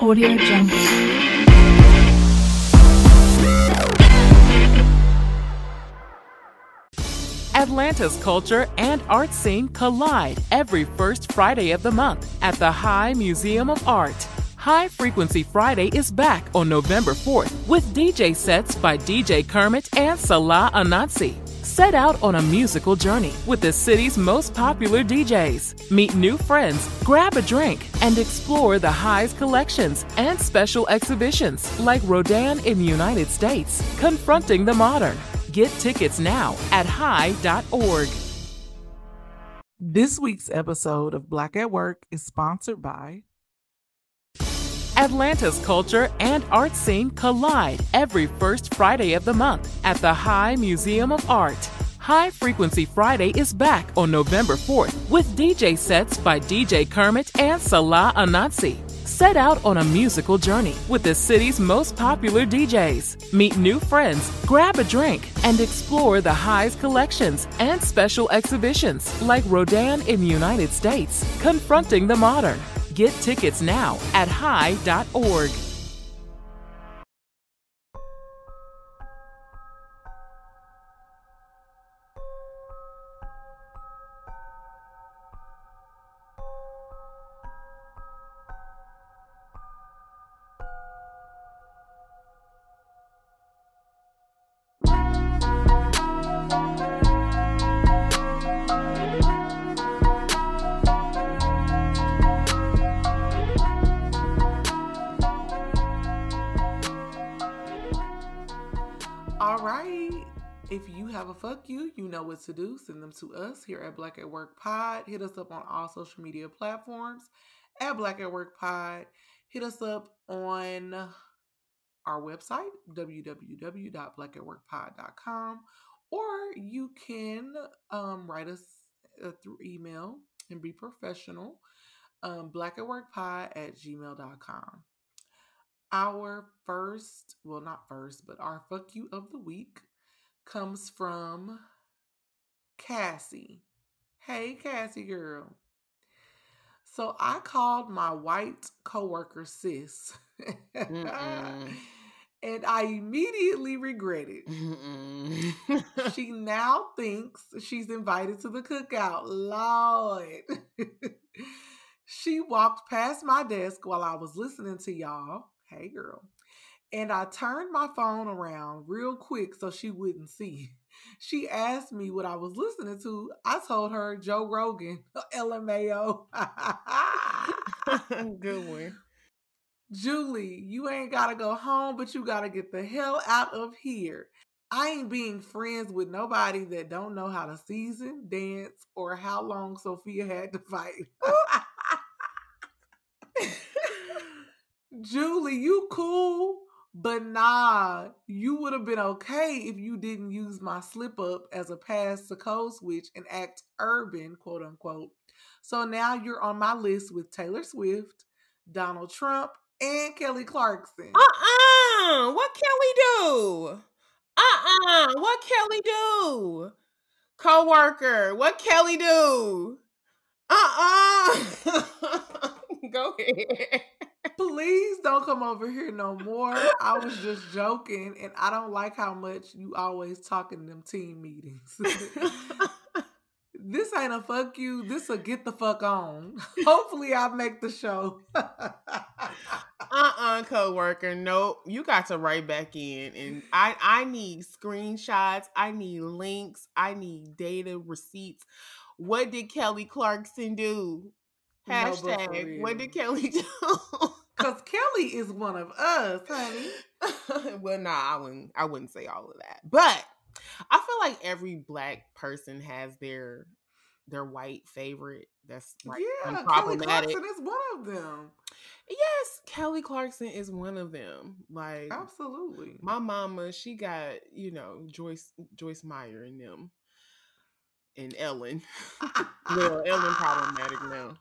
Audio Jungle. Atlanta's culture and art scene collide every first Friday of the month at the High Museum of Art. High Frequency Friday is back on November 4th with DJ sets by DJ Kermit and Salah Ananse. Set out on a musical journey with the city's most popular DJs. Meet new friends, grab a drink, and explore the High's collections and special exhibitions like Rodin in the United States, Confronting the Modern. Get tickets now at high.org. This week's episode of Black at Work is sponsored by Atlanta's culture and art scene collide every first Friday of the month at the High Museum of Art. High Frequency Friday is back on November 4th with DJ sets by DJ Kermit and Salah Ananse. Set out on a musical journey with the city's most popular DJs. Meet new friends, grab a drink, and explore the High's collections and special exhibitions like Rodin in the United States, Confronting the Modern. Get tickets now at high.org. know what to do. Send them to us here at Black at Work Pod. Hit us up on all social media platforms at Black at Work Pod. Hit us up on our website, www.blackatworkpod.com, or you can um, write us uh, through email and be professional. Um, blackatworkpod at gmail.com. Our first, well, not first, but our fuck you of the week comes from Cassie. Hey, Cassie girl. So I called my white coworker sis. and I immediately regretted. she now thinks she's invited to the cookout. Lord. she walked past my desk while I was listening to y'all. Hey, girl. and I turned my phone around real quick so she wouldn't see. She asked me what I was listening to. I told her Joe Rogan, LMAO. Good one. Julie, you ain't gotta go home, but you gotta get the hell out of here. I ain't being friends with nobody that don't know how to season, dance, or how long Sophia had to fight. Julie, you cool, but nah, you would have been okay if you didn't use my slip up as a pass to code switch and act urban, quote unquote. So now you're on my list with Taylor Swift, Donald Trump, and Kelly Clarkson. Uh-uh. What Kelly do? Uh-uh. What Kelly do? Co-worker, what Kelly do? Uh-uh. Go ahead. Please don't come over here no more. I was just joking, and I don't like how much you always talk in them team meetings. this ain't a fuck you. This a get the fuck on. Hopefully, I make the show. uh-uh co-worker nope you got to write back in and i i need screenshots i need links i need data receipts what did kelly clarkson do No, hashtag what did kelly do Cause Kelly is one of us, honey. well nah i wouldn't i wouldn't say all of that but i feel like every black person has their their white favorite that's like yeah, Kelly Clarkson is one of them. Yes, Kelly Clarkson is one of them. Like Absolutely. my mama, she got, you know, Joyce Joyce Meyer and them. And Ellen. well, Ellen problematic now.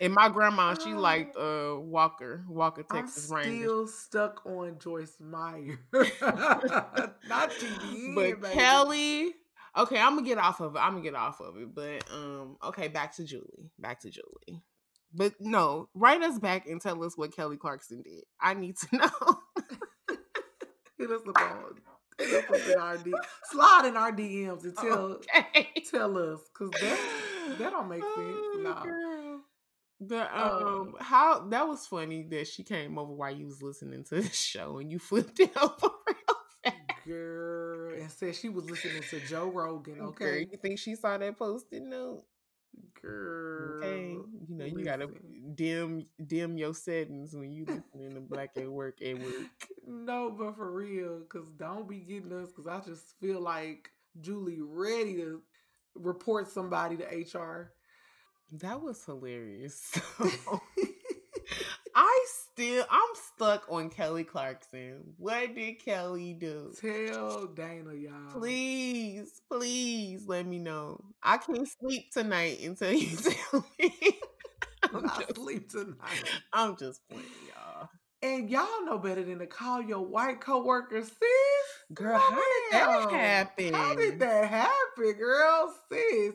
And my grandma, she liked uh Walker, Walker, Texas I'm Ranger. still stuck on Joyce Meyer. Not TBN, But baby. Kelly, okay, I'm gonna get off of it. I'm gonna get off of it. But um, okay, back to Julie. Back to Julie. But no, write us back and tell us what Kelly Clarkson did. I need to know. Hit us the on hit us up in our D- slide in our DMs and tell tell us because that that don't make sense. Nah. The Uh, um how that was funny that she came over while you was listening to the show and you flipped it over. girl and said she was listening to Joe Rogan. Girl, Okay, you think she saw that posted note? Girl. Okay, you know you gotta dim dim your settings when you listening to Black at Work at work. No, but for real, because don't be getting us. Because I just feel like Julie ready to report somebody to HR. That was hilarious. Still I'm stuck on Kelly Clarkson. What did Kelly do? Tell Dana, y'all. Please, please let me know. I can't sleep tonight until you tell me. I'm Not sleep tonight. I'm just playing, y'all. And y'all know better than to call your white coworker sis. Girl, how did that happen? How did that happen, girl? Sis.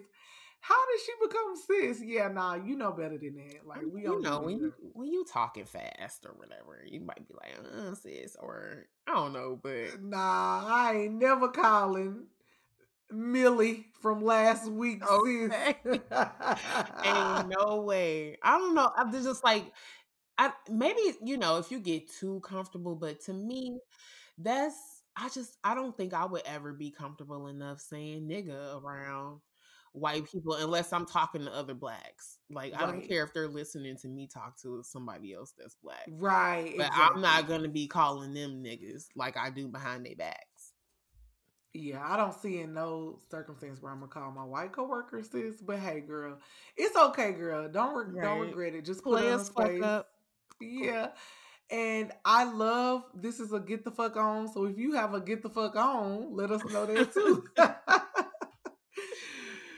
How did she become sis? Yeah, nah, you know better than that. Like we you don't know when you when you talking fast or whatever, you might be like, uh, sis, or I don't know, but Nah, I ain't never calling Millie from last week, Okay. sis. ain't no way. I don't know. I'm just like, I maybe you know if you get too comfortable, but to me, that's I just I don't think I would ever be comfortable enough saying nigga around white people unless I'm talking to other blacks. Like I don't care if they're listening to me talk to somebody else that's black. right. But I'm not gonna be calling them niggas like I do behind their backs. Yeah, I don't see in no circumstance where I'm gonna call my white coworker sis. But hey, girl, it's okay, girl. Don't re- don't regret it. Just Play put it on us fuck up. Yeah. And I love this is a get the fuck on. So if you have a get the fuck on, let us know that too.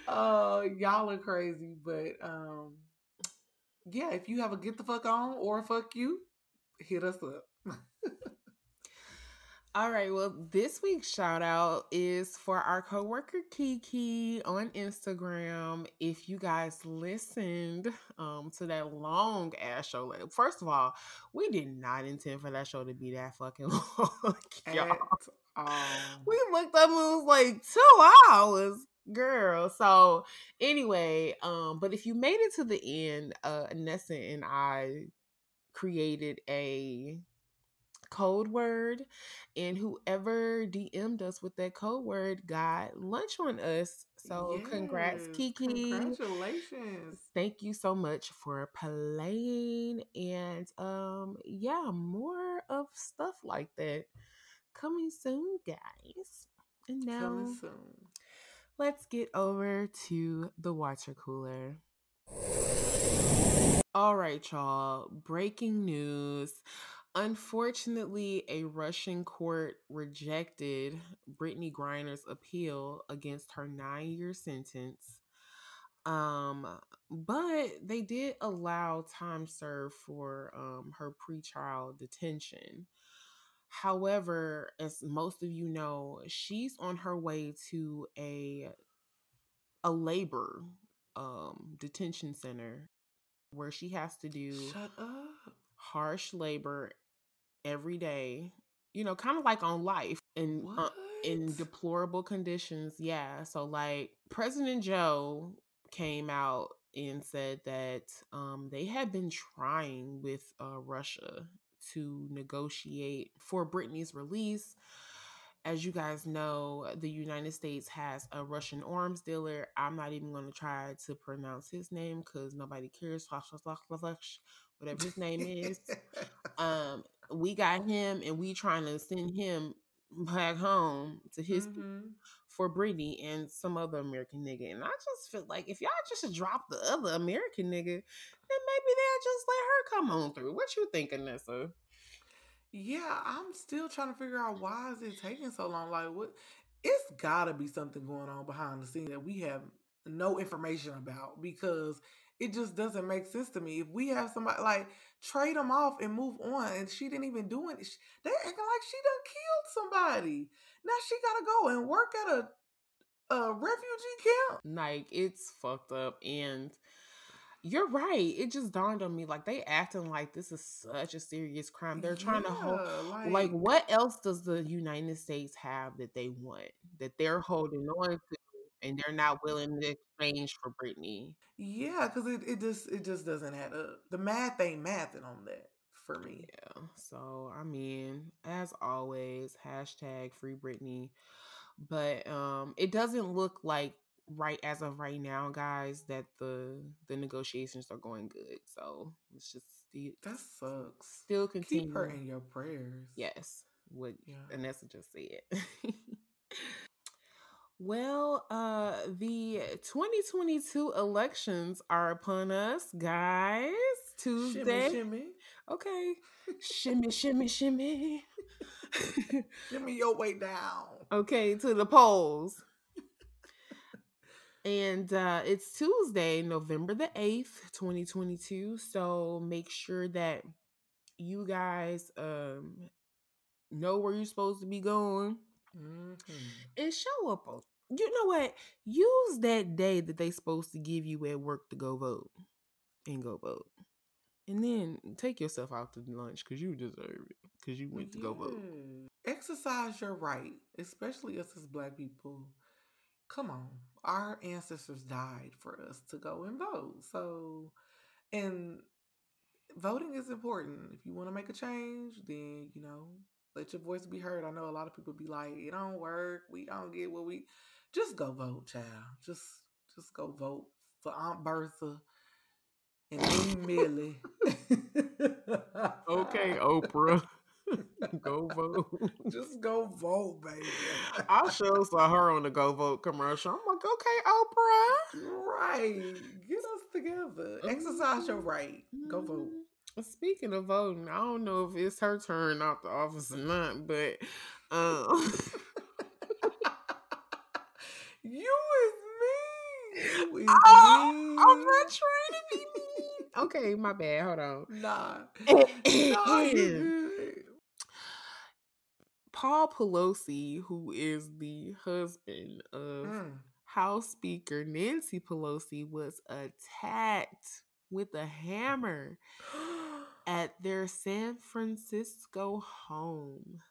uh y'all are crazy, but um yeah, if you have a get the fuck on or fuck you, hit us up. All right. Well, this week's shout out is for our coworker Kiki on Instagram. If you guys listened um, to that long ass show, like, first of all, we did not intend for that show to be that fucking long. At all. We looked up and it was like two hours, girl. So anyway, um, but if you made it to the end, uh, Nessa and I created a code word, and whoever DM'd us with that code word got lunch on us. So congrats, Kiki. Congratulations. Thank you so much for playing. And um, yeah, more of stuff like that coming soon, guys. And now Coming soon. Let's get over to the water cooler. All right, y'all. Breaking news. Unfortunately, a Russian court rejected Brittney Griner's appeal against her nine year sentence. Um, but they did allow time served for um, her pretrial detention. However, as most of you know, she's on her way to a a labor um detention center where she has to do Shut up. harsh labor every day. You know, kind of like on life in uh, in deplorable conditions. Yeah. So like President Joe came out and said that um they had been trying with uh Russia to negotiate for Brittney's release. As you guys know, the United States has a Russian arms dealer. I'm not even going to try to pronounce his name because nobody cares. Whatever his name is. um, we got him, and we trying to send him back home to his Mhm. For Brittney and some other American nigga. And I just feel like if y'all just drop the other American nigga, then maybe they'll just let her come on through. What you think, Anessa? Yeah, I'm still trying to figure out why is it taking so long. Like, what? It's got to be something going on behind the scenes that we have no information about because it just doesn't make sense to me. If we have somebody like trade them off and move on, and she didn't even do it, they acting like she done killed somebody. Now she got to go and work at a a refugee camp. Like it's fucked up and you're right. It just dawned on me like they acting like this is such a serious crime. They're trying to hold like, like- what else does the United States have that they want that they're holding on to and they're not willing to exchange for Brittney? Yeah, because it, it just it just doesn't add up. The math ain't mathing on that for me. Yeah. So I mean, as always, hashtag free Brittney. But um it doesn't look like right as of right now, guys, that the the negotiations are going good. So let's just see That sucks. still continue. Keep her in your prayers. Yes, what Yeah. Vanessa just said. well, uh the 2022 elections are upon us, guys. Tuesday. shimmy. Okay. shimmy, shimmy, shimmy. Shimmy your way down. okay, to the polls. And uh, it's Tuesday, November the 8th, 2022. So make sure that you guys um, know where you're supposed to be going Mm-hmm. and show up on. You know what? Use that day that they're supposed to give you at work to go vote and go vote. And then take yourself out to lunch because you deserve it. Because you went to go vote. Exercise your right, especially us as black people. Come on. Our ancestors died for us to go and vote. So, and voting is important. If you want to make a change, then, you know, let your voice be heard. I know a lot of people be like, it don't work. We don't get what we. Just go vote, child. Just, just go vote for Aunt Bertha and me, Millie. Okay, Oprah. go vote. Just go vote, baby. I sure saw her on the Go Vote commercial. I'm like, okay, Oprah. Right. Get us together. Exercise your right. Go vote. Speaking of voting, I don't know if it's her turn out the office or not, but um, You is me. You is Oh, mean. I'm not trying to be. Okay, my bad. Hold on. Nah. nah. Paul Pelosi, who is the husband of Mm. House Speaker Nancy Pelosi, was attacked with a hammer at their San Francisco home.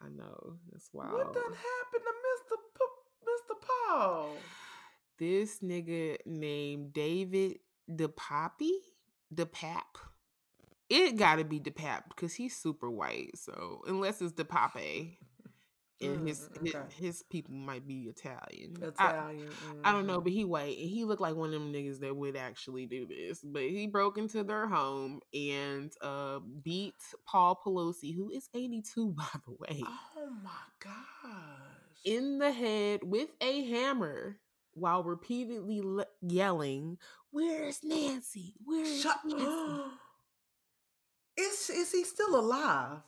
I know that's wild. What done happened to Mr. P- Mr. Paul? This nigga named David DePappy, DePap, it got to be DePap because he's super white. So unless it's the DePape, and his, Mm, his okay. his people might be Italian. I- Italian. I, don't know, mhm. but he white and he looked like one of them niggas that would actually do this. But he broke into their home and uh beat Paul Pelosi, who is 82 by the way, Oh my gosh. in the head with a hammer while repeatedly le- yelling, "Where's Nancy? Where's Shut Nancy?" Is is he still alive?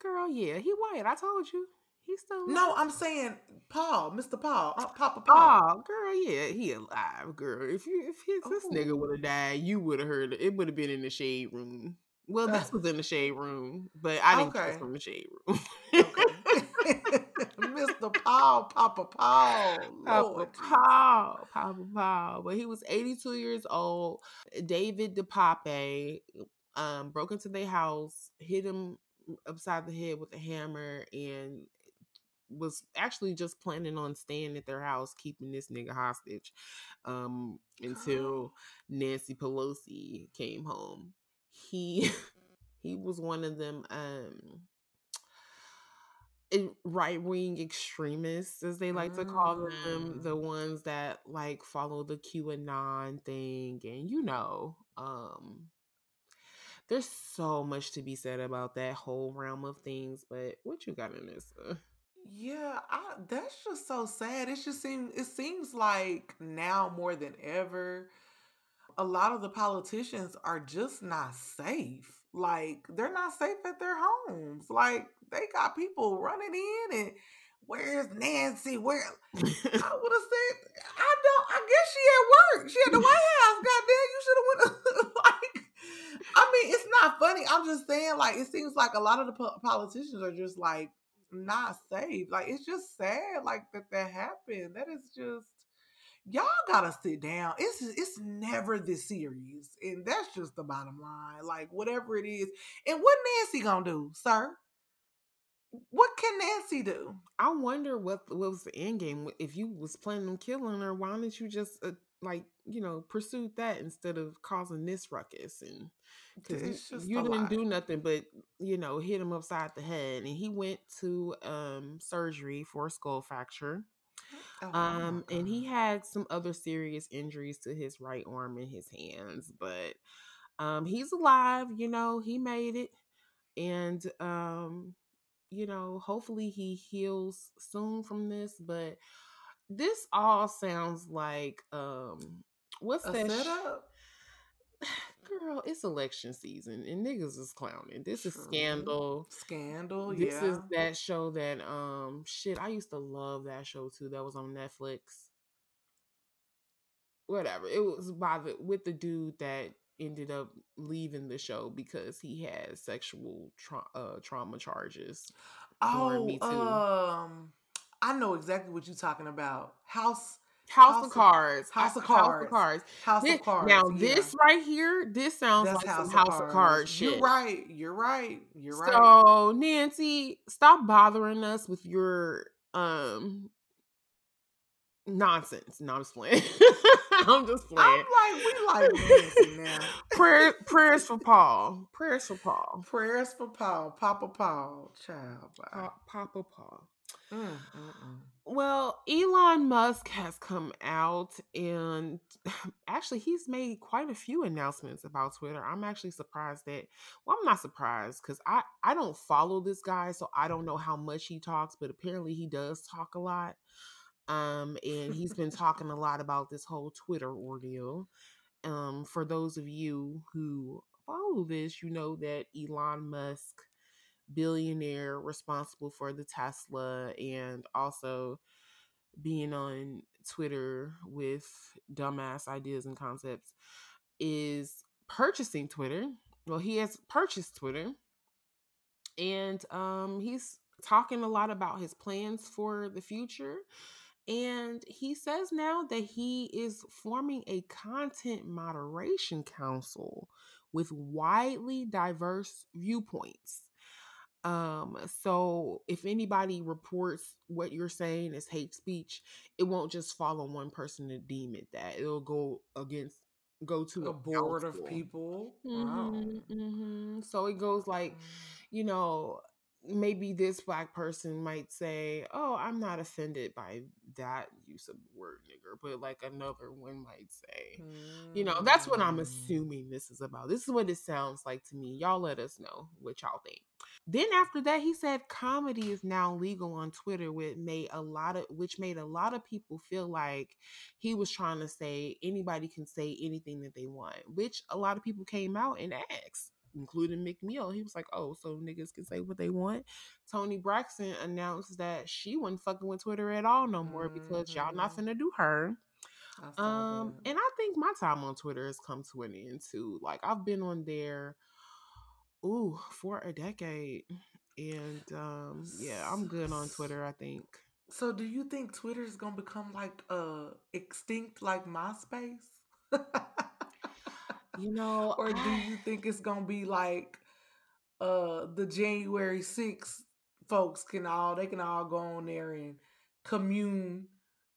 Girl, yeah, he white. I told you. He's still No. I'm saying Paul, Mr. Paul, uh, Papa Paul. Oh, girl, yeah, he alive, girl. If you if his, this nigga would have died, you would have heard it. It would have been in the shade room. Well, this was in the shade room, but I didn't Okay. okay. from the shade room. Mr. Paul, Papa Paul. Papa Paul, Papa Paul. But he was 82 years old. David DePape um, broke into their house, hit him upside the head with a hammer, and was actually just planning on staying at their house, keeping this nigga hostage um, until Nancy Pelosi came home. He he was one of them um right wing extremists, as they like to call them, the ones that like follow the QAnon thing, and you know, um, there's so much to be said about that whole realm of things. But what you got in this? Yeah, I, that's just so sad. It just seems it seems like now more than ever, a lot of the politicians are just not safe. Like they're not safe at their homes. Like they got people running in and where's Nancy? Where I would have said, I don't. I guess she at work. She at the White House. Goddamn, you should have went. like, I mean, it's not funny. I'm just saying, like, it seems like a lot of the po- politicians are just like not safe. Like, it's just sad, like that that happened. That is just y'all gotta sit down. It's it's never this serious, and that's just the bottom line. Like, whatever it is, and what Nancy gonna do, sir? What can Nancy do? I wonder what what was the end game. If you was planning on killing her, why didn't you just uh, like you know pursue that instead of causing this ruckus and because you didn't lot. do nothing but you know hit him upside the head and he went to um surgery for a skull fracture Oh, um and he had some other serious injuries to his right arm and his hands but um he's alive you know he made it and um you know hopefully he heals soon from this but this all sounds like um what's A that sh- setup? Girl it's election season and niggas is clowning. This is scandal. Scandal, this is that show that um shit i used to love that show too that was on netflix. Whatever it was by the with the dude that ended up leaving the show because he had sexual tra- uh, trauma charges Oh, um, I know exactly what you're talking about. House, House, of Cards. House of Cards. House of Cards. House of Cards. Now yeah. this right here, this sounds That's like some House of Cards shit. You're right. You're right. You're right. So Nancy, stop bothering us with your um nonsense. No, I'm just playing. I'm just playing. I'm like, we like Nancy now. Prayer, prayers for Paul. Prayers for Paul. Prayers for Paul, Papa Paul, child. Pa- Papa Paul. Mm, mm, mm. Well, Elon Musk has come out and actually he's made quite a few announcements about Twitter. I'm actually surprised that well, I'm not surprised because I, I don't follow this guy, so I don't know how much he talks, but apparently he does talk a lot. Um, and he's been talking a lot about this whole Twitter ordeal. Um, for those of you who follow this, you know that Elon Musk billionaire responsible for the Tesla and also being on Twitter with dumbass ideas and concepts is purchasing Twitter. Well, he has purchased Twitter and um he's talking a lot about his plans for the future and he says now that he is forming a content moderation council with widely diverse viewpoints um, so if anybody reports what you're saying is hate speech, it won't just fall on one person to deem it that. It'll go against, go to A a board of people. Mhm, mhm. So it goes like, you know, maybe this black person might say, "Oh, I'm not offended by that use of the word nigger," but like another one might say, you know, that's what Mm. I'm assuming this is about. This is what it sounds like to me. Y'all let us know what y'all think. Then after that, he said comedy is now legal on Twitter, which made a lot of which made a lot of people feel like he was trying to say anybody can say anything that they want, which a lot of people came out and asked, including McNeil. He was like, "Oh, so niggas can say what they want." Toni Braxton announced that she wasn't fucking with Twitter at all no more because y'all not finna do her. Um, and I think my time on Twitter has come to an end too. Like I've been on there, ooh, for a decade, and um, yeah, I'm good on Twitter. I think. So do you think Twitter is gonna become like uh extinct like MySpace? You know, or do you think it's gonna be like uh the January 6th folks can all they can all go on there and commune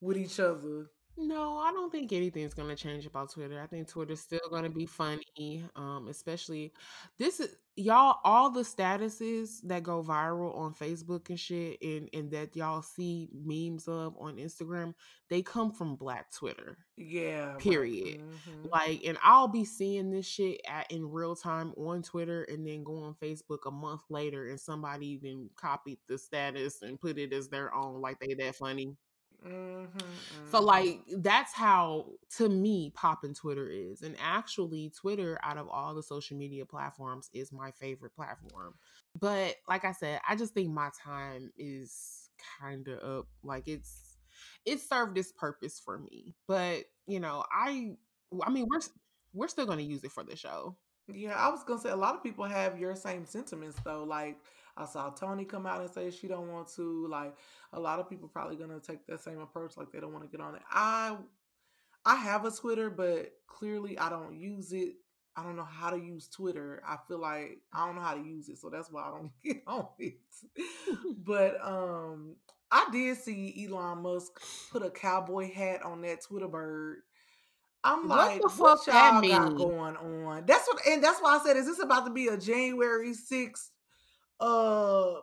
with each other? No, I don't think anything's gonna change about Twitter. I think Twitter's still gonna be funny. Um, especially this is y'all all the statuses that go viral on Facebook and shit and, and that y'all see memes of on Instagram, they come from black Twitter. Yeah. Period. Mhm. Like, and I'll be seeing this shit at, in real time on Twitter and then go on Facebook a month later and somebody even copied the status and put it as their own, like they that funny. Mhm, So mhm. like that's how to me popping Twitter is. And actually Twitter out of all the social media platforms is my favorite platform. But like I said, I just think my time is kind of up. Like it's it served its purpose for me. But, you know, I I mean, we're we're still going to use it for the show. Yeah, I was gonna say a lot of people have your same sentiments though. Like I saw Toni come out and say she don't want to. Like a lot of people probably gonna take that same approach, like they don't want to get on it. I I have a Twitter, but clearly I don't use it. I don't know how to use Twitter. I feel like I don't know how to use it, so that's why I don't get on it. but um I did see Elon Musk put a cowboy hat on that Twitter bird. I'm like, What like, the what y'all got mean? going on? That's what, and that's why I said, is this about to be a January 6th? Uh,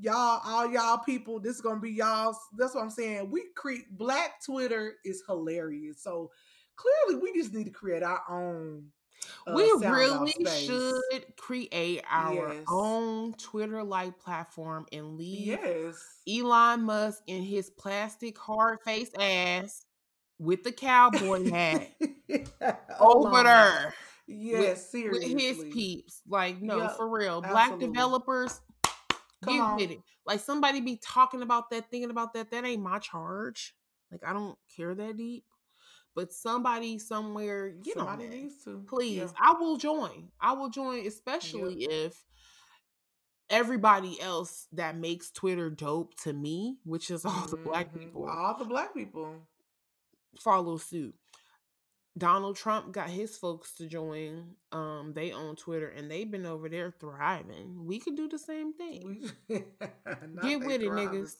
y'all, all y'all people, this is gonna be y'all. That's what I'm saying. We create Black Twitter is hilarious. So clearly, we just need to create our own. uh, we really should create our Yes. own Twitter like platform and leave Yes. Elon Musk in his plastic hard face ass with the cowboy hat over Alone. there. Yes, with, with his peeps. Like, no, Yep, for real. Black developers, Come get on. with it. Like somebody be talking about that, thinking about that. That ain't my charge. Like I don't care that deep. But somebody somewhere, get Somebody on needs to. Please, Yeah. I will join. I will join, especially if everybody else that makes Twitter dope to me, which is all the black Mhm. people, All the black people. follow suit. Donald Trump got his folks to join. Um, they own Twitter and they've been over there thriving. We can do the same thing. Get with it, niggas.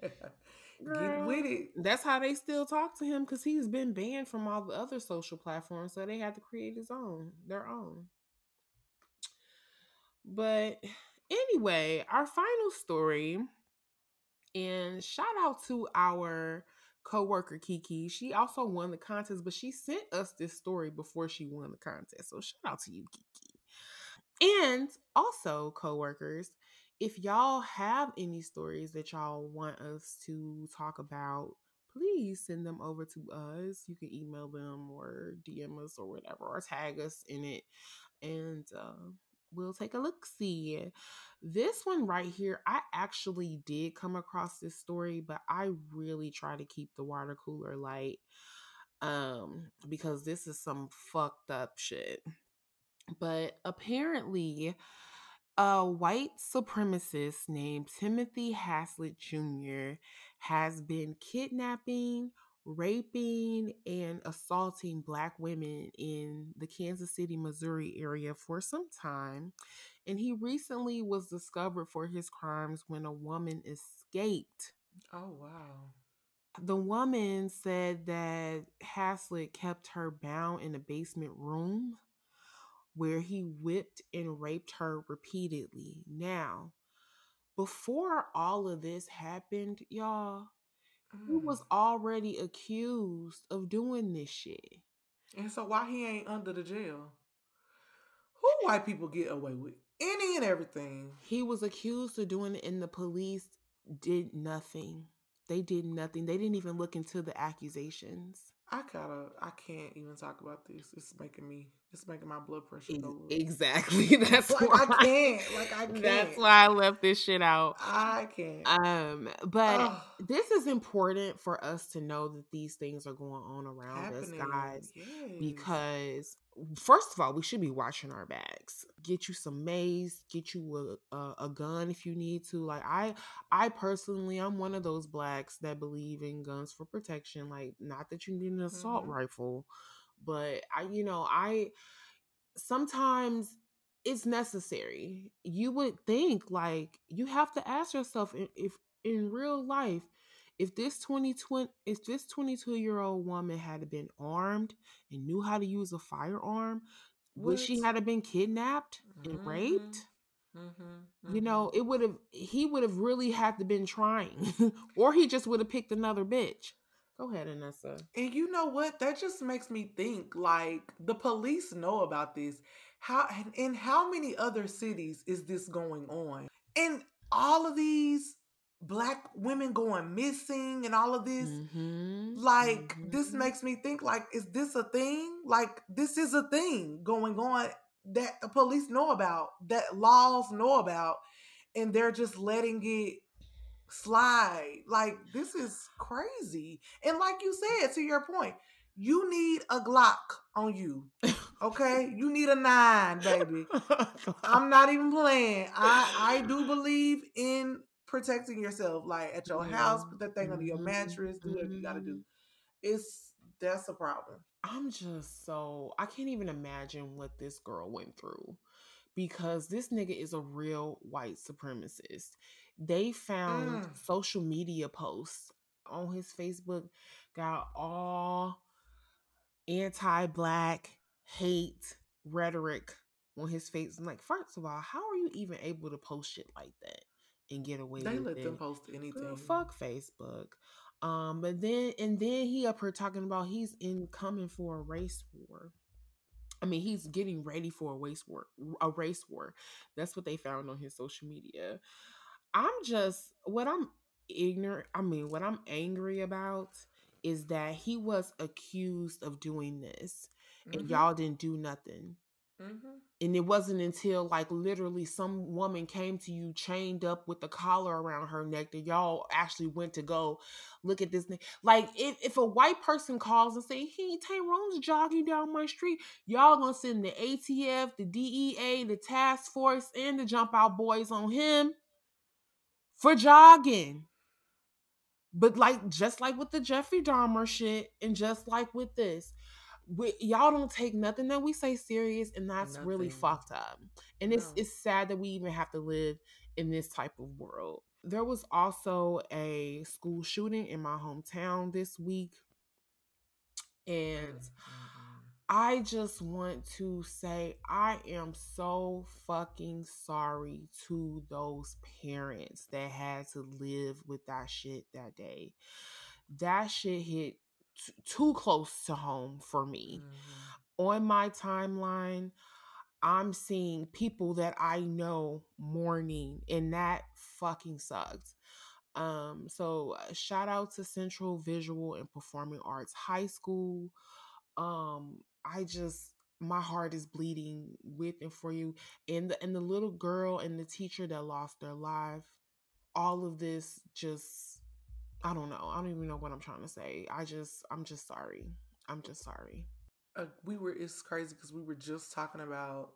Get with it. That's how they still talk to him because he's been banned from all the other social platforms, so they had to create his own, their own. But anyway, our final story, and shout out to our coworker Kiki. She also won the contest, but she sent us this story before she won the contest. So shout out to you, Kiki. And also, coworkers, if y'all have any stories that y'all want us to talk about, please send them over to us. You can email them or DM us or whatever, or tag us in it, and uh, we'll take a look. See this one right here. I actually did come across this story, but I really try to keep the water cooler light, um, because this is some fucked up shit. But apparently, a white supremacist named Timothy Haslett Jr. has been kidnapping, raping, and assaulting Black women in the Kansas City, Missouri area for some time. And he recently was discovered for his crimes when a woman escaped. Oh wow. The woman said that Haslett kept her bound in a basement room where he whipped and raped her repeatedly. Now, before all of this happened, y'all, he was Mm. already accused of doing this shit. And so why he ain't under the jail? Who white people get away with any and everything? He was accused of doing it, and the police did nothing. They did nothing. They didn't even look into the accusations. I gotta. I can't even talk about this. It's making me. It's making my blood pressure go up. Exactly. That's like why I can't. Like I can't. That's why I left this shit out. I can't. Um, but this is important for us to know that these things are going on around us, guys. Yes. Because first of all, we should be watching our bags. Get you some mace. Get you a, a a gun if you need to. Like I, I personally, I'm one of those blacks that believe in guns for protection. Like not that you need an assault Mhm. rifle, but I, you know, I sometimes it's necessary. You would think like you have to ask yourself if in real life if this 2020 if this 22 year old woman had been armed and knew how to use a firearm would she What? had have been kidnapped and raped Mm-hmm. you know it would have he would have really had to been trying or he just would have picked another bitch go ahead anessa And you know what? That just makes me think like the police know about this. How and in how many other cities is this going on? And all of these black women going missing and all of this. Mm-hmm. Like this makes me think like is this a thing? Like this is a thing going on that the police know about, that laws know about and they're just letting it slide. Like this is crazy. And like you said, to your point, you need a Glock on you. Okay, you need a nine, baby. I'm not even playing. I I do believe in protecting yourself, like at your house. Put that thing under your mm-hmm. mattress. Do whatever you got to do. Mm-hmm. It's that's a problem. I'm just so I can't even imagine what this girl went through because this nigga is a real white supremacist. They found Mm. social media posts on his Facebook got all anti-black hate rhetoric on his face. I'm like, first of all, how are you even able to post shit like that and get away They with it? They let them post anything. Girl, fuck Facebook. Um, but then and then he up here talking about he's in coming for a race war. I mean, he's getting ready for a race war. A race war. That's what they found on his social media. I'm just what I'm ignorant. I mean, what I'm angry about is that he was accused of doing this, and Mhm. y'all didn't do nothing. Mm-hmm. And it wasn't until like literally some woman came to you chained up with the collar around her neck that y'all actually went to go look at this thing. Like if, if a white person calls and say, Hey, Tyrone's jogging down my street, y'all gonna send the ATF, the DEA, the task force, and the jump out boys on him for jogging. But like just like with the Jeffrey Dahmer shit, and just like with this, we, y'all don't take nothing that we say serious, and that's really fucked up. And it's No. it's sad that we even have to live in this type of world. There was also a school shooting in my hometown this week, and mm-hmm. I just want to say I am so fucking sorry to those parents that had to live with that shit that day. That shit hit t- too close to home for me. On my timeline, I'm seeing people that I know mourning, and that fucking sucks. Um, so uh, shout out to Central Visual and Performing Arts High School. Um, I just my heart is bleeding with and for you. And the and the little girl and the teacher that lost their life. All of this just I don't know. I don't even know what I'm trying to say. I just I'm just sorry. I'm just sorry. uh, we were it's crazy because we were just talking about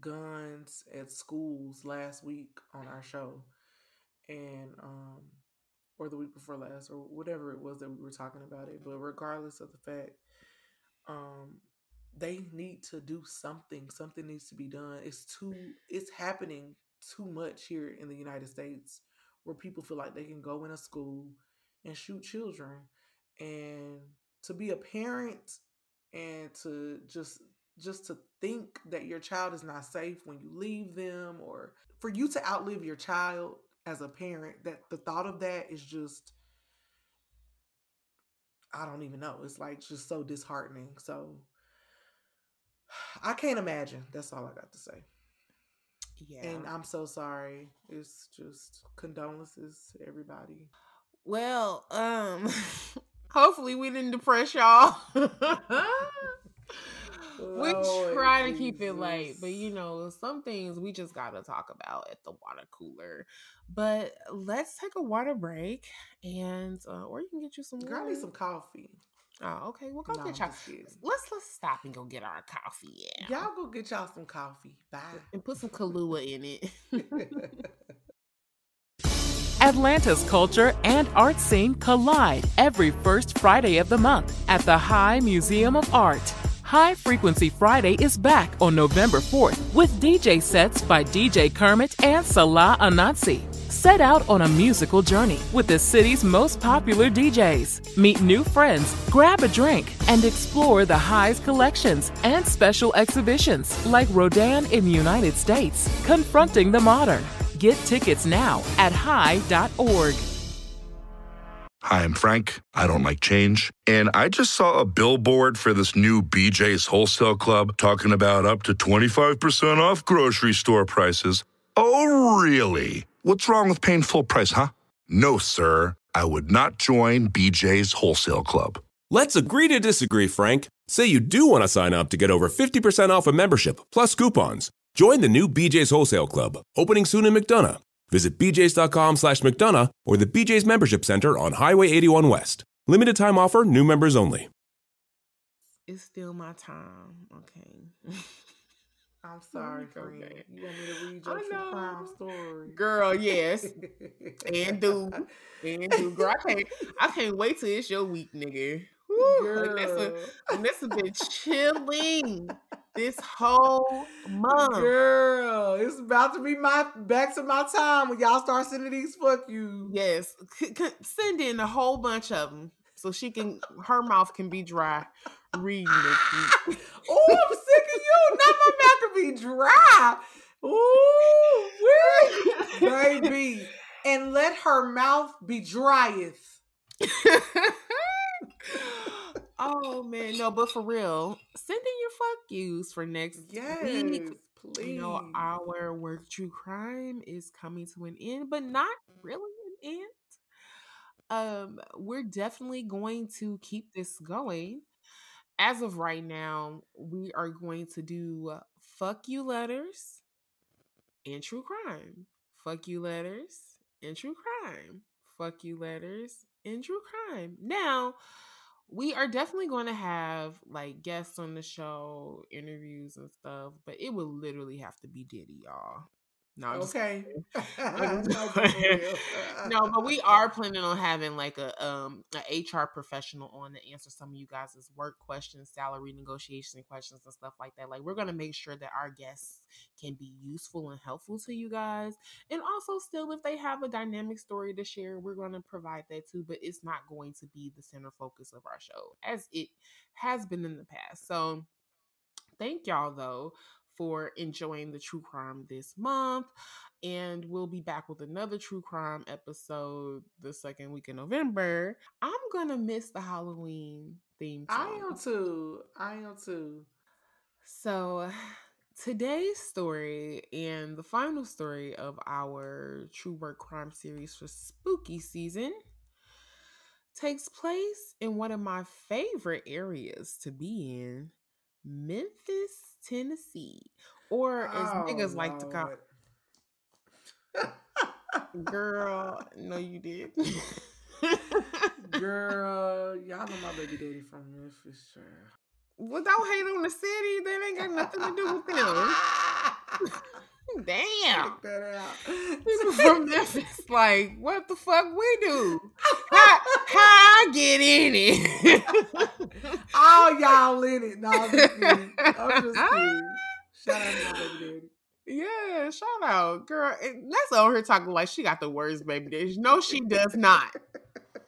guns at schools last week on our show and um or the week before last or whatever it was that we were talking about it but regardless of the fact um they need to do something something needs to be done it's too it's happening too much here in the united states where people feel like they can go in a school and shoot children. And to be a parent and to just just to think that your child is not safe when you leave them or for you to outlive your child as a parent that the thought of that is just I don't even know. It's like just so disheartening. So I can't imagine. That's all I got to say. Yeah. And I'm so sorry. It's just condolences to everybody. Well, um, hopefully we didn't depress y'all. we try to keep it light, but you know, some things we just gotta talk about at the water cooler. But let's take a water break, and uh, or you can get you some. Girl, I need some coffee. Oh, okay. Well, go No, get y'all. just. Let's let's stop and go get our coffee. Yeah, Y'all go get y'all some coffee. Bye. and put some Kahlua in it. Atlanta's culture and art scene collide every first Friday of the month at the High Museum of Art. High Frequency Friday is back on November 4th with DJ sets by DJ Kermit and Salah Ananse. Set out on a musical journey with the city's most popular DJs. Meet new friends, grab a drink, and explore the High's collections and special exhibitions like Rodin in the United States, Confronting the Modern. Get tickets now at high.org. Hi, I'm Frank. I don't like change. And I just saw a billboard for this new BJ's Wholesale Club talking about up to 25% off grocery store prices. Oh, really? What's wrong with paying full price, huh? No, sir. I would not join BJ's Wholesale Club. Let's agree to disagree, Frank. Say you do want to sign up to get over 50% off a membership plus coupons. Join the new BJ's Wholesale Club, opening soon in McDonough. Visit bjs.com slash McDonough or the BJ's Membership Center on Highway 81 West. Limited time offer, new members only. it's still my time. Okay. I'm sorry, friend. Okay. You want me to read your true crime story? Girl, yes. and do. And do. Girl, I can't I can't wait till it's your week, nigga. Woo, Vanessa, Girl. Vanessa been chilling this whole month. Girl, it's about to be my back to my time when y'all start sending these fuck you. Yes. C- c- send in a whole bunch of them so she can her mouth can be dry reading it. Oh, I'm sick of you. Now my mouth can be dry. Ooh, baby. And let her mouth be drieth. Oh man, no, but for real, send in your fuck yous for next Yes, week. please. You know, our work true crime is coming to an end, but not really an end. Um, we're definitely going to keep this going. As of right now, we are going to do fuck you letters and true crime. Fuck you letters and true crime. Fuck you letters and true crime. Now, we are definitely going to have like guests on the show, interviews and stuff, but it will literally have to be Diddy, y'all. No, I'm Okay. Just No, but for playing. real. no, but we are planning on having like a um a HR professional on to answer some of you guys' work questions, salary negotiation questions, and stuff like that. Like we're gonna make sure that our guests can be useful and helpful to you guys, and also still if they have a dynamic story to share, we're gonna provide that too. But it's not going to be the center focus of our show as it has been in the past. So thank y'all though for enjoying the true crime this month. And we'll be back with another true crime episode the second week in November. I'm gonna miss the Halloween theme. I am too. I am too. So, today's story and the final story of our True Work Crime series for spooky season takes place in one of my favorite areas to be in Memphis, Tennessee. Or as Oh, niggas like to call Lord. Girl, no, you did. Girl, y'all know my baby daddy from Memphis, child. well, don't hate on the city. They ain't got nothing to do with them. Damn. Check that out. From Memphis, like, what the fuck we do? How, I get in it? All y'all in it. No, I'm just kidding. I'm just kidding. Shout out to my baby daddy. Yeah, shout out, girl. That's over here talking like she got the worst baby daddy. No, she does not.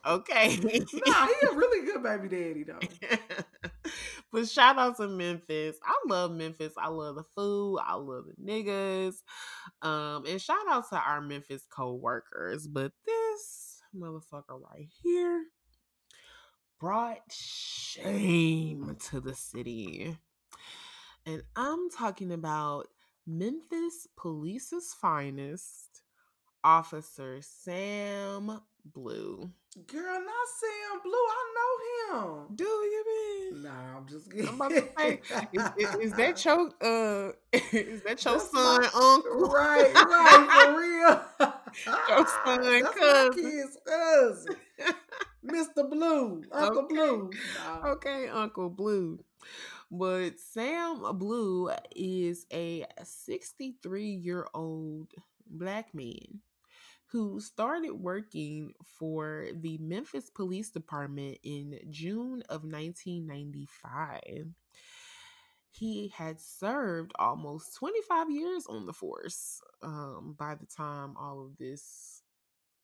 Okay. nah, he a really good baby daddy though. but shout out to Memphis. I love Memphis. I love the food. I love the niggas. Um, and shout out to our Memphis co-workers. But this motherfucker right here brought shame to the city. And I'm talking about Memphis Police's finest, Officer Sam Blue. Girl, not Sam Blue. I know him. Do you mean? Nah, I'm just kidding. I'm about to say, is, is, is that your uh, is that your That's son, my- uncle? Right, right, for real. Your son, That's my cousin. kid's cousin. Mr. Blue. Uncle Okay. Blue. Nah. Okay, Uncle Blue. But Sam Blue is a 63 year old black man who started working for the Memphis Police Department in June of 1995. He had served almost 25 years on the force um, by the time all of this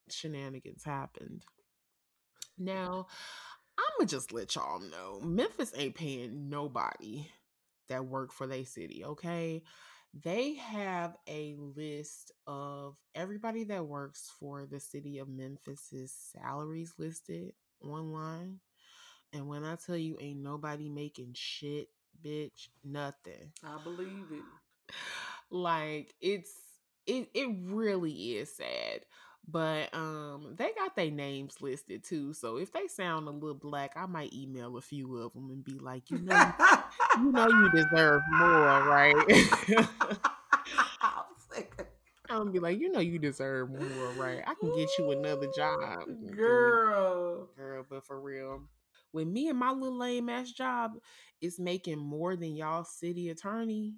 shenanigans happened. Now, I'ma just let y'all know Memphis ain't paying nobody that work for their city, okay? They have a list of everybody that works for the city of Memphis's salaries listed online. And when I tell you ain't nobody making shit, bitch, nothing. I believe it. Like it's it it really is sad. But um they got their names listed too. So if they sound a little black, I might email a few of them and be like, you know, you know you deserve more, right? I'm gonna be like, you know you deserve more, right? I can get you another job. Mm, mm. Girl. Girl, but for real. When me and my little lame ass job is making more than y'all city attorney,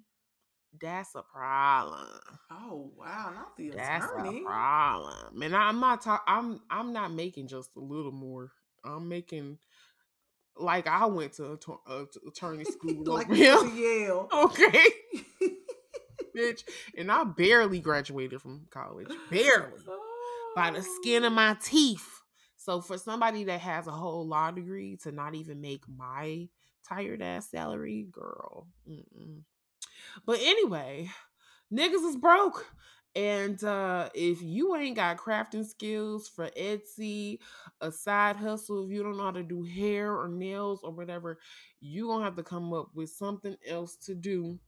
that's a problem. Oh wow, not the That's attorney. a problem. And I'm not talk- I'm I'm not making just a little more. I'm making like I went to, uh, to attorney school Like over here. Yale. Okay. Bitch. And I barely graduated from college. Barely. By the skin of my teeth. So for somebody that has a whole law degree to not even make my tired ass salary, girl. Mm-mm. But anyway, niggas is broke. And uh if you ain't got crafting skills for Etsy, a side hustle, if you don't know how to do hair or nails or whatever, you're gonna have to come up with something else to do.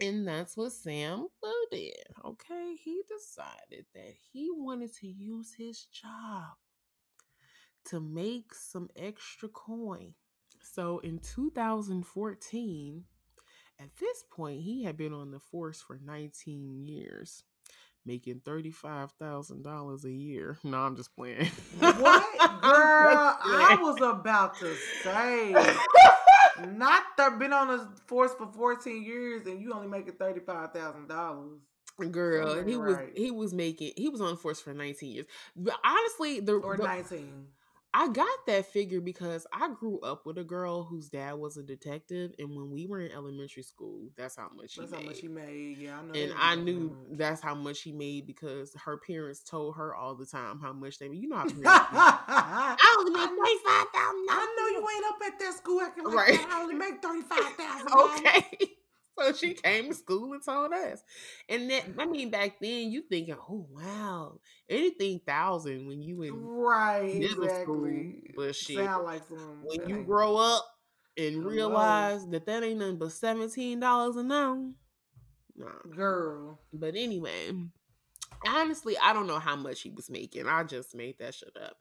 And that's what Sam did. Okay. He decided that he wanted to use his job to make some extra coin. So in 2014, at this point, he had been on the force for 19 years, making $35,000 a year. No, I'm just playing. What? Girl, I was about to say. Not that been on the force for 14 years and you only making $35,000. Girl, he was he was making he was on the force for 19 years. But honestly, the Or the- 19. I got that figure because I grew up with a girl whose dad was a detective, and when we were in elementary school, that's how much she That's made. how much he made. Yeah, I know. and I knew that's how much she made because her parents told her all the time how much they made. You know how parents. I only make twenty five thousand. I know you ain't up at that school acting like Right. that. I only make 35000 Okay. So she came to school and told us. And that I mean back then you thinking, oh wow, anything thousand when you in Right, middle exactly. school. But shit. Sound like some. when that you grow up and realize that that ain't nothing but seventeen dollars an hour. Nah. Girl. But anyway, honestly, I don't know how much he was making. I just made that shit up.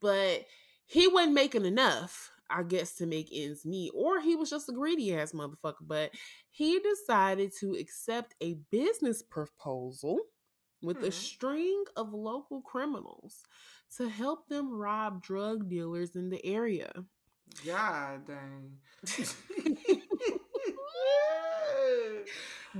But he wasn't making enough, I guess, to make ends meet. Or he was just a greedy ass motherfucker. But he decided to accept a business proposal with a Hmm. string of local criminals to help them rob drug dealers in the area. God dang.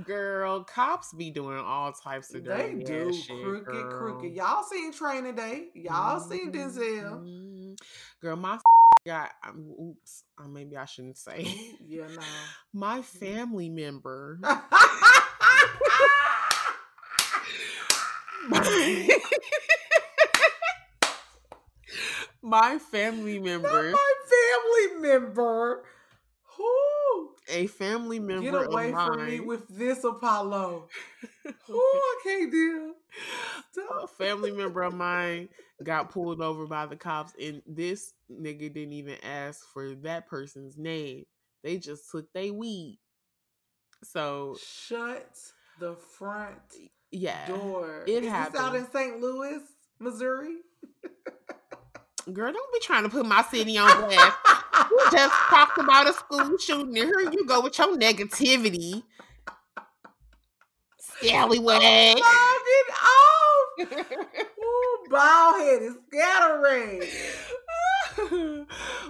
Girl, cops be doing all types of They do shit, crooked, girl. crooked. Y'all seen Training Day? Y'all seen Denzel? Mhm. Girl, my got um, oops, uh, maybe I shouldn't say. Yeah, no. My family member. my family member, My family member. Who? a family member Get away of mine, from me with this Apollo. Who I can't deal. A family member of mine got pulled over by the cops, and this nigga didn't even ask for that person's name. They just took their weed. So Shut the front yeah, door. it Is happened. out in St. Louis, Missouri? Girl, don't be trying to put my city on blast. we just talked about a school shooting, and here you go with your negativity. Scallywag. Off. Oh, Ooh, bald headed scatterade.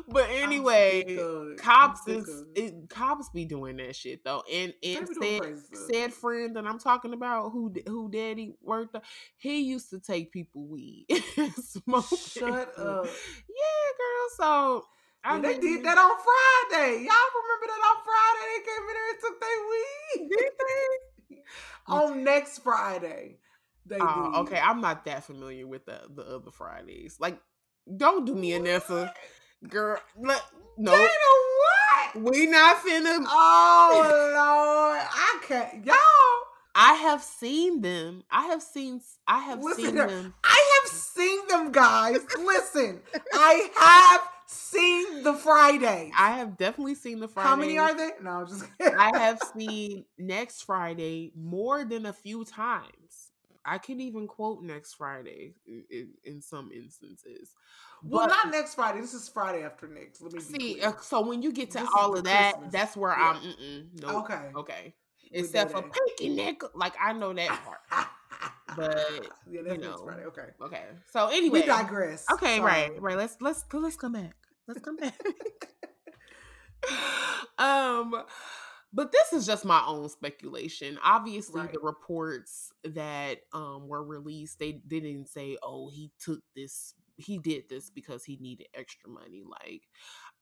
but anyway, sick of it. cops is it, cops be doing that shit though, and and They be doing said said friend that I'm talking about who who daddy worked, on, he used to take people weed, smoke. Shut up. Yeah, girl. So I Yeah, they did that on Friday. Y'all remember that on Friday? They came in there and took their weed. Did they? on next Friday. They Oh, did. okay. I'm not that familiar with the the other Fridays. Like, don't do me a Nessa, girl. Look, no, Dana, what? we not finna. Oh Lord, I can't. Y'all, I have seen them. I have seen. I have listen. seen them. I have seen them, guys. Listen, I have seen the Friday. I have definitely seen the Friday. How many are there? No, I'm just kidding. I have seen next Friday more than a few times. I can even quote next Friday in, in, some instances. Well, But- not next Friday. This is Friday after next. Let me See, uh, so when you get to This all of that, Christmas. that's where Yeah. I'm. Nope. Okay. Okay. Except for pinky neck, like I know that part. But yeah, that's you know, Friday. Okay. Okay. So anyway, We digress. Okay, Sorry. right, right. Let's let's let's come back. Let's come back. um, but this is just my own speculation. Obviously, Right. the reports that um were released, they didn't say, "Oh, he took this, he did this because he needed extra money." Like,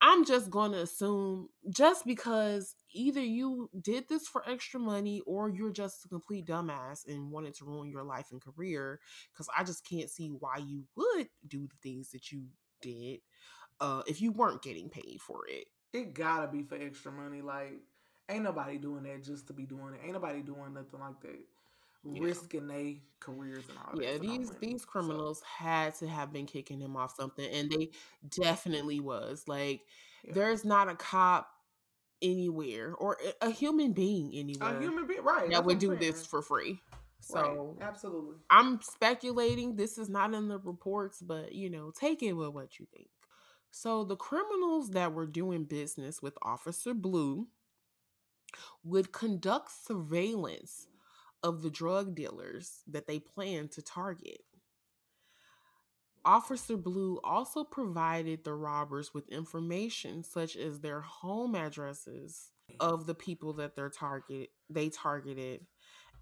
I'm just going to assume just because either you did this for extra money or you're just a complete dumbass and wanted to ruin your life and career. Because I just can't see why you would do the things that you did uh, if you weren't getting paid for it. It gotta be for extra money. Like, ain't nobody doing that just to be doing it. Ain't nobody doing nothing like that. Yeah. Risking their careers and all that. Yeah, for no these these So, criminals had to have been kicking him off something, and they definitely was. Like, Yeah. there's not a cop anywhere or a- human being anywhere a human being, right? that would do saying. this for free. Right, So absolutely. I'm speculating. This is not in the reports, but you know, take it with what you think. So the criminals that were doing business with Officer Blue would conduct surveillance of the drug dealers that they plan to target. Officer Blue also provided the robbers with information such as their home addresses of the people that they're target they targeted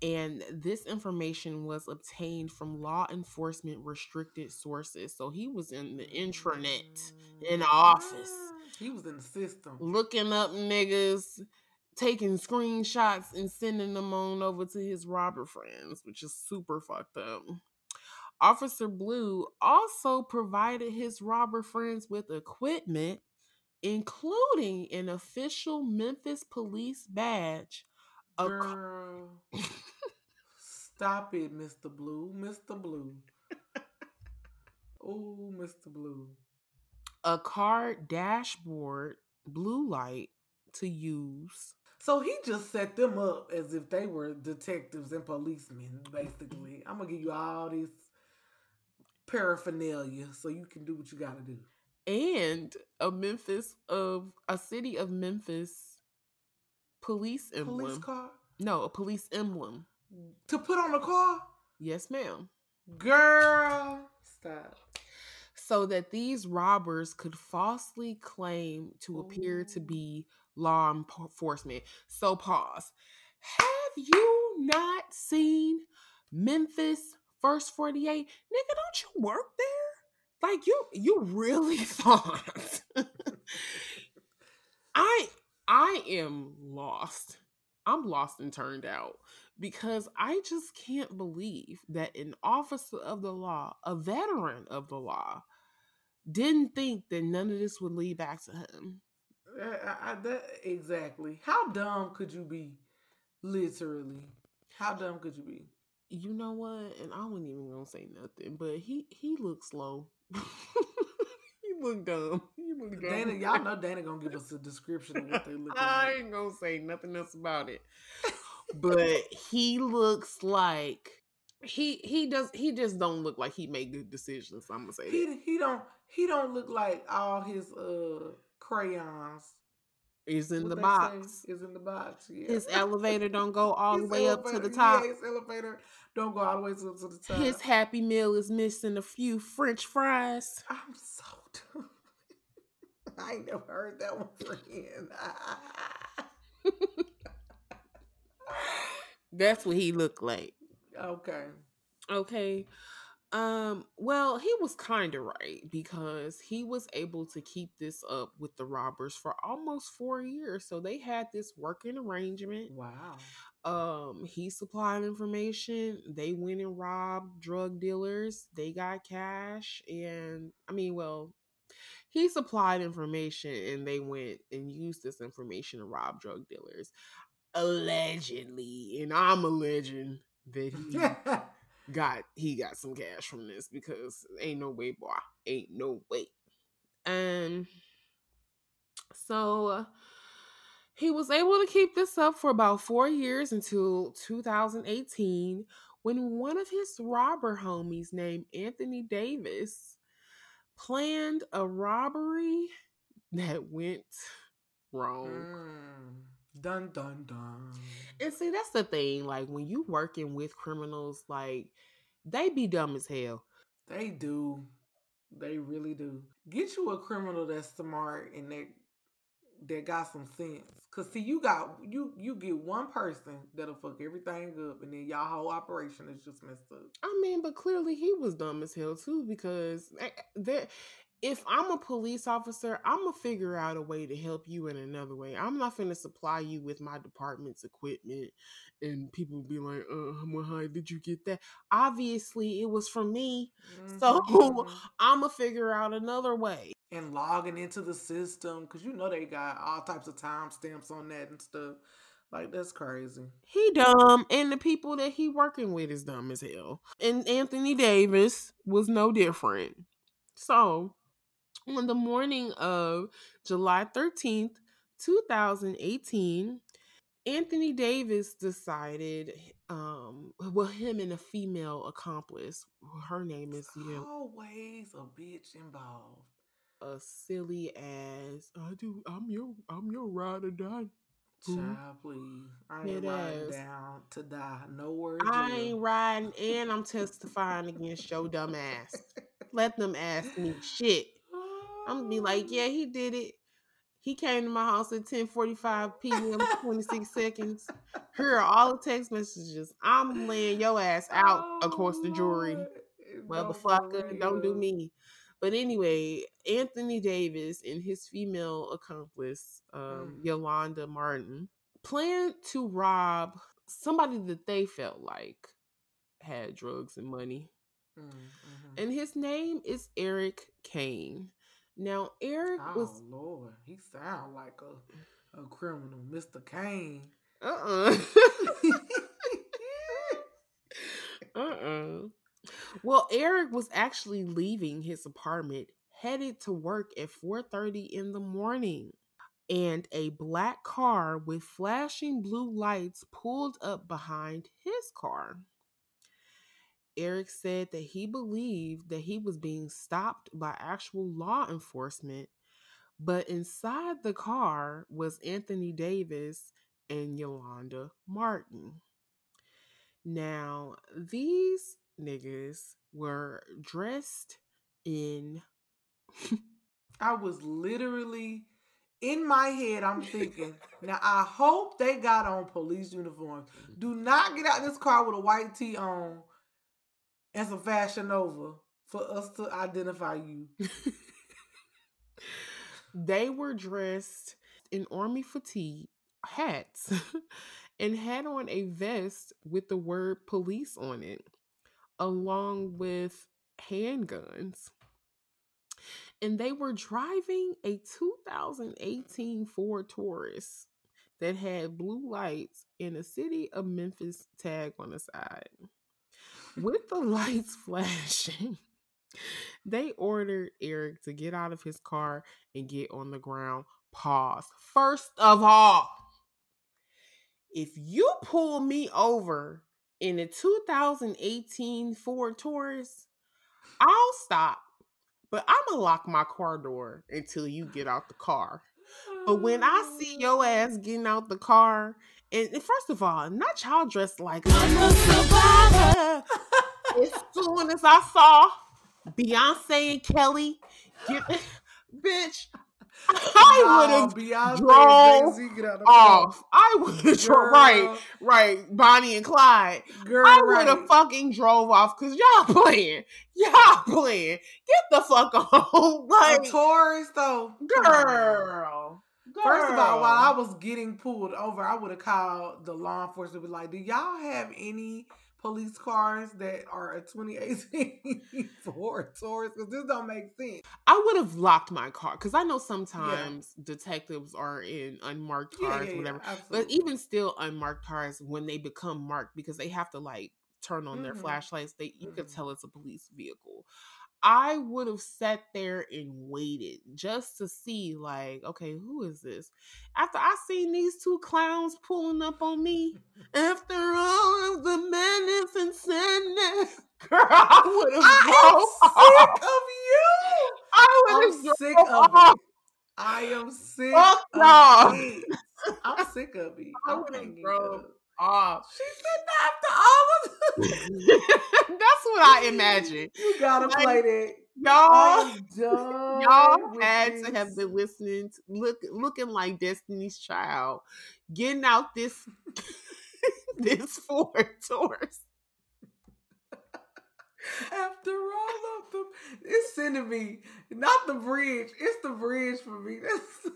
and this information was obtained from law enforcement restricted sources so he was in the intranet in the office He was in the system. looking up niggas taking screenshots and sending them on over to his robber friends which is super fucked up officer blue also provided his robber friends with equipment including an official memphis police badge Girl, stop it, Mr. Blue, Mr. Blue. Oh, Mr. Blue. a car dashboard blue light to use So he just set them up as if they were detectives and policemen, basically. I'm gonna give you all this paraphernalia so you can do what you gotta do. and a memphis of a city of memphis police emblem Police car no a police emblem to put on the car? yes ma'am Girl, stop. so that these robbers could falsely claim to appear to be law enforcement. So pause. Have you not seen Memphis First 48? Nigga, don't you work there? Like you you really thought. I I am lost. I'm lost and turned out because I just can't believe that an officer of the law, a veteran of the law, didn't think that none of this would lead back to him. I, I, that, exactly. How dumb could you be? Literally, how dumb could you be? You know what? And I wasn't even gonna say nothing, but he he looks slow. he look dumb. He look dumb. Dana, y'all know Dana gonna give us a description of what they look like. I ain't gonna say nothing else about it. but he looks like he he does he just don't look like he make good decisions. I'm gonna say that. He he don't he don't look like all his uh crayons Is in what the box. is in the box. Yeah. His elevator don't go all the way up to the top. Yeah, his elevator don't go all the way to, to the top. His happy meal is missing a few French fries. I'm so dumb. I ain't never heard that one friend. That's what he looked like. okay. Okay. Um, well, he was kind of right because he was able to keep this up with the robbers for almost four years. So they had this working arrangement. Wow. Um, he supplied information. They went and robbed drug dealers. They got cash. And I mean, well, he supplied information and they went and used this information to rob drug dealers. Allegedly. And I'm alleging that he got he got some cash from this because ain't no way, boy. Ain't no way. And so he was able to keep this up for about four years until 2018 when one of his robber homies named Anthony Davis planned a robbery that went wrong. Mm. Dun dun dun. And see, that's the thing. Like when you working with criminals, like they be dumb as hell. They do. They really do. Get you a criminal that's smart and that that got some sense. Cause see, you got you you get one person that'll fuck everything up, and then y'all whole operation is just messed up. I mean, but clearly he was dumb as hell too because eh, there. If I'm a police officer, I'm gonna figure out a way to help you in another way. I'm not gonna supply you with my department's equipment, and people be like, "Uh, how did you get that?" Obviously, it was from me, so Mhm. I'm gonna figure out another way. and logging into the system because you know they got all types of timestamps on that and stuff. Like that's crazy. He dumb, and the people that he working with is dumb as hell. And Anthony Davis was no different. So, on the morning of July 13th, 2018, Anthony Davis decided, um, well, him and a female accomplice, her name is you know, Always a bitch involved. a silly ass. I do. I'm your. I'm your ride or die. Child, please. I ain't riding down to die. No words. I ain't riding, and I'm testifying against your dumb ass. Let them ask me shit. I'm gonna be like, yeah, he did it. He came to my house at 10:45 p.m. 26 seconds. Here are all the text messages. I'm laying your ass out across the jury, motherfucker. Don't do me. But anyway, Anthony Davis and his female accomplice, um, Yolanda Martin, planned to rob somebody that they felt like had drugs and money. Mm-hmm. And his name is Eric Kane. Now, Eric Oh was Lord, he sound like a a criminal, Mr. Kane. uh uh uh. Uh. Well, Eric was actually leaving his apartment, headed to work at 4:30 in the morning. And a black car with flashing blue lights pulled up behind his car. Eric said that he believed that he was being stopped by actual law enforcement, but inside the car was Anthony Davis and Yolanda Martin. Now, these niggas were dressed in I was literally in my head. I'm thinking, now I hope they got on police uniforms. Do not get out this car with a white tee on and a Fashion over for us to identify you. they were dressed in army fatigue hats and had on a vest with the word police on it, along with handguns. and they were driving a 2018 Ford Taurus that had blue lights and a city of Memphis tag on the side. With the lights flashing, they ordered Eric to get out of his car and get on the ground. Pause. First of all, if you pull me over in a 2018 Ford Taurus, I'll stop. But I'm gonna lock my car door until you get out the car. But when I see your ass getting out the car, and, and first of all, not y'all dressed like I'm a survivor. as soon as I saw Beyonce and Kelly, get, bitch, I would have Beyonce, drove Jay-Z, get out the car. off. I would have drove right, right. Bonnie and Clyde. Girl, I would have right. fucking drove off because y'all playing, y'all playing. Get the fuck on, like a Taurus though, on. girl. First of all, while I was getting pulled over, I would have called the law enforcement. Be like, "Do y'all have any police cars that are a 2018 Ford Taurus? Because this don't make sense." I would have locked my car because I know sometimes detectives are in unmarked cars, yeah, yeah, whatever. but even still, unmarked cars when they become marked because they have to like turn on their Mhm. flashlights, they you could tell it's a police vehicle. I would have sat there and waited just to see, like, okay, who is this? After I seen these two clowns pulling up on me, after all of the madness and sadness, girl, I would have I am sick of you. I would have sick drove of off. it. I am sick Fuck of y'all. I'm sick of it. I would have hanging drove up. Off. She said that after all of them. That's what I imagine. You gotta Like, play that. Y'all, y'all had to have been listening, to, look, looking like Destiny's Child, getting out this this Ford Taurus. After all of them, it's sending me not the bridge. It's the bridge for me. That's,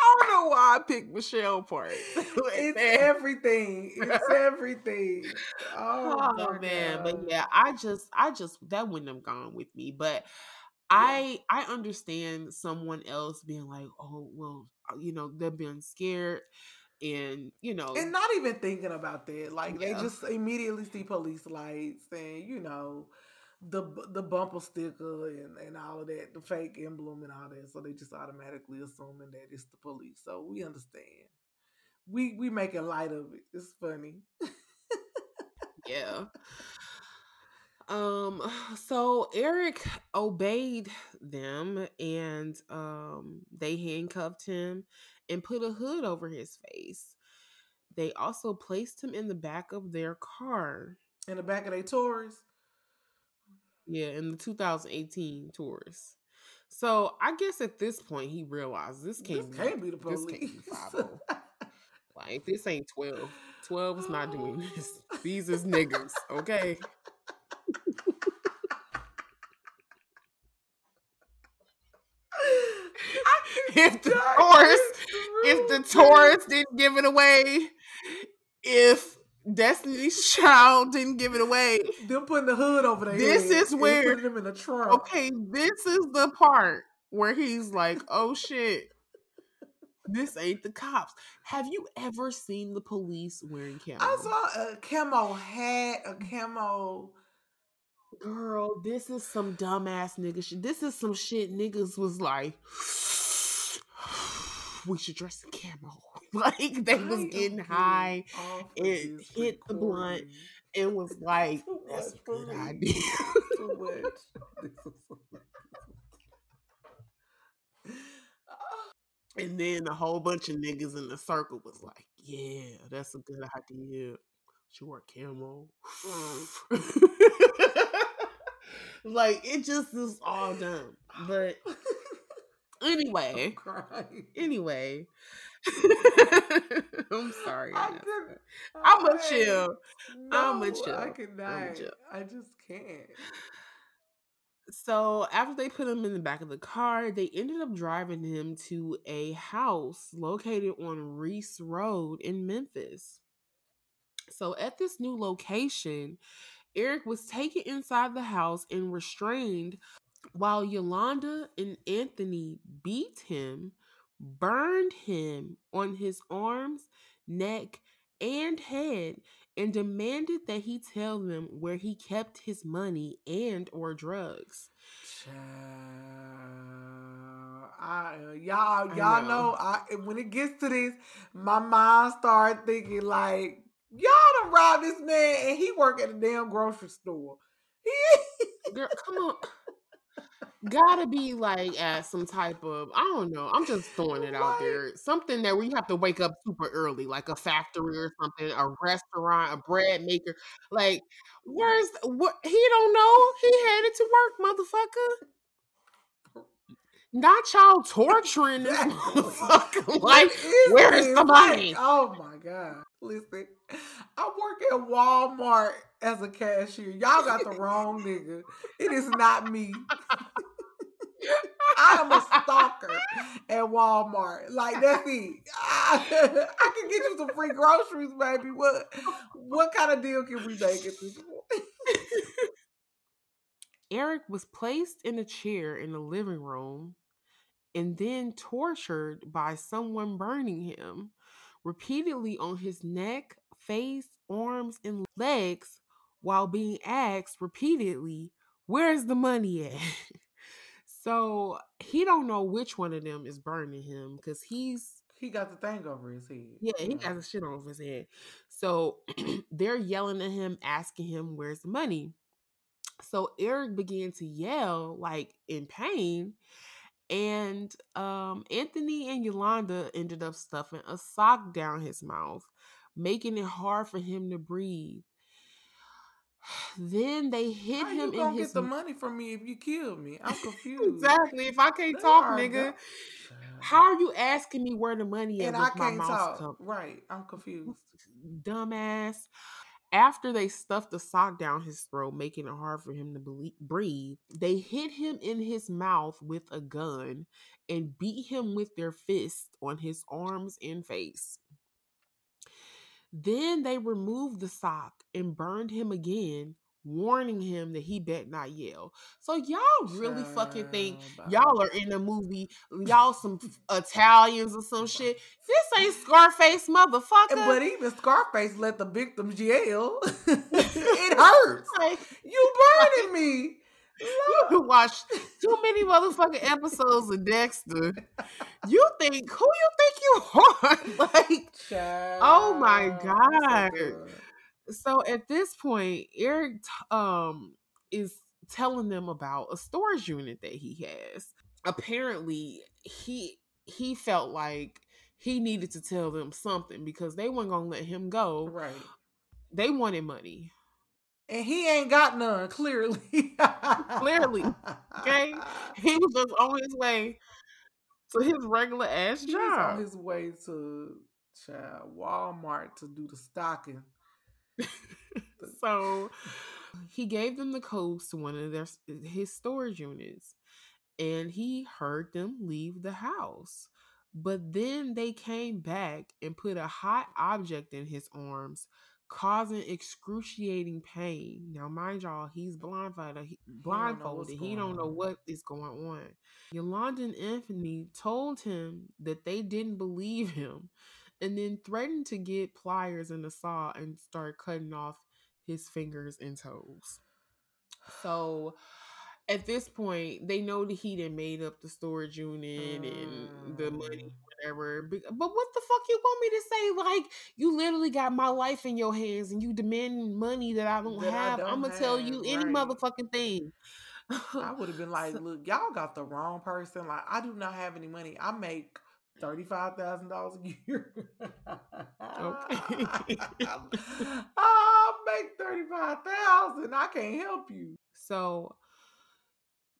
I don't know why I picked Michelle part. it's everything. It's everything. Oh, Oh, man, God. but yeah, I just, I just that wouldn't have gone with me. But I, I understand someone else being like, oh well, you know, they're being scared, and you know, and not even thinking about that. Like they just immediately see police lights and you know the the bumper sticker and, and all of that, the fake emblem and all that. So they just automatically assuming that it's the police. So we understand. We we making light of it. It's funny. yeah. Um, so Eric obeyed them and um they handcuffed him and put a hood over his face. They also placed him in the back of their car. In the back of their Taurus. Yeah, in the 2018 Taurus. So I guess at this point he realized this can't, This can't be the This can't be police. 50. like this ain't 12. 12 is not doing oh. this. These is niggas, okay? if the Taurus, if the Taurus didn't give it away, if Destiny's Child didn't give it away, them putting the hood over their this is where putting them in the trunk. Okay, this is the part where he's like, "Oh shit, this ain't the cops." Have you ever seen the police wearing camo? I saw a camo hat, a camo. Girl, this is some dumbass nigga shit. This is some shit niggas was like, we should dress in camo. Like they was getting high and hit the blunt and was like, that's a good idea. Too much. This is- And then a whole bunch of niggas in the circle was like, yeah, that's a good idea. She wore camo. like it just is all dumb. But anyway, crying. anyway. I'm sorry. I did, I'm a chill. I'm a chill. I cannot. chill. I just can't. So after they put him in the back of the car, they ended up driving him to a house located on Reese Road in Memphis. So at this new location, Eric was taken inside the house and restrained While Yolanda and Anthony beat him, burned him on his arms, neck, and head, and demanded that he tell them where he kept his money and or drugs. I, uh, y'all, y'all know. know. I when it gets to this, my mind start thinking like, y'all done robbed this man, and he work at a damn grocery store. Girl, come on. Gotta be like at some type of I don't know. I'm just throwing it out there. Something that where you have to wake up super early, like a factory or something, a restaurant, a bread maker. Like, where's what he don't know? He headed to work, motherfucker. Not y'all torturing this motherfucker. Like, What is the money? Oh my god! Listen, I work at Walmart as a cashier. Y'all got the wrong nigga. It is not me. I am a stalker at Walmart. Like that's it. I, I can get you some free groceries, baby. What what kind of deal can we make at this point? Eric was placed in a chair in the living room and then tortured by someone burning him repeatedly on his neck, face, arms, and legs while being asked repeatedly, "Where's the money at?" so he don't know which one of them is burning him because he's He got the thing over his head. yeah, he got the shit over his head. So they're yelling at him, asking him, Where's the money? So Eric began to yell, like in pain. And um, Anthony and Yolanda ended up stuffing a sock down his mouth, making it hard for him to breathe. Then they hit How him you gonna his get the money from me if you kill me? I'm confused. exactly. If I can't They talk, nigga, how are you asking me where the money is and I can't talk. Right, I'm confused. dumbass. After they stuffed the sock down his throat, making it hard for him to breathe, they hit him in his mouth with a gun and beat him with their fists on his arms and face. Then they removed the sock and burned him again, warning him that he bet not yell. So y'all really fucking think y'all are in a movie, y'all some Italians or some shit. This ain't Scarface, motherfucker. But even Scarface let the victims yell. it hurts. Like, you burning me. You watched too many motherfucking episodes of Dexter. You think who you think you are? like, oh my god. So at this point, Eric um is telling them about a storage unit that he has. Apparently, he he felt like he needed to tell them something because they weren't gonna let him go. Right. They wanted money. And he ain't got none, clearly. Clearly. Okay. He was just on his way to his regular ass He's on his way to child, Walmart to do the stocking. so he gave them the codes to one of their his storage units and he heard them leave the house but then they came back and put a hot object in his arms causing excruciating pain. Now mind y'all he's blindfolded he, blindfolded. He don't know what is going on. Yolanda and anthony told him that they didn't believe him and then threatened to get pliers and a saw and start cutting off his fingers and toes. So at this point, they know that he done made up the storage unit and the money, mm. But, what the fuck you want me to say? Like, you literally got my life in your hands and you demand money that I don't That I have. don't I'm gonna tell you any right. motherfucking thing. I would have been like, look, y'all got the wrong person. Like, I do not have any money. I make thirty-five thousand dollars a year. Okay. I make thirty-five thousand. I can't help you. So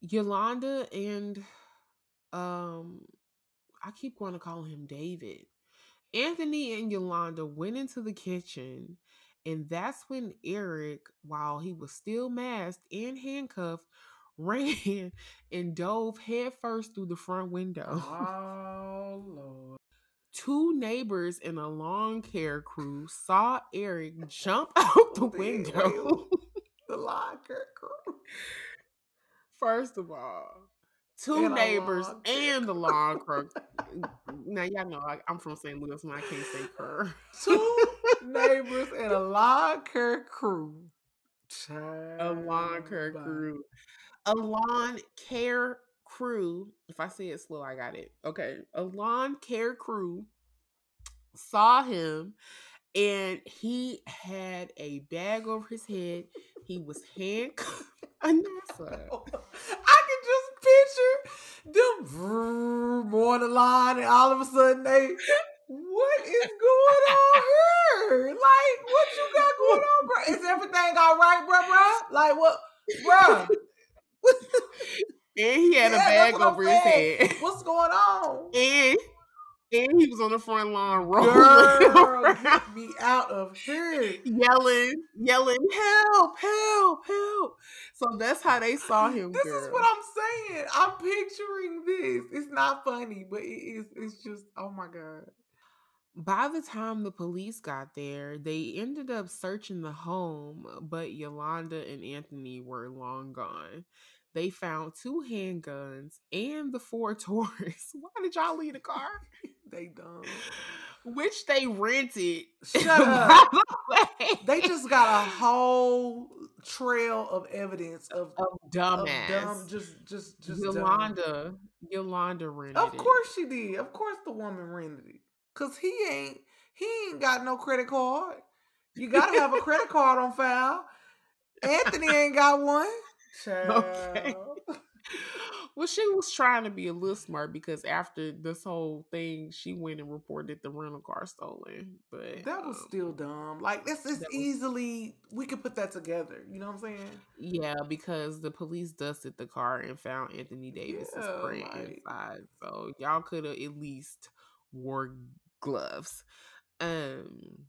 Yolanda and um I keep going to call him David. Anthony and Yolanda went into the kitchen and that's when Eric, while he was still masked and handcuffed, ran and dove headfirst through the front window. Oh Lord. Two neighbors and a lawn care crew saw Eric jump out the window. The lawn care crew. First of all, two And neighbors and the lawn clerk. now y'all know I, I'm from St. Louis and I can't say cur. Two neighbors and a lawn care crew. a lawn care crew. A lawn care crew. If I say it slow, I got it. Okay. A lawn care crew saw him and he had a bag over his head. He was handcuffed. I picture them more the line, and all of a sudden they, what is going on here? Like, what you got going on, bro? Is everything all right, bro, bro? Like, what, bro? And he had a bag that's what I'm over his head. What's going on? And and he was on the front lawn rolling Girl, around, get me out of here. yelling, yelling, help, help, help. So that's how they saw him. This girl. is what I'm saying. I'm picturing this. It's not funny, but it is. It's just. Oh my god. By the time the police got there, they ended up searching the home, but Yolanda and Anthony were long gone. They found two handguns and the four Taurus. Why did y'all leave the car? They dumb. Which they rented. Shut up. the. They just got a whole trail of evidence of, of dumbass. dumb, just, just, just dumb. Yolanda. Yolanda rented Of it. course she did. Of course the woman rented it. Cause he ain't he ain't got no credit card. You gotta have a credit card on file. Anthony ain't got one. Okay. Well, she was trying to be a little smart because after this whole thing, she went and reported the rental car stolen. But That was um, still dumb. Like this is that was- easily we could put that together. You know what I'm saying? yeah, because the police dusted the car and found Anthony Davis's Yeah, print like- inside. So y'all could have at least wore gloves. Um,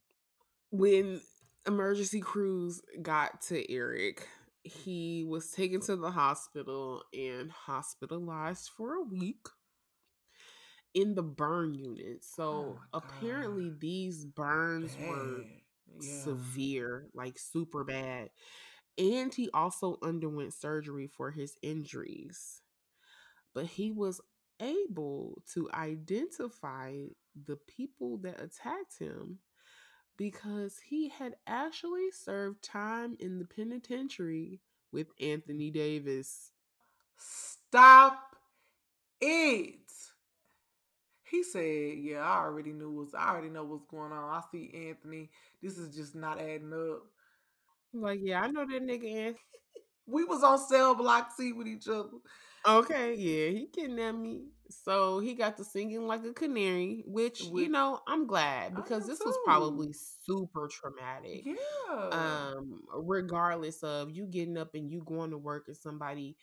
when emergency crews got to Eric, he was taken to the hospital and hospitalized for a week in the burn unit. So oh, apparently these burns were Yeah. severe, like super bad. And he also underwent surgery for his injuries. But he was able to identify the people that attacked him because he had actually served time in the penitentiary with Anthony Davis. Stop it. He said, Yeah, I already knew what's I already know what's going on. I see Anthony. This is just not adding up. Like, yeah, I know that nigga Anthony. We was on cell block C with each other. Okay, yeah, he kidnapped me. So he got to singing like a canary, which you know I'm glad because this was probably super traumatic. Yeah. Um, regardless of you getting up and you going to work and somebody,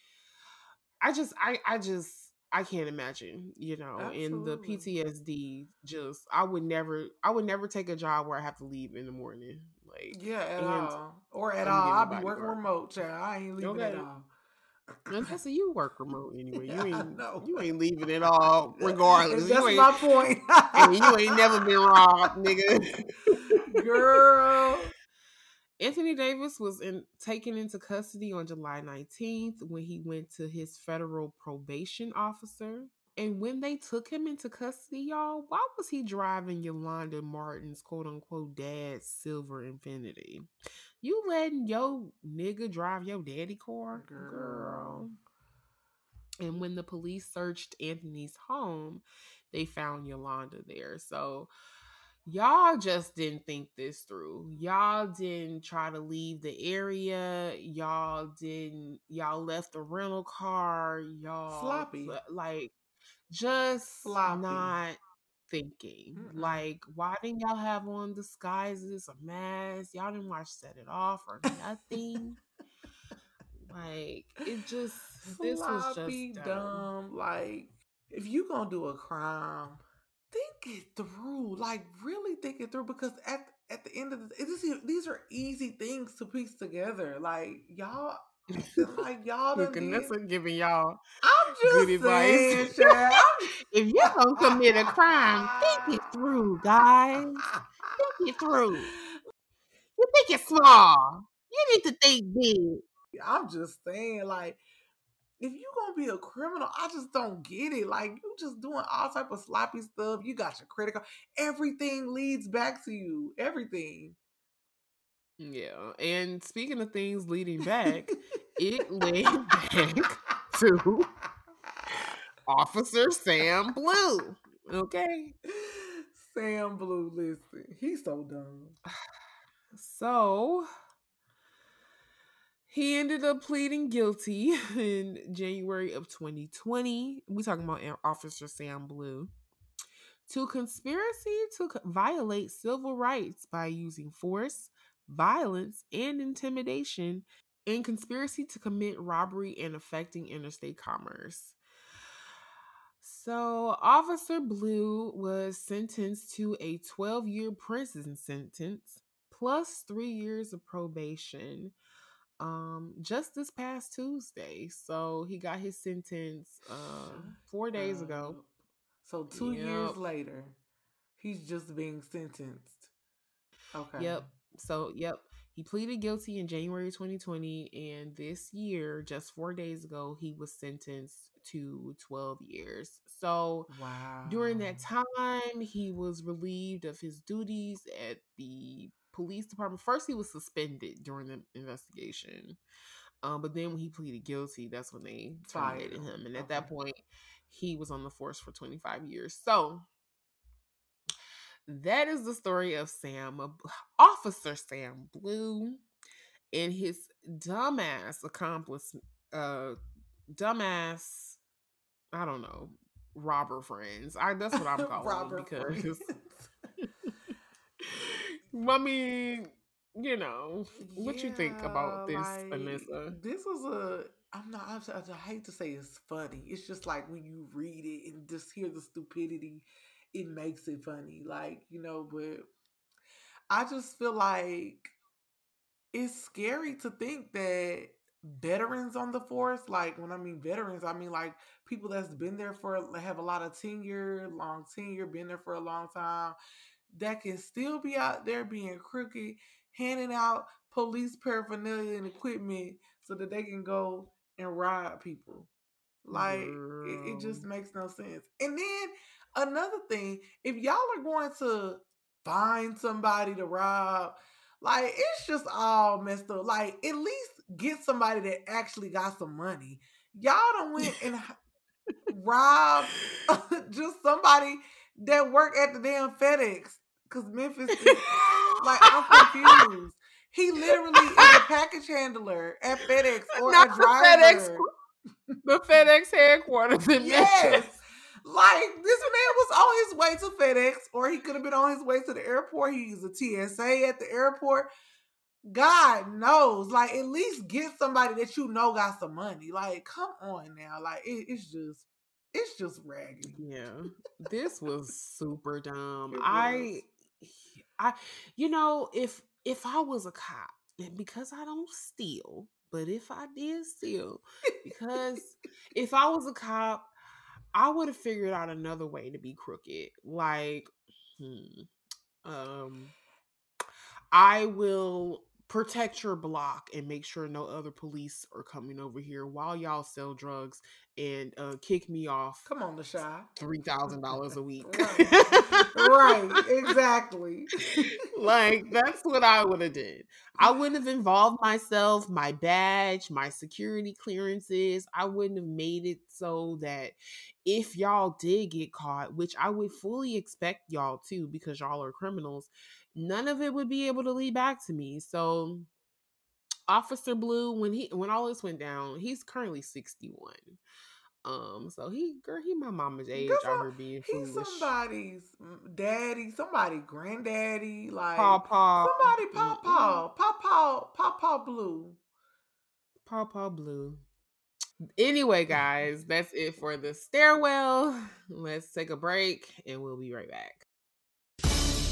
I just, I, I just, I can't imagine, you know, and the PTSD. Just, I would never, I would never take a job where I have to leave in the morning. Like, yeah, at all. Or at all. I'll be working bodyguard. remote, child. I ain't leaving at all. A you work remote anyway. You ain't know. you ain't leaving at all, regardless. That's my point. and you ain't never been robbed, nigga. Girl. Anthony Davis was in, taken into custody on July 19th when he went to his federal probation officer. And when they took him into custody, y'all, why was he driving Yolanda Martin's quote unquote dad's silver Infiniti? You letting your nigga drive your daddy car? Girl. And when the police searched Anthony's home, they found Yolanda there. So y'all just didn't think this through. Y'all didn't try to leave the area. Y'all didn't y'all left the rental car. Y'all Sloppy. like just Sloppy. not thinking. Mm-mm. Like, why didn't y'all have on disguises, a mask? Y'all didn't watch Set It Off or nothing. like, it just this was Sloppy, just dumb. Like, if you gonna do a crime, think it through. Like, really think it through. Because at at the end of the, it is, these are easy things to piece together. Like y'all, like y'all Look, did. Vanessa giving y'all I'm just good advice. saying, child. if you're gonna commit a crime, think it through, guys. Think it through. You think it's small. You need to think big. I'm just saying, like, if you gonna be a criminal, I just don't get it. Like you just doing all type of sloppy stuff. You got your credit card. Everything leads back to you. Everything. Yeah. And speaking of things leading back, it led back to Officer Sam Blue. Okay. Sam Blue, listen, he's so dumb. So he ended up pleading guilty in January of 2020. We're talking about Officer Sam Blue to conspiracy to violate civil rights by using force, violence, and intimidation, and conspiracy to commit robbery and affecting interstate commerce. So, Officer Blue was sentenced to a 12 year prison sentence plus three years of probation um just this past Tuesday. So he got his sentence uh four days ago. So two years later, he's just being sentenced. Okay. Yep. So, yep. He pleaded guilty in January 2020, and this year, just four days ago, he was sentenced to 12 years. So, Wow. during that time, he was relieved of his duties at the police department. First, he was suspended during the investigation. Um, but then when he pleaded guilty, that's when they Fired him. him. And at that point, he was on the force for 25 years. So that is the story of Sam, Officer Sam Blue, and his dumbass accomplice, uh, dumbass, I don't know, robber friends. I that's what I'm calling Robber because. I mean, you know, what you think about this, like, Anissa? This was a. I'm not. I'm, I hate to say it's funny. It's just like when you read it and just hear the stupidity, it makes it funny. Like you know, but I just feel like it's scary to think that veterans on the force, like when I mean veterans, I mean like people that's been there for have a lot of tenure, long tenure, been there for a long time, that can still be out there being crooked, handing out police paraphernalia and equipment so that they can go and rob people. Like it, it just mm. makes no sense. And then another thing, if y'all are going to find somebody to rob, like it's just all messed up. Like at least get somebody that actually got some money. Y'all don't went and robbed just somebody that work at the damn FedEx. Cause Memphis is like I'm confused. He literally is a package handler at FedEx or Not a the. FedEx the FedEx headquarters in Yes. Memphis. Like this man was on his way to FedEx, or he could have been on his way to the airport. He's a TSA at the airport. God knows, like at least get somebody that you know got some money. Like, come on now, like it, it's just, it's just raggedy. Yeah, this was super dumb. It I, I, you know, if if I was a cop, and because I don't steal, but if I did steal, because if I was a cop, I would have figured out another way to be crooked. Like, hmm, um, I will protect your block and make sure no other police are coming over here while y'all sell drugs and uh, kick me off. Come on, the shy. Three thousand dollars a week. right, exactly. like that's what I would have did. I wouldn't have involved myself, my badge, my security clearances. I wouldn't have made it so that if y'all did get caught, which I would fully expect y'all to because y'all are criminals, none of it would be able to lead back to me. So Officer Blue, when he when all this went down, he's currently 61. Um, so he girl, he my mama's age Good out for- here being He's foolish. somebody's mm, daddy, somebody granddaddy, like Pawpaw. somebody pawpaw, pawpaw, pawpaw blue. Pawpaw Blue. Anyway, guys, that's it for the stairwell. Let's take a break and we'll be right back.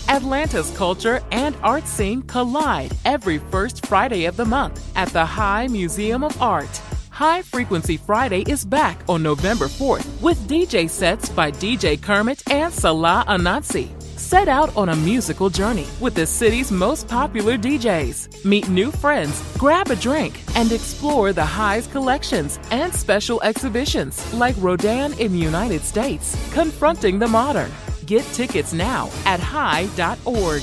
Atlanta's culture and art scene collide every first Friday of the month at the High Museum of Art. High Frequency Friday is back on November 4th with DJ sets by DJ Kermit and Salah Ananse. Set out on a musical journey with the city's most popular DJs. Meet new friends, grab a drink, and explore the High's collections and special exhibitions like Rodin in the United States, Confronting the Modern. Get tickets now at high.org.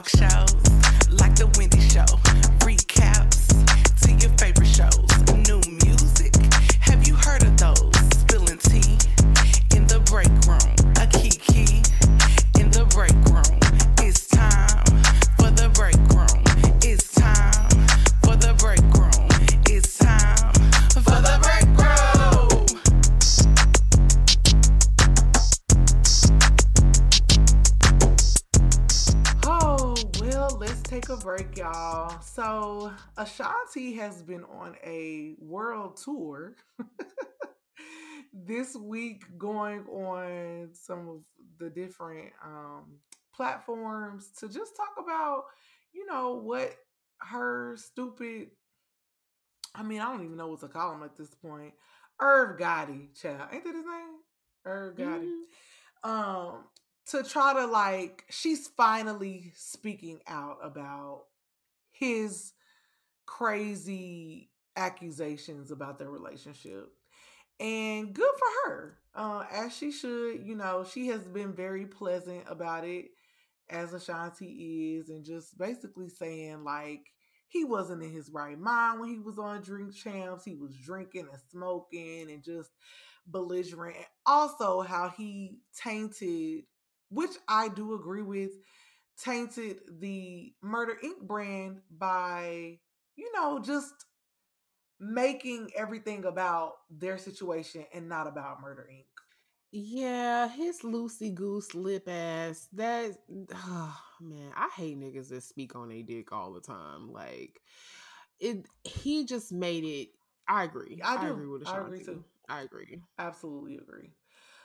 Talk shows So, Ashanti has been on a world tour this week, going on some of the different um, platforms to just talk about, you know, what her stupid, I mean, I don't even know what to call him at this point. Irv Gotti, child. Ain't that his name? Irv Gotti um to try to like she's finally speaking out about his crazy accusations about their relationship and good for her uh as she should you know she has been very pleasant about it as ashanti is and just basically saying like he wasn't in his right mind when he was on drink champs he was drinking and smoking and just belligerent and also how he tainted which i do agree with tainted the murder inc. brand by you know just making everything about their situation and not about murder inc Yeah, his loosey goose lip ass. That oh, man, I hate niggas that speak on a dick all the time. Like it, he just made it. I agree. I do. agree with I Ashanti. agree too. I agree. Absolutely agree.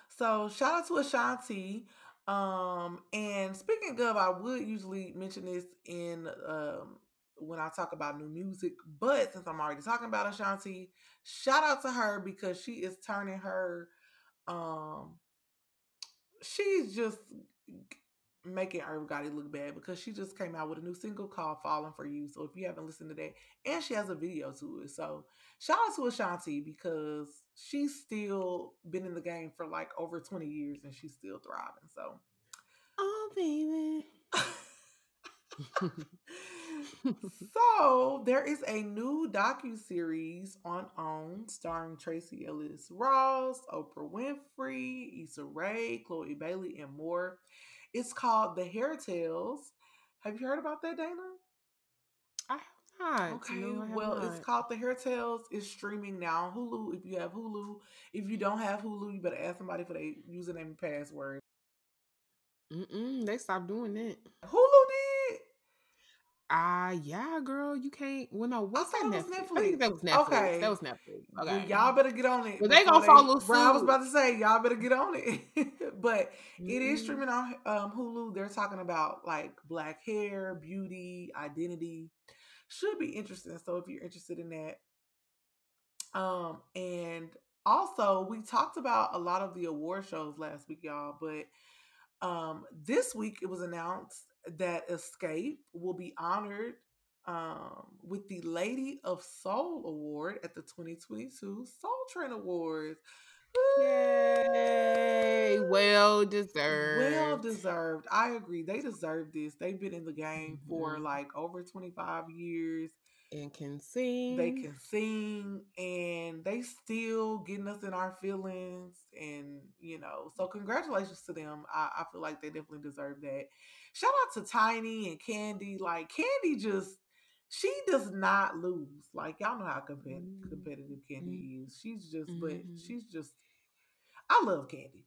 So shout out to Ashanti. Um, and speaking of, I would usually mention this in um when I talk about new music, but since I'm already talking about Ashanti, shout out to her because she is turning her um she's just making Irv Gotti look bad because she just came out with a new single called Falling for You. So if you haven't listened to that, and she has a video to it. So shout out to Ashanti because she's still been in the game for like over 20 years and she's still thriving. So Oh baby. so there is a new docu series on OWN starring Tracee Ellis Ross, Oprah Winfrey, Issa Rae, Chloe Bailey, and more. It's called The Hair Tales. Have you heard about that, Dana? I have not. Okay, No, have well, not. it's called The Hair Tales. It's streaming now on Hulu. If you have Hulu, if you don't have Hulu, you better ask somebody for their username and password. Mm-mm, they stopped doing that. Hulu did. Ah, yeah, girl, you can't. Well, no, what's that it Netflix? I think that was Netflix. Okay. That was Netflix. Well, Okay, y'all better get on it. Well, they gonna follow Right, I was about to say y'all better get on it. but it is Mhm. streaming on um, Hulu. They're talking about like black hair, beauty, identity. Should be interesting. So if you're interested in that, um, and also we talked about a lot of the award shows last week, y'all. But um, this week it was announced that Xscape will be honored um, with the Lady of Soul Award at the 2022 Soul Train Awards. Yay! Well deserved. Well deserved. I agree. They deserve this. They've been in the game for Mhm. like over 25 years. and can sing. They can sing and they still getting us in our feelings. And, you know, so congratulations to them. I, I feel like they definitely deserve that. Shout out to Tiny and Kandi. Like, Kandi just, she does not lose. Like, y'all know how compet- mm-hmm. competitive Kandi mm-hmm. is. She's just, but mm-hmm. she's just, I love Kandi.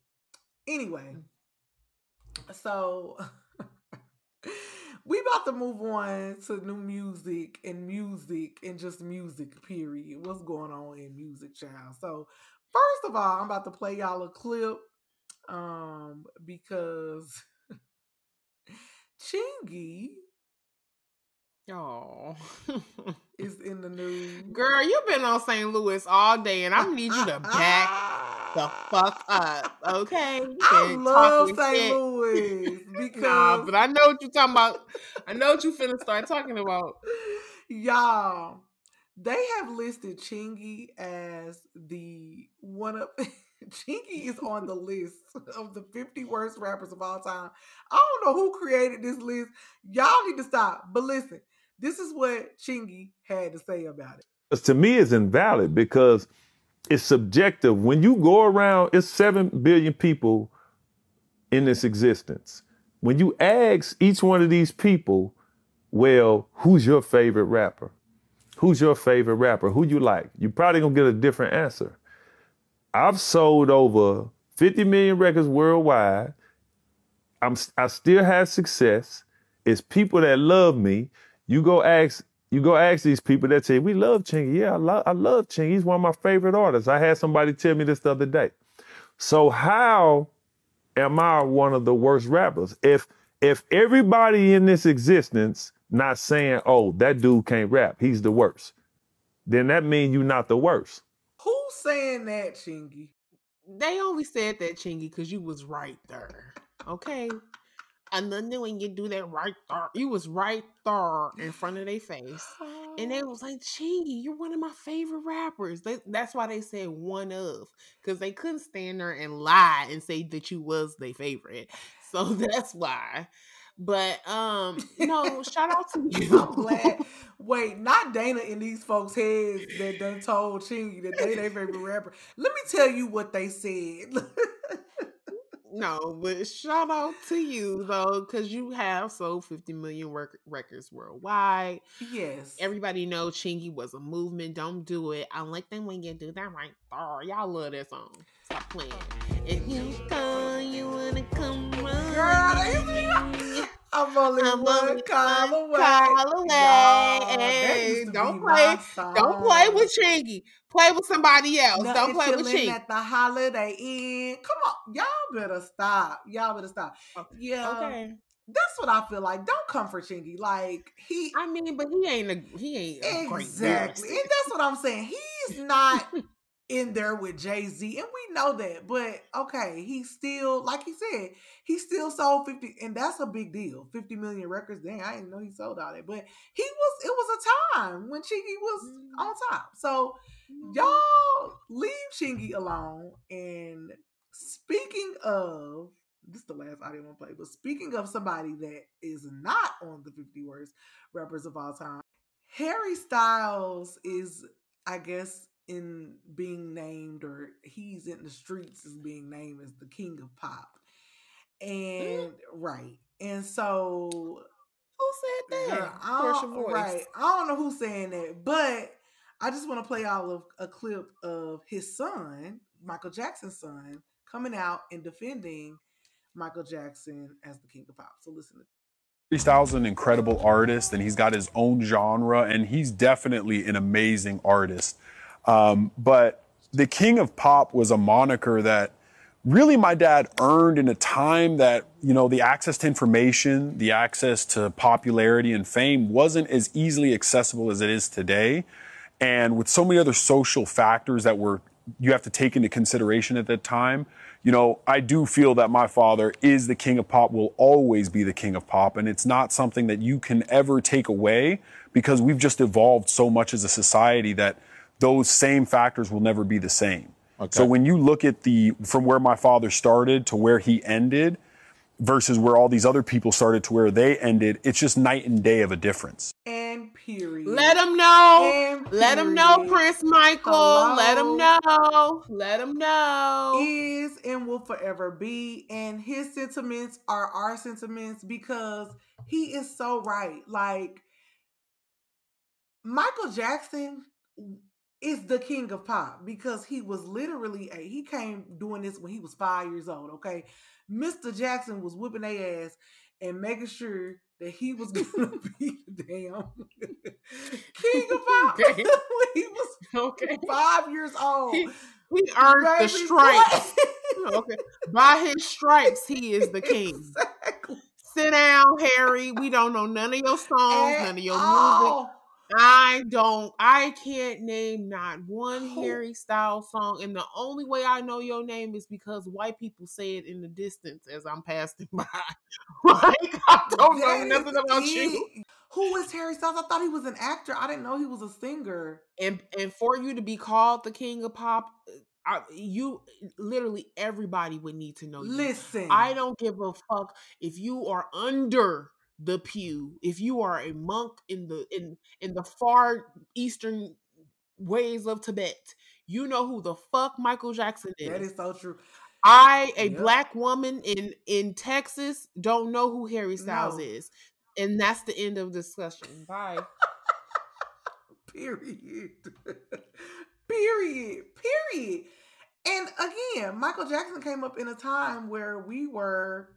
Anyway, mm. so we about to move on to new music and music and just music period what's going on in music child so first of all i'm about to play y'all a clip um because chingy Oh, is in the news. Girl, you've been on St. Louis all day, and I need you to back the fuck up, okay? I love St. Louis because Nah, but I know what you're talking about. I know what you finna start talking about. y'all they have listed Chingy as the one of Chingy is on the list of the 50 worst rappers of all time. I don't know who created this list. Y'all need to stop. But listen, this is what Chingy had to say about it. To me it's invalid because it's subjective. When you go around, it's seven billion people in this existence. When you ask each one of these people, well, who's your favorite rapper? Who's your favorite rapper? Who you like? You're probably gonna get a different answer. I've sold over 50 million records worldwide. I'm I still have success. It's people that love me. You go ask you go ask these people that say we love Chingy. Yeah, I love I love Chingy. He's one of my favorite artists. I had somebody tell me this the other day. So how am I one of the worst rappers? If if everybody in this existence not saying, "Oh, that dude can't rap. He's the worst," then that means you're not the worst. Who's saying that, Chingy? They only said that, Chingy, because you was right there. Okay? And then when you do that right there, you was right there in front of their face. And they was like, Chingy, you're one of my favorite rappers. They, that's why they said one of. Because they couldn't stand there and lie and say that you was their favorite. So that's why. But um, no, shout out to you. I'm glad. Wait, not Dana in these folks' heads that done told Chingy that they their favorite rapper. Let me tell you what they said. No, but shout out to you though, because you have sold 50 million work- records worldwide. Yes. Everybody know Chingy was a movement. Don't do it. I like them when you do that right there. Y'all love that song. Stop playing. If you call, you wanna come run. Girl, I'm only I'm one only call one away. call away. Hey, don't play. Don't play with Chingy. Play with somebody else. Nothing don't play with Chingy. at the Holiday Inn. Come on, y'all better stop. Y'all better stop. Yeah, Okay. that's what I feel like. Don't come for Chingy. Like he, I mean, but he ain't a he ain't a great exactly, and that's what I'm saying. He's not in there with Jay Z, and we know that. But okay, he still, like he said, he still sold fifty, and that's a big deal. Fifty million records. Dang, I didn't know he sold all that. But he was. It was a time when Chingy was mm-hmm. on top. So mm-hmm. y'all leave Chingy alone. And speaking of. This is the last audio I'm gonna play, but speaking of somebody that is not on the 50 worst rappers of all time, Harry Styles is, I guess, in being named, or he's in the streets as being named as the king of pop. Mm-hmm. And right. And so Who said that? Girl, I don't- voice. Right. I don't know who's saying that, but I just want to play all of a clip of his son, Michael Jackson's son, coming out and defending Michael Jackson as the king of pop. So listen to Harry Styles an incredible artist and he's got his own genre and he's definitely an amazing artist. Um, but the King of Pop was a moniker that really my dad earned in a time that, you know, the access to information, the access to popularity and fame wasn't as easily accessible as it is today. And with so many other social factors that were you have to take into consideration at that time, you know, I do feel that my father is the king of pop, will always be the king of pop. And it's not something that you can ever take away because we've just evolved so much as a society that those same factors will never be the same. So when you look at the from where my father started to where he ended versus where all these other people started to where they ended, it's just night and day of a difference. And Period. Let him know. And Let him know. Prince Michael. Let him know. Let him know. Is and will forever be. And his sentiments are our sentiments because he is so right. Like, Michael Jackson is the king of pop because he was literally a he came doing this when he was five years old. Okay, Mr. Jackson was whipping their ass and making sure that he was gonna be the damn king of pop Okay. when he was Okay. five years old. He, he earned the stripes. Oh, okay. By his stripes, he is the king. Sit down, Harry. We don't know none of your songs, At none of your all. music. I don't. I can't name not one oh. Harry Styles song, and the only way I know your name is because white people say it in the distance as I'm passing by. like I don't know nothing about you. Who is Harry Styles? I thought he was an actor. I didn't know he was a singer. and and for you to be called the king of pop I, you literally everybody would need to know you. Listen. i don't give a fuck if you are under the pew if you are a monk in the in in the far eastern ways of tibet you know who the fuck michael jackson is That is so true. I, a Yep. black woman in in Texas, don't know who Harry Styles No. is, and that's the end of discussion. Bye. Period. period. Period. And again, Michael Jackson came up in a time where we were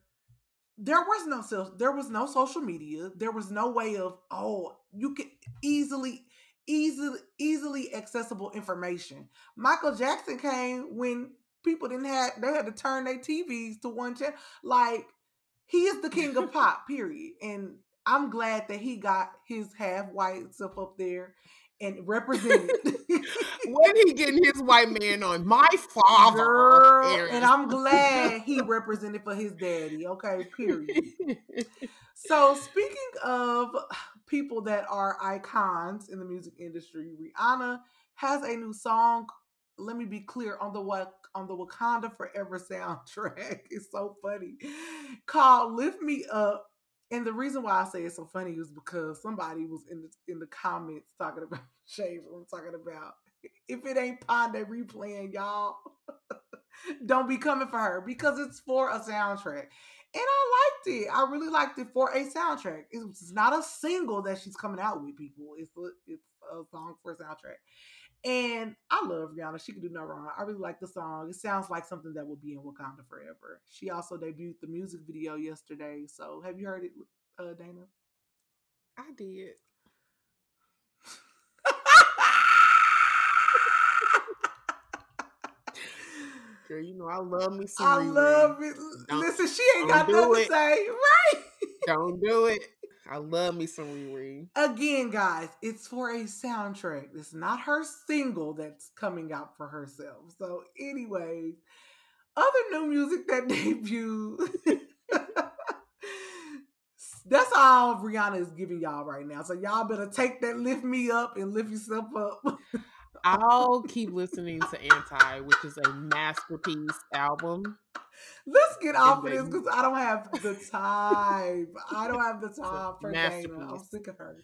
there was no so there was no social media. There was no way of oh, you could easily easily easily accessible information. Michael Jackson came when people didn't have they had to turn their TVs to one channel. Like he is the king of pop, period. And I'm glad that he got his half white stuff up there and represented. when he getting his white man on my father, Girl, and I'm glad he represented for his daddy. Okay, period. so speaking of people that are icons in the music industry, Rihanna has a new song. Let me be clear on the what on the Wakanda Forever soundtrack. It's so funny. Called "Lift Me Up." And the reason why I say it's so funny is because somebody was in the in the comments talking about Shade Room, talking about if it ain't Ponda replaying, y'all, don't be coming for her because it's for a soundtrack. And I liked it. I really liked it for a soundtrack. It's not a single that she's coming out with, people. It's a, it's a song for a soundtrack. And I love Rihanna. She can do no wrong. I really like the song. It sounds like something that will be in Wakanda forever. She also debuted the music video yesterday. So have you heard it, uh, Dana? I did. Girl, you know I love me some. I love it. Don't- Listen, she ain't got nothing to say. Right. Don't do it. I love me some Riri. Again, guys, it's for a soundtrack. It's not her single that's coming out for herself. So, anyways, other new music that debuted. that's all Rihanna is giving y'all right now. So y'all better take that lift me up and lift yourself up. I'll keep listening to Anti, which is a masterpiece album. Let's get off of this because I don't have the time. I don't have the time for Dana. I'm sick of her.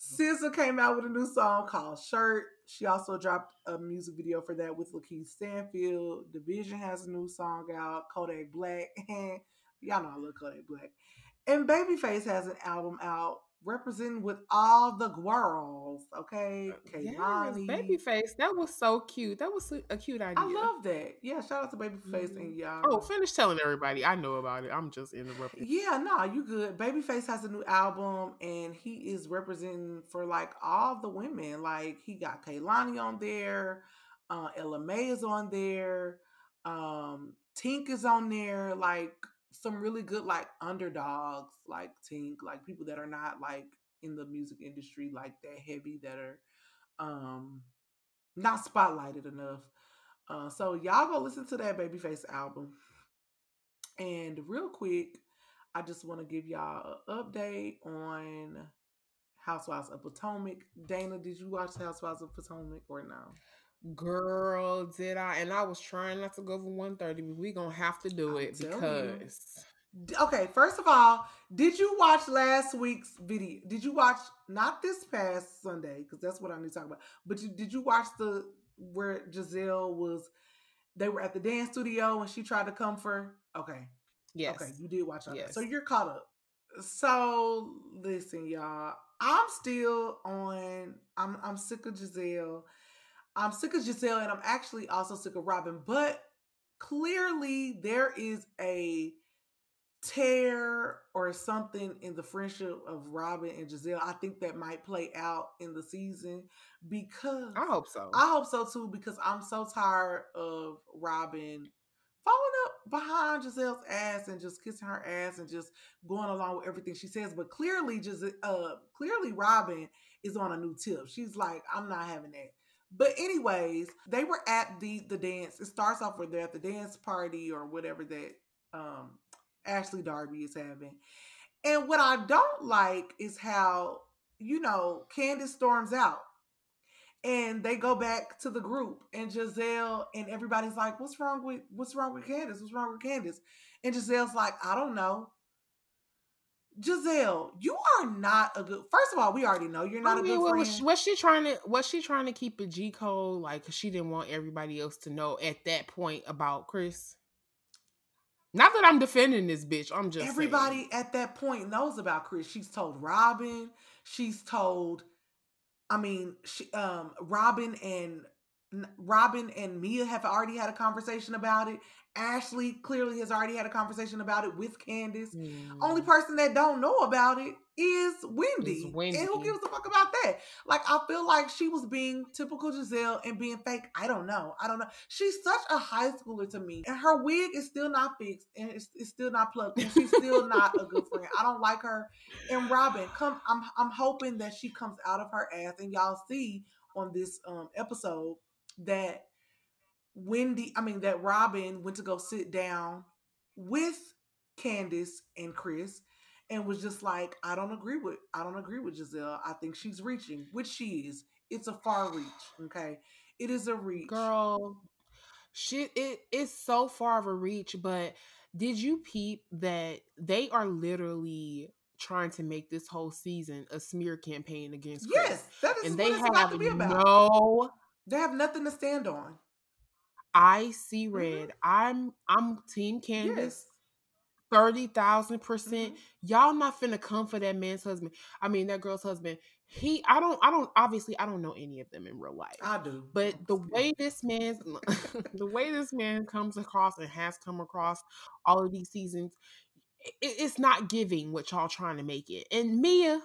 SZA came out with a new song called Shirt. She also dropped a music video for that with Lakeith Stanfield. Division has a new song out, Kodak Black. Y'all know I love Kodak Black. And Babyface has an album out representing with all the girls. Okay, Yes, Kehlani. Babyface. That was so cute. That was a cute idea. I love that. Yeah, shout out to Babyface and y'all. Oh, finish telling everybody. I know about it. I'm just interrupting. Yeah, no, you good. Babyface has a new album and he is representing for like all the women. Like he got Kehlani on there, uh Ella Mai is on there, um, Tink is on there, like some really good like underdogs like Tink, like people that are not like in the music industry like that heavy that are um not spotlighted enough. Uh so y'all go listen to that Babyface album. And real quick, I just want to give y'all an update on Housewives of Potomac. Dana, did you watch Housewives of Potomac or no? Girl, did I? And I was trying not to go for 130, but we gonna have to do I'm it you. because Okay, first of all, did you watch last week's video? Did you watch not this past Sunday because that's what I need to talk about? But you, did you watch the where Gizelle was? They were at the dance studio and she tried to come for. Okay, Yes. Okay, you did watch all that, so you're caught up. So listen, y'all. I'm still on. I'm I'm sick of Gizelle. I'm sick of Gizelle, and I'm actually also sick of Robin. But clearly, there is a tear or something in the friendship of Robin and Gizelle. I think that might play out in the season because I hope so. I hope so too because I'm so tired of Robin falling up behind Gizelle's ass and just kissing her ass and just going along with everything she says. But clearly, just uh, clearly Robin is on a new tip. She's like, I'm not having that. But anyways, they were at the the dance. It starts off where they're at the dance party or whatever that um Ashley Darby is having. And what I don't like is how, you know, Candace storms out and they go back to the group and Gizelle and everybody's like, What's wrong with what's wrong with Candace? What's wrong with Candace? And Gizelle's like, I don't know. Gizelle, you are not a good first of all, we already know you're not I a mean, good what friend. was she, was she trying to was she trying to keep a G code like 'cause she didn't want everybody else to know at that point about Chris? Not that I'm defending this bitch. I'm just saying. Everybody at that point knows about Chris. She's told Robin. She's told, I mean, she, um, Robin and Robyn and Mia have already had a conversation about it. Ashley clearly has already had a conversation about it with Candace. Only person that don't know about it is Wendy. Wendy. And who gives a fuck about that? Like, I feel like she was being typical Gizelle and being fake. I don't know. I don't know. She's such a high schooler to me. And her wig is still not fixed and it's, it's still not plugged. And she's still not a good friend. I don't like her. And Robyn, come I'm I'm hoping that she comes out of her ass and y'all see on this um episode that Wendy, I mean that Robyn went to go sit down with Candace and Chris and was just like, I don't agree with I don't agree with Gizelle. I think she's reaching, which she is. It's a far reach. Okay. It is a reach. girl. Shit, it it's so far of a reach, but did you peep that they are literally trying to make this whole season a smear campaign against Chris? Yes, that is and what they have to be about. no They have nothing to stand on. I see mm-hmm. red. I'm I'm Team Candace. Thirty thousand percent. Mm-hmm. Y'all not finna come for that man's husband. I mean that girl's husband. He I don't I don't obviously I don't know any of them in real life. I do. But the way this man's the way this man comes across and has come across all of these seasons, it, it's not giving what y'all trying to make it. And Mia,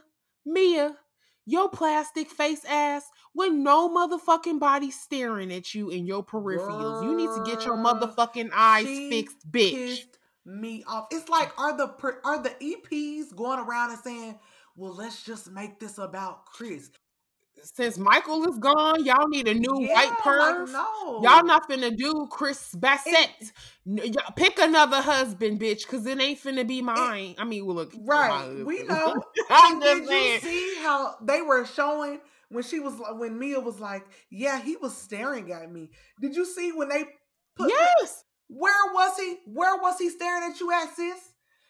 Mia, your plastic face ass with no motherfucking body staring at you in your peripherals. You need to get your motherfucking eyes fixed, bitch. pissed me off. It's like are the are the EPs going around and saying, "Well, let's just make this about Chris." Since Michael is gone, y'all need a new Yeah, white like, no. Y'all not finna do Chris Bassett. Y'all pick another husband, bitch, because it ain't finna be mine. I mean, well, look, Right. We know. I'm just did saying. you see how they were showing when she was when Mia was like, "Yeah, he was staring at me." Did you see when they put? Yes. Where was he? Where was he staring at you at, sis?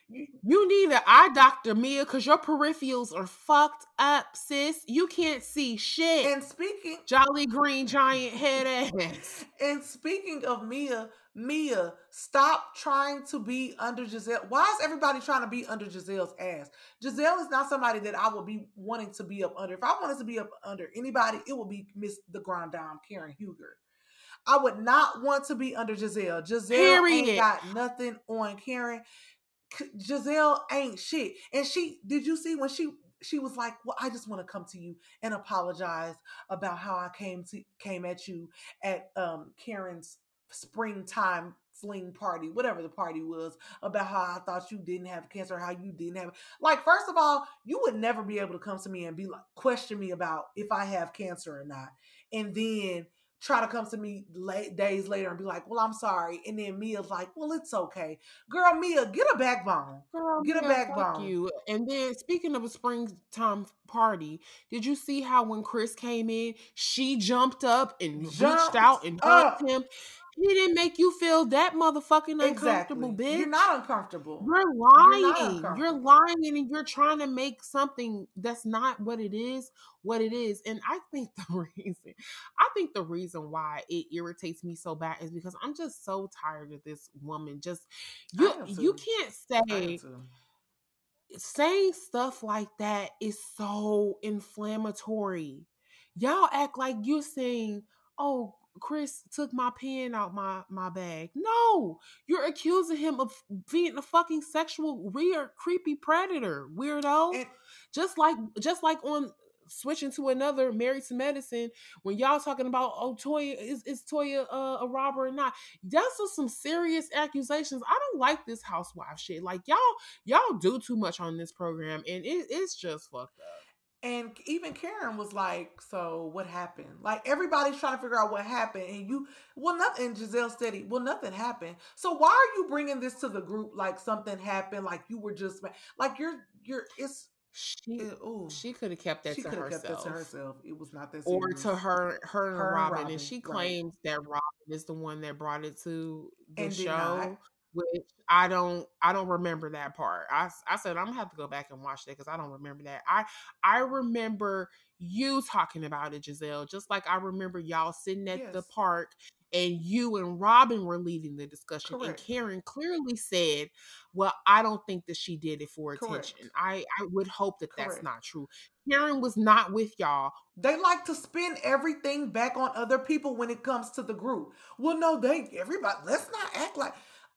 You need an eye doctor, Mia, because your peripherals are fucked up, sis. You can't see shit. And speaking, Jolly Green Giant head ass. And speaking of Mia, Mia, stop trying to be under Gizelle. Why is everybody trying to be under Gizelle's ass? Gizelle is not somebody that I would be wanting to be up under. If I wanted to be up under anybody, it would be Miss the Grand Dame, Karen Huger. I would not want to be under Gizelle. Gizelle ain't got nothing on Karen. Gizelle ain't shit. And she, did you see when she she was like, "Well, I just want to come to you and apologize about how I came to came at you at um Karen's springtime fling party, whatever the party was, about how I thought you didn't have cancer, how you didn't have like first of all, you would never be able to come to me and be like question me about if I have cancer or not. And then try to come to me late days later and be like, "Well, I'm sorry," and then Mia's like, "Well, it's okay, girl." Mia, get a backbone. Girl, Get a Mia, fuck backbone. You. And then speaking of a springtime party, did you see how when Chris came in, she jumped up and reached out and up. hugged him? He didn't make you feel that motherfucking uncomfortable, Exactly. bitch. You're not uncomfortable. You're You're not lying. You're, lying and you're trying to make something that's not what it is, what it is. And I think the reason I think the reason why it irritates me so bad is because I'm just so tired of this woman. Just you you can't say saying stuff like that is so inflammatory. Y'all act like you're saying, "Oh, Chris took my pen out my my bag." No, you're accusing him of being a fucking sexual weird creepy predator, weirdo. just like just like on switching to another married to medicine when y'all talking about oh Toya is is Toya uh, a robber or not? That's just some serious accusations. I don't like this housewife shit. Like y'all y'all do too much on this program and it, it's just fucked up And even Karen was like, "So what happened?" Like everybody's trying to figure out what happened, and you, well, nothing. And Gizelle steady, well, nothing happened. So why are you bringing this to the group like something happened? Like you were just like you're you're it's she ooh, she could have kept that she to could have herself. kept that to herself. It was not that or to her her and Her and Robyn, Robyn, and she right. claims that Robyn is the one that brought it to the And show. Which I don't I don't remember that part. I, I said I'm gonna have to go back and watch that because I don't remember that. I I remember you talking about it, Gizelle, just like I remember y'all sitting at the park and you and Robyn were leading the discussion, and Karen clearly said, "Well, I don't think that she did it for Correct. attention." I I would hope that that's not true. Karen was not with y'all. They like to spin everything back on other people when it comes to the group. Well, no, they everybody. Let's not act like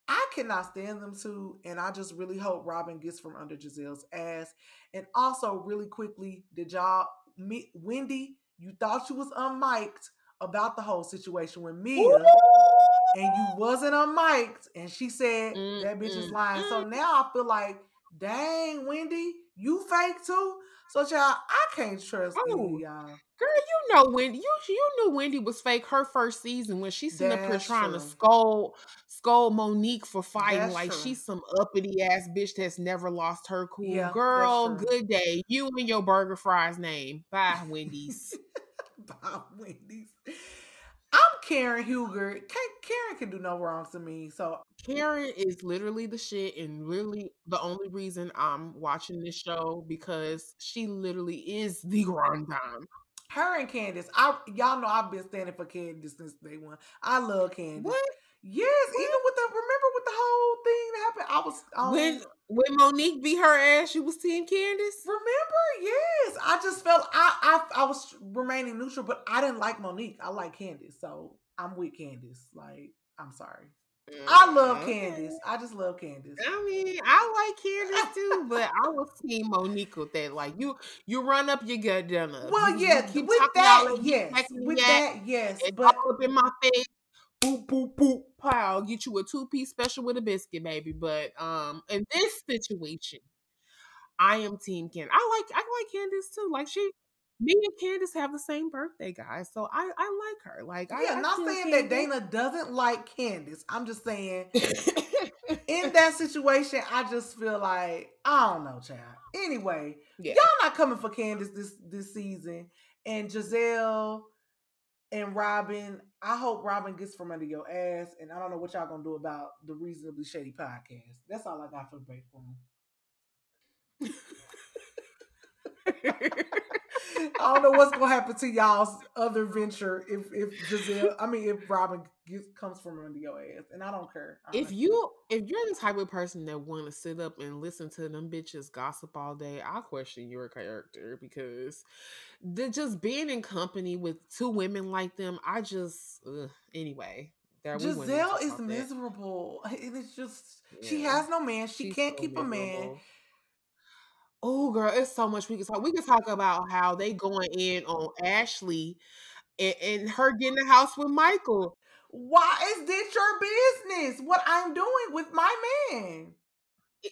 I cannot stand them too. And I just really hope Robyn gets from under Gizelle's ass. And also, really quickly, did y'all meet Wendy? You thought you was unmiked about the whole situation with Mia, and you wasn't unmiked, and she said that bitch is Mm-mm. lying. So now I feel like, dang, Wendy, you fake too. So y'all, I can't trust any Oh. of y'all. Girl, you know Wendy. You you knew Wendy was fake her first season when she's sitting up here trying to scold scold Monique for fighting That's like true. she's some uppity ass bitch that's never lost her cool. Yeah, Girl, good day. You and your burger fries name. Bye, Wendy's. Bye, Wendy's. I'm Karen Huger. Ka- Karen can do no wrong to me. So Karen is literally the shit and literally the only reason I'm watching this show because she literally is the grand dame. her and Candace, I y'all know I've been standing for Candace since day one. I love Candace. What? Yes, even with the remember with the whole thing that happened. I was um, When when Monique beat her ass, you was team Candace? remember, yes. I just felt I, I I was remaining neutral, but I didn't like Monique. I like Candace, so I'm with Candace. Like, I'm sorry. I love Mm, Candace. I just love Candace. I mean, I like Candace too, but I was team Monique with that. Like you, you run up your gut up. Well, You- you yeah, keep with that, yes, back in the with that, yes, but up in my face. Boop boop boop. Pow! Get you a two piece special with a biscuit, baby. But um, in this situation, I am team Candace. I like I like Candace too. Like she, me and Candace have the same birthday, guys. So I I like her. Like I, yeah, I not saying that Dana doesn't like Candace. I'm just saying in that situation, I just feel like I don't know, child. Anyway, Yeah. y'all not coming for Candace this this season, and Gizelle and Robyn. I hope Robyn gets from under your ass, and I don't know what y'all gonna do about the reasonably shady podcast. That's all I got for the break room. I don't know what's gonna happen to y'all's other venture if if Gizelle, I mean if Robyn comes from under your ass, and I don't care. if you if you're the type of person that want to sit up and listen to them bitches gossip all day, I question your character because the just being in company with two women like them, I just ugh. anyway. There, Gizelle is miserable, it's just she has no man. She She's can't so keep a man. Oh, girl, it's so much we can talk. We can talk about how they going in on Ashley and, and her getting the house with Michael. Why is this your business? What I'm doing with my man?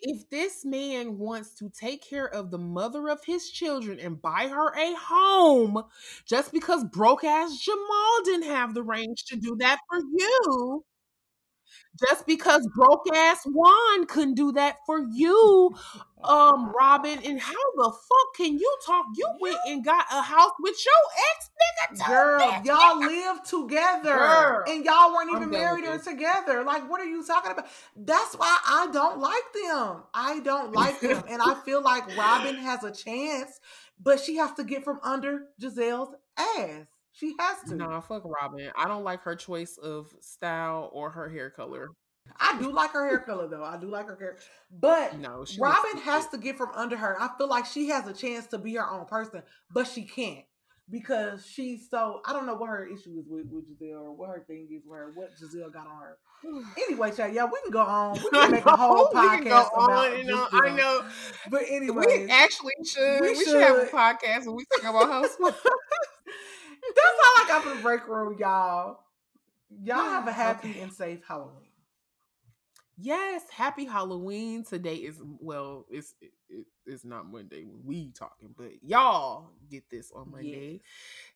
if this man wants to take care of the mother of his children and buy her a home just because broke ass Jamal didn't have the range to do that for you, just because broke ass Juan couldn't do that for you, um, Robyn. And how the fuck can you talk? You went and got a house with your ex nigga. Girl, That y'all nigga- live together Girl. and y'all weren't even married or together. Like, what are you talking about? That's why I don't like them. I don't like them. And I feel like Robyn has a chance, but she has to get from under Gizelle's ass. She has to. Nah, fuck Robyn. I don't like her choice of style or her hair color. I do like her hair color though. I do like her hair. But No, Robyn has to get from under her. I feel like she has a chance to be her own person, but she can't because she's so I don't know what her issue is with, with Gizelle or what her thing is with her, what Gizelle got on her. Anyway, yeah, we can go on. We can make a whole We podcast can go about on and on. I know. But anyway, we actually should. we We, should. have a podcast and we talk about housewives. That's all I got for the break room, y'all. Y'all have a happy and safe Halloween. Yes, happy Halloween. Today is well, it's it, it, it's not Monday when we talking, but y'all get this on Monday.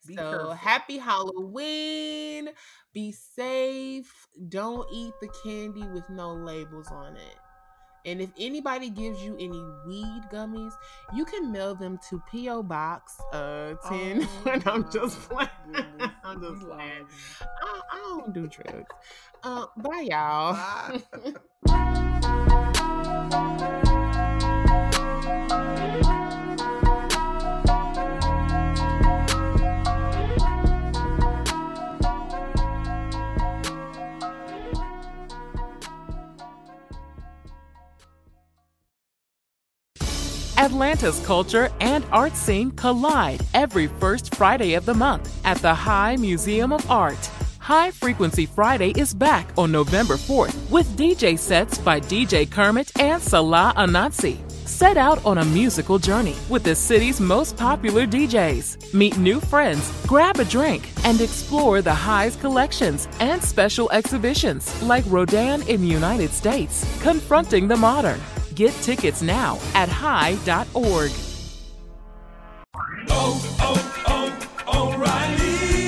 Be so careful. happy Halloween. Be safe. Don't eat the candy with no labels on it. And if anybody gives you any weed gummies, you can mail them to PO Box uh 10. Oh I'm just playing. I'm just playing. I, I don't do drugs. Uh, bye, y'all. Atlanta's culture and art scene collide every first Friday of the month at the High Museum of Art. High Frequency Friday is back on November 4th with DJ sets by DJ Kermit and Salah Ananse. Set out on a musical journey with the city's most popular DJs. Meet new friends, grab a drink, and explore the High's collections and special exhibitions like Rodin in the United States, Confronting the Modern. Get tickets now at high.org.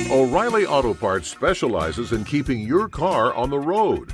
O'Reilly Auto Parts specializes in keeping your car on the road.